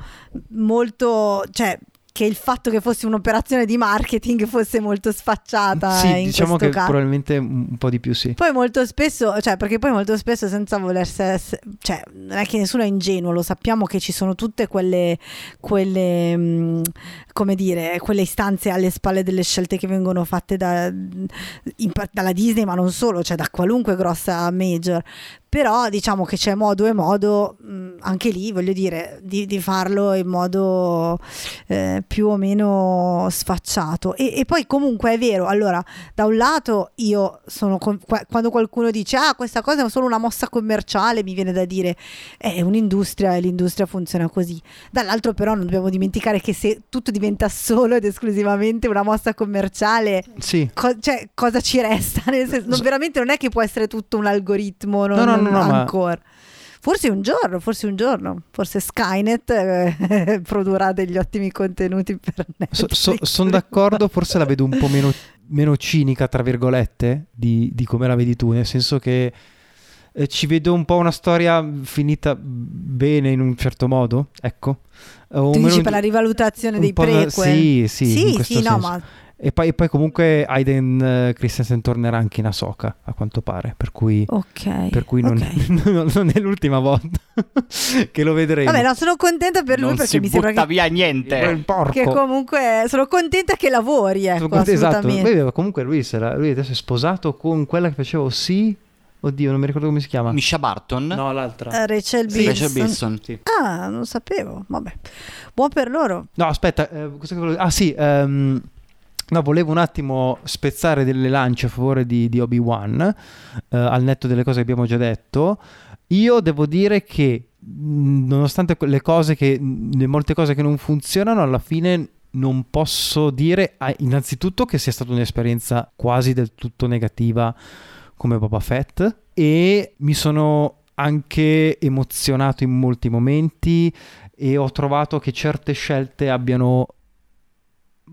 molto cioè che il fatto che fosse un'operazione di marketing fosse molto sfacciata. Sì, diciamo che caso. probabilmente un po' di più sì. Poi molto spesso, cioè perché poi molto spesso senza volersi, cioè non è che nessuno è ingenuo, lo sappiamo che ci sono tutte quelle, quelle mh, come dire, quelle istanze alle spalle delle scelte che vengono fatte da, in, dalla Disney, ma non solo, cioè da qualunque grossa major però diciamo che c'è modo e modo mh, anche lì voglio dire di, di farlo in modo eh, più o meno sfacciato. E, e, poi comunque è vero allora da un lato io sono con, quando qualcuno dice ah questa cosa è solo una mossa commerciale mi viene da dire è un'industria e l'industria funziona così dall'altro però non dobbiamo dimenticare che se tutto diventa solo ed esclusivamente una mossa commerciale sì. co- cioè, cosa ci resta? Nel senso, non, veramente non è che può essere tutto un algoritmo non, no, no, no, no, ancora. Forse un giorno, forse un giorno, forse Skynet eh, produrrà degli ottimi contenuti per Netflix. So, so, Sono d'accordo, forse la vedo un po' meno, meno cinica, tra virgolette, di, di, come la vedi tu, nel senso che eh, ci vedo un po' una storia finita bene in un certo modo, ecco. O tu dici per la rivalutazione dei prequel? Sì, sì, sì, sì no, ma e poi, e poi, comunque Aiden uh, Christensen tornerà anche in Asoka, a quanto pare. Per cui, okay, per cui non, okay. non, è l'ultima volta che lo vedremo. Vabbè, no, sono contenta per lui non perché mi sembra che, via niente. Che contente, sono contenta che lavori. Ecco, contenta, esatto. Beh, comunque lui, sarà, lui adesso è sposato con quella che faceva sì. Oddio, non mi ricordo come si chiama. Misha Barton? No, l'altra. Uh, Rachel Bilson. Rachel Bilson. Sì. Ah, non sapevo. Vabbè. Buon per loro. No, aspetta. Eh, ah, sì. Um, No, volevo un attimo spezzare delle lance a favore di, di Obi-Wan, eh, al netto delle cose che abbiamo già detto. Io devo dire che, nonostante le cose che, le molte cose che non funzionano, alla fine non posso dire, innanzitutto, che sia stata un'esperienza quasi del tutto negativa come Boba Fett e mi sono anche emozionato in molti momenti e ho trovato che certe scelte abbiano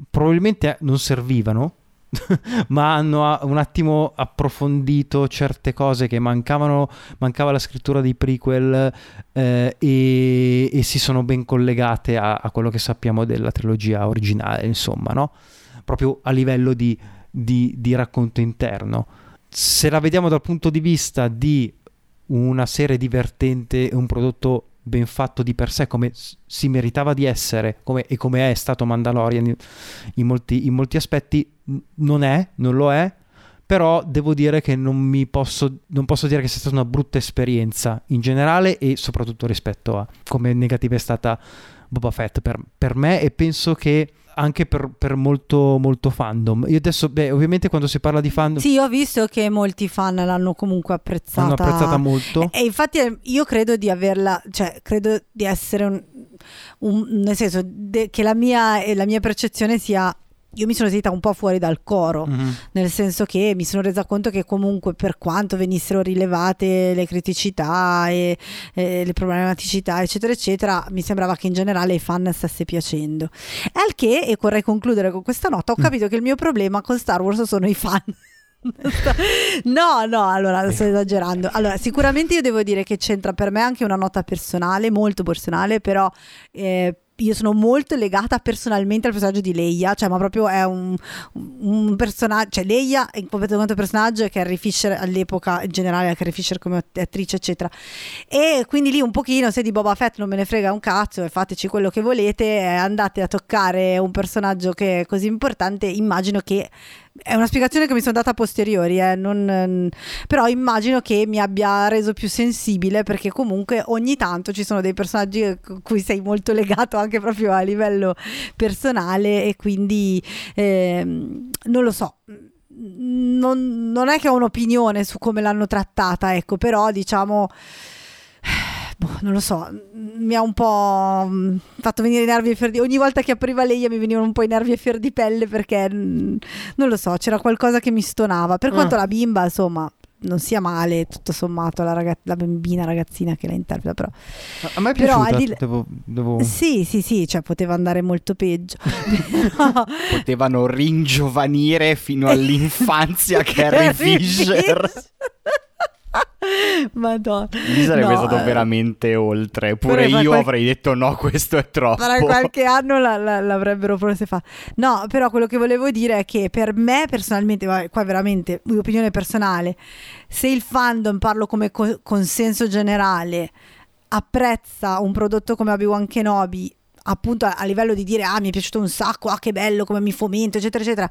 probabilmente non servivano, ma hanno un attimo approfondito certe cose che mancavano, mancava la scrittura dei prequel eh, e, e, si sono ben collegate a, a, quello che sappiamo della trilogia originale, insomma, no? Proprio a livello di, di, di racconto interno. Se la vediamo dal punto di vista di una serie divertente, un prodotto ben fatto di per sé come si meritava di essere come, e come è stato Mandalorian in, molti, in molti aspetti non è, non lo è però devo dire che non mi posso, non posso dire che sia stata una brutta esperienza in generale e soprattutto rispetto a come negativa è stata Boba Fett per, per me e penso che anche per, per molto, molto, fandom. Io adesso, beh, ovviamente quando si parla di fandom... Sì, ho visto che molti fan l'hanno comunque apprezzata. L'hanno apprezzata molto. E, e infatti eh, io credo di averla, cioè credo di essere un... un nel senso de, che la mia, la mia percezione sia io mi sono sentita un po' fuori dal coro, mm-hmm. nel senso che mi sono resa conto che comunque per quanto venissero rilevate le criticità e, e le problematicità, eccetera, eccetera, mi sembrava che in generale ai fan stesse piacendo. Al che, e vorrei concludere con questa nota, ho mm. capito mm. che il mio problema con Star Wars sono i fan. no, no, allora sto esagerando. Allora, sicuramente io devo dire che c'entra per me anche una nota personale, molto personale, però eh, io sono molto legata personalmente al personaggio di Leia, cioè ma proprio è un, un personaggio, cioè Leia è in quanto personaggio e Carrie Fisher all'epoca in generale, Carrie Fisher come attrice eccetera. E quindi lì un pochino se di Boba Fett non me ne frega un cazzo e fateci quello che volete, andate a toccare un personaggio che è così importante, immagino che è una spiegazione che mi sono data a posteriori, eh, non, però immagino che mi abbia reso più sensibile perché comunque ogni tanto ci sono dei personaggi a cui sei molto legato anche proprio a livello personale e quindi eh, non lo so. Non, non è che ho un'opinione su come l'hanno trattata, ecco, però diciamo boh, non lo so, mi ha un po' mm, fatto venire i nervi e fior di ogni volta che apriva lei mi venivano un po' i nervi e fior di pelle perché mm, non lo so, c'era qualcosa che mi stonava. Per quanto ah. la bimba, insomma, non sia male, tutto sommato, la, ragaz- la bambina ragazzina che la interpreta. Però, a me è piaciuta, però, di... devo, devo... Sì, sì, sì, cioè poteva andare molto peggio. Potevano ringiovanire fino all'infanzia Carrie Fisher. Madonna. Lì sarebbe no, stato eh. veramente oltre. Pure io qualche... avrei detto no, questo è troppo. Tra qualche anno la, la, l'avrebbero forse fatto. No, però quello che volevo dire è che per me personalmente, qua veramente, opinione personale, se il fandom, parlo come co- consenso generale, apprezza un prodotto come Obi-Wan Kenobi appunto a, a, livello di dire ah mi è piaciuto un sacco, ah che bello come mi fomento eccetera eccetera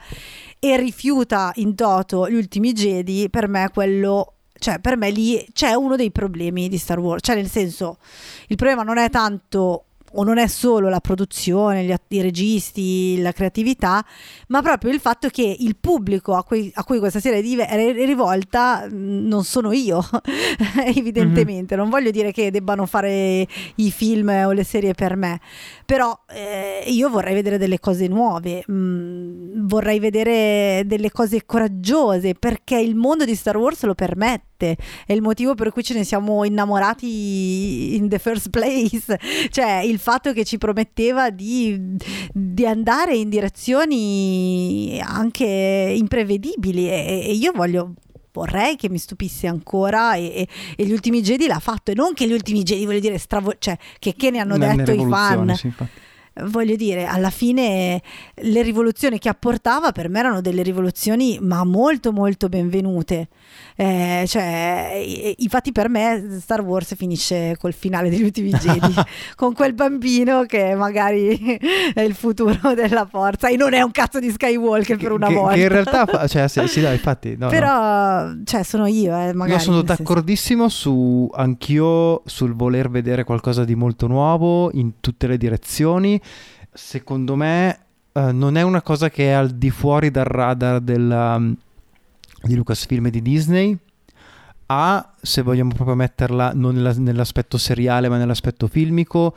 e rifiuta in toto gli ultimi Jedi per me quello cioè per me lì c'è uno dei problemi di Star Wars, cioè nel senso il problema non è tanto o non è solo la produzione, gli, i registi, la creatività, ma proprio il fatto che il pubblico a cui, a cui questa serie è rivolta mm, non sono io, evidentemente. Mm-hmm. Non voglio dire che debbano fare i film o le serie per me, però eh, io vorrei vedere delle cose nuove, mm, vorrei vedere delle cose coraggiose, perché il mondo di Star Wars lo permette è il motivo per cui ce ne siamo innamorati in the first place, cioè il fatto che ci prometteva di, di andare in direzioni anche imprevedibili. E, e io voglio vorrei che mi stupisse ancora e, e, e, gli ultimi Jedi l'ha fatto. E non che gli ultimi Jedi voglio dire stravo- cioè che, che ne hanno ne detto i fan. sì, voglio dire, alla fine le rivoluzioni che apportava per me erano delle rivoluzioni ma molto molto benvenute. Eh, cioè, infatti per me Star Wars finisce col finale degli ultimi Jedi, con quel bambino che magari è il futuro della forza e non è un cazzo di Skywalker per una che, volta. Che in realtà, cioè, sì, sì dai, infatti... No, Però, no. cioè, sono io, eh, magari. Io sono d'accordissimo su, anch'io sul voler vedere qualcosa di molto nuovo in tutte le direzioni. Secondo me... Uh, non è una cosa che è al di fuori dal radar della, di Lucasfilm e di Disney a, se vogliamo proprio metterla non nella, nell'aspetto seriale ma nell'aspetto filmico,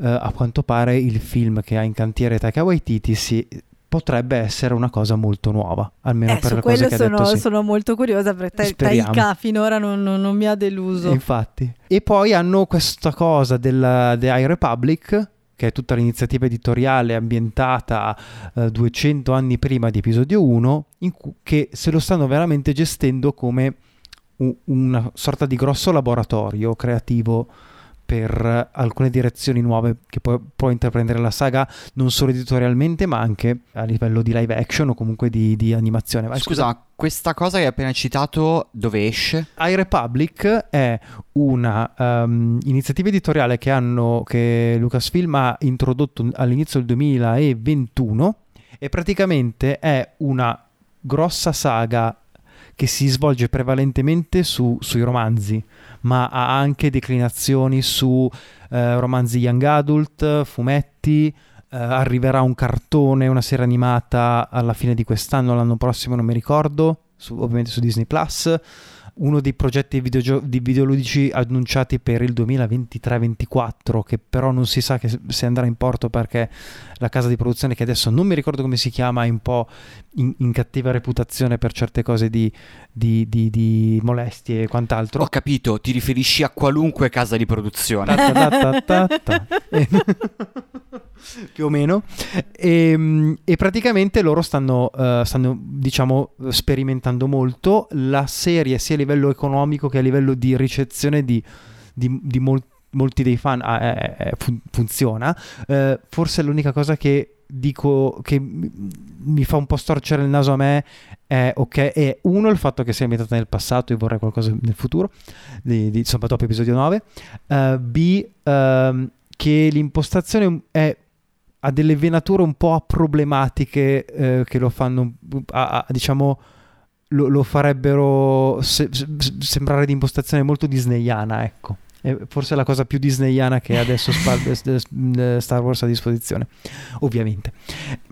eh, a quanto pare il film che ha in cantiere Taika Waititi si, potrebbe essere una cosa molto nuova, almeno eh, per le cose che sono, ha detto, sì. sono molto curiosa perché Taika finora non, non, non, mi ha deluso. Infatti. E poi hanno questa cosa della The High Republic che è tutta l'iniziativa editoriale ambientata eh, 200 anni prima di episodio 1, cu- che se lo stanno veramente gestendo come un, una sorta di grosso laboratorio creativo per alcune direzioni nuove che può, può, intraprendere la saga non solo editorialmente ma anche a livello di live action o comunque di, di animazione. Vai, scusa, scusa, questa cosa che hai appena citato dove esce? High Republic è una um, iniziativa editoriale che, hanno, che Lucasfilm ha introdotto all'inizio del 2021 e praticamente è una grossa saga che si svolge prevalentemente su, sui romanzi ma ha anche declinazioni su eh, romanzi young adult, fumetti, eh, arriverà un cartone, una serie animata alla fine di quest'anno, l'anno prossimo non mi ricordo, su, ovviamente su Disney Plus. Uno dei progetti videogio- di videoludici annunciati per il 2023-24 che però non si sa se andrà in porto perché la casa di produzione che adesso non mi ricordo come si chiama è un po' in, in cattiva reputazione per certe cose di, di, di, di, molestie e quant'altro? Ho capito ti riferisci a qualunque casa di produzione. Ta ta ta più o meno. E, ehm, e praticamente loro stanno, uh, stanno diciamo sperimentando molto. La serie sia a livello economico che a livello di ricezione di, mol- molti dei fan ah, eh, eh, fun- funziona. Uh, forse l'unica cosa che dico che mi fa un po' storcere il naso a me è ok è uno il fatto che sia ambientata nel passato e vorrei qualcosa nel futuro di, di, insomma dopo episodio 9 uh, b uh, che l'impostazione è ha delle venature un po' problematiche eh, che lo fanno, a, a, diciamo, lo, lo farebbero se, se, sembrare di impostazione molto disneyana, ecco. È forse la cosa più disneyana che adesso Star Wars a disposizione, ovviamente.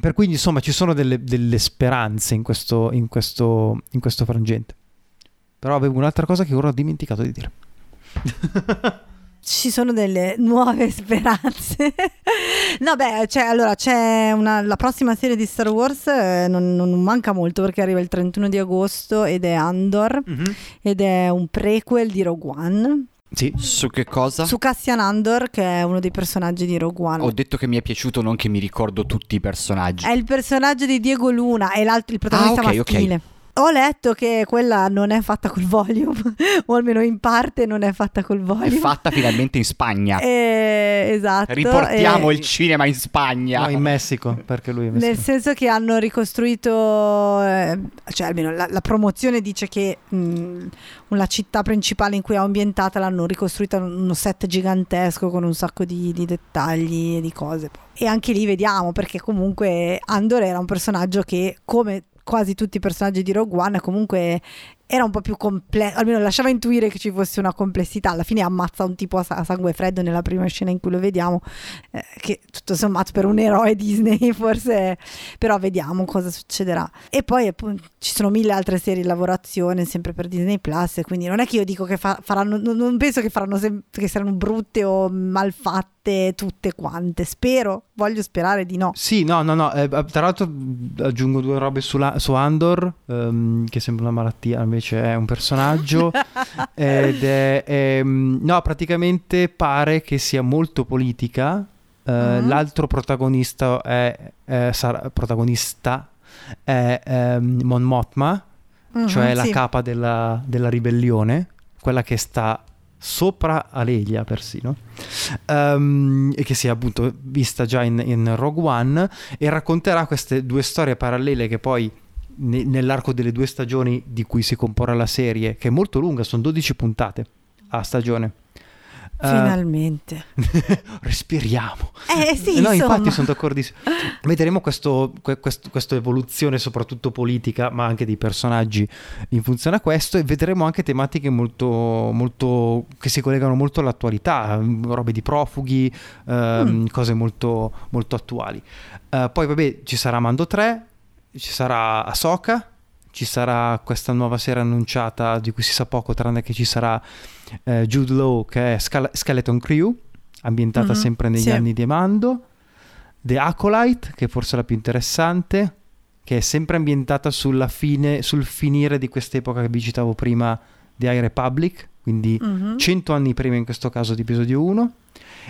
Per cui, insomma, ci sono delle, delle speranze in questo, in, questo, in questo frangente. Però avevo un'altra cosa che ora ho dimenticato di dire. ci sono delle nuove speranze. no, beh, cioè, allora c'è una, la prossima serie di Star Wars, eh, non, non, manca molto perché arriva il 31 di agosto ed è Andor mm-hmm. ed è un prequel di Rogue One. Sì. Su che cosa? Su Cassian Andor, che è uno dei personaggi di Rogue One. Ho detto che mi è piaciuto, non che mi ricordo tutti i personaggi. È il personaggio di Diego Luna, è il protagonista ah, okay, maschile. Okay. Ho letto che quella non è fatta col volume, o almeno in parte non è fatta col volume. È fatta finalmente in Spagna. Eh, esatto. Riportiamo eh, il cinema in Spagna. No, in Messico, perché lui è Messico. Nel senso che hanno ricostruito, eh, cioè almeno la, la, promozione dice che mh, la città principale in cui è ambientata l'hanno ricostruita uno set gigantesco con un sacco di, di dettagli e di cose. E anche lì vediamo, perché comunque Andor era un personaggio che come quasi tutti i personaggi di Rogue One comunque era un po' più complesso, almeno lasciava intuire che ci fosse una complessità. Alla fine ammazza un tipo a, sangue freddo nella prima scena in cui lo vediamo, eh, che tutto sommato per un eroe Disney forse, però vediamo cosa succederà. E poi appunto, ci sono mille altre serie in lavorazione sempre per Disney Plus, quindi non è che io dico che fa, faranno, non penso che, faranno sem- che saranno brutte o malfatte tutte quante. Spero, voglio sperare di no. Sì, no, no, no. Eh, tra l'altro aggiungo due robe sulla, su Andor, ehm, che sembra una malattia invece è un personaggio ed è, è, ehm, no praticamente pare che sia molto politica uh, uh-huh. l'altro protagonista è, è sarà, protagonista è um, Mon Mothma uh-huh, cioè la capa della, della ribellione quella che sta sopra Alelia persino um, e che si è appunto vista già in, in, Rogue One e racconterà queste due storie parallele che poi nell'arco delle due stagioni di cui si comporrà la serie, che è molto lunga, sono 12 puntate a stagione. Eh, Finalmente. Uh, respiriamo. Eh sì, no, insomma. infatti sono d'accordissimo. Vedremo questo, questo, questa evoluzione soprattutto politica, ma anche dei personaggi in funzione a questo e vedremo anche tematiche molto, molto che si collegano molto all'attualità, robe di profughi, uh, mm. cose molto, molto attuali. Uh, poi vabbè ci sarà Mando 3, ci sarà Ahsoka, ci sarà questa nuova serie annunciata di cui si sa poco, tranne che ci sarà eh, Jude Law che è Scal- Skeleton Crew, ambientata mm-hmm, sempre negli sì. anni di Mando, The Acolyte, che è forse la più interessante, che è sempre ambientata sulla fine, sul finire di quest'epoca che vi citavo prima di High Republic, quindi mm-hmm. 100 anni prima in questo caso di episodio 1.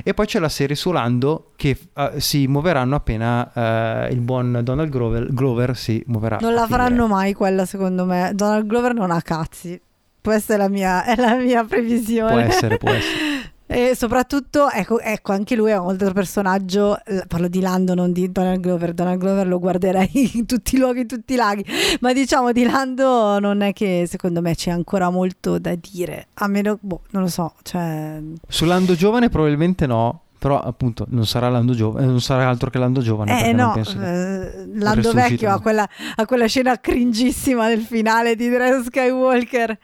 E poi c'è la serie su Lando che uh, si muoveranno appena uh, il buon Donald Glover, Glover si muoverà. Non la faranno mai quella secondo me. Donald Glover non ha cazzi. Questa è la mia, è la mia previsione. Può essere, può essere. E soprattutto, ecco, ecco, anche lui è un altro personaggio, parlo di Lando, non di Donald Glover, Donald Glover lo guarderei in tutti i luoghi, in tutti i laghi, ma diciamo di Lando non è che secondo me c'è ancora molto da dire, a meno, boh, non lo so. Cioè... Su Lando giovane probabilmente no, però appunto non sarà Lando giovane, non sarà altro che Lando giovane. Eh no, eh, Lando vecchio ha quella, quella scena cringissima nel finale di Drew Skywalker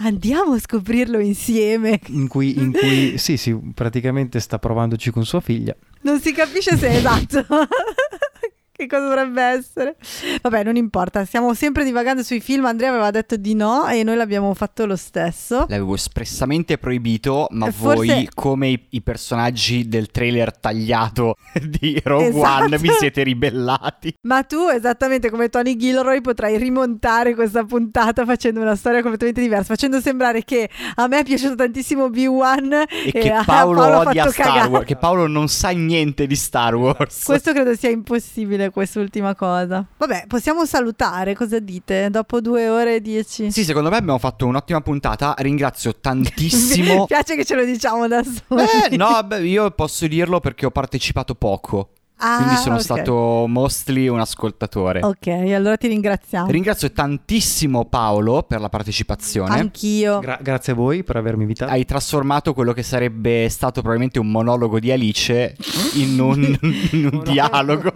andiamo a scoprirlo insieme. In cui, in cui, sì, sì, praticamente sta provandoci con sua figlia. Non si capisce se è esatto. che cosa dovrebbe essere? Vabbè, non importa, stiamo sempre divagando sui film. Andrea aveva detto di no e noi l'abbiamo fatto lo stesso. L'avevo espressamente proibito, ma e voi, forse... come i, i, personaggi del trailer tagliato di Rogue esatto. One, vi siete ribellati. Ma tu, esattamente come Tony Gilroy, potrai rimontare questa puntata facendo una storia completamente diversa, facendo sembrare che a me è piaciuto tantissimo B1 e, e che Paolo, Paolo odia Star Wars, che Paolo non sa niente di Star Wars. Questo credo sia impossibile quest'ultima cosa. Vabbè, possiamo salutare, cosa dite? Dopo due ore e dieci. Sì, secondo me abbiamo fatto un'ottima puntata. Ringrazio tantissimo. Mi piace che ce lo diciamo da soli. Eh, no, beh, io posso dirlo perché ho partecipato poco. Ah, quindi sono ok. stato mostly un ascoltatore. Ok, allora ti ringraziamo. Ringrazio tantissimo Paolo per la partecipazione. Anch'io. Gra- grazie a voi per avermi invitato. Hai trasformato quello che sarebbe stato probabilmente un monologo di Alice in un, in un dialogo,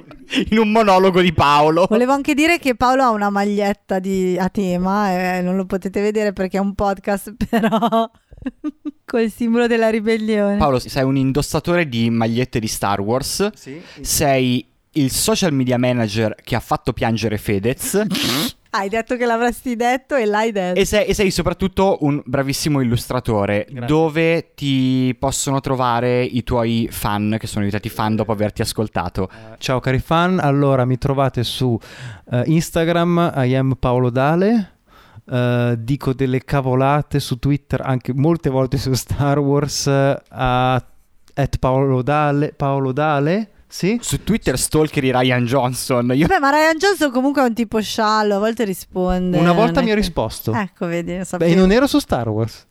in un monologo di Paolo. Volevo anche dire che Paolo ha una maglietta di- a tema, eh, non lo potete vedere perché è un podcast, però col simbolo della ribellione. Paolo, sei un indossatore di magliette di Star Wars. Sì. Sei il social media manager che ha fatto piangere Fedez. Hai detto che l'avresti detto e l'hai detto. E sei, e sei soprattutto un bravissimo illustratore. Grazie. Dove ti possono trovare i tuoi fan che sono diventati fan dopo averti ascoltato? Ciao cari fan, allora mi trovate su eh, Instagram, I am Paolo Dale, eh, dico delle cavolate su Twitter, anche molte volte su Star Wars, eh, a Paolo Dale, Paolo Dale, sì? Su Twitter stalkeri Ryan Johnson. Io Vabbè, ma Ryan Johnson comunque è un tipo sciallo, a volte risponde. Una volta mi ha che- risposto. Ecco, vedi, lo Beh, sapevo. e non ero su Star Wars.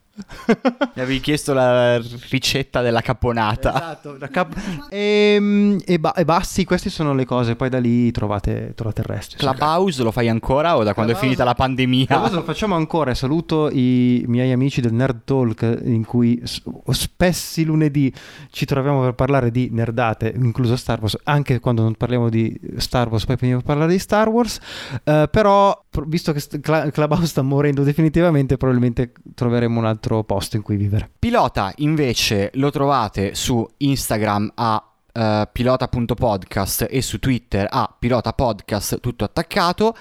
Mi avevi chiesto la ricetta della caponata. Esatto, cap- e, e, ba- e basti, queste sono le cose, poi da lì trovate, trovate il resto. Clubhouse lo fai ancora o da quando è Clubhouse- finita la pandemia? Clubhouse lo facciamo ancora saluto i miei amici del Nerd Talk in cui spessi lunedì ci troviamo per parlare di nerdate, incluso Star Wars, anche quando non parliamo di Star Wars poi veniamo a parlare di Star Wars, Eh, però visto che Clubhouse sta morendo definitivamente probabilmente troveremo un altro posto in cui vivere. Pilota invece lo trovate su Instagram a eh, pilota.podcast e su Twitter a pilotapodcast tutto attaccato.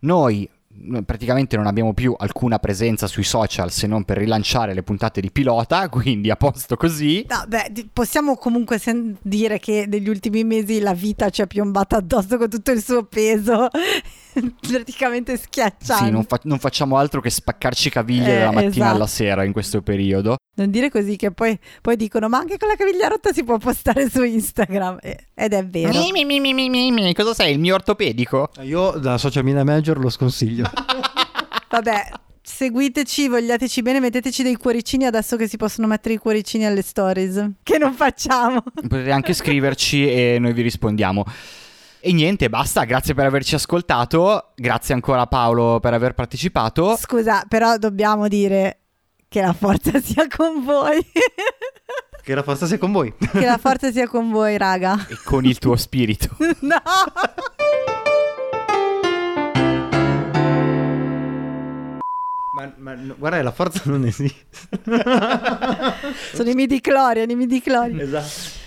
Noi eh, praticamente non abbiamo più alcuna presenza sui social se non per rilanciare le puntate di pilota, quindi a posto così. No, beh, possiamo comunque sen- dire che negli ultimi mesi la vita ci è piombata addosso con tutto il suo peso, praticamente schiacciante. Sì, non, fa- non facciamo altro che spaccarci caviglie Eh, dalla mattina esatto. alla sera in questo periodo. Non dire così che poi, poi dicono ma anche con la caviglia rotta si può postare su Instagram Eh, ed è vero. Mi, mi, mi, mi, mi, mi, mi. Cosa sei? Il mio ortopedico? Io da social media manager lo sconsiglio. Vabbè, seguiteci, vogliateci bene, metteteci dei cuoricini adesso che si possono mettere i cuoricini alle stories, che non facciamo. Potete anche scriverci e noi vi rispondiamo. E niente, basta, grazie per averci ascoltato, grazie ancora Paolo per aver partecipato. Scusa, però dobbiamo dire che la forza sia con voi. che la forza sia con voi. che la forza sia con voi, raga. E con il tuo spirito. No! Ma, ma no, guarda, la forza non esiste. Sono i midi-clorian, i midi-clorian. esatto.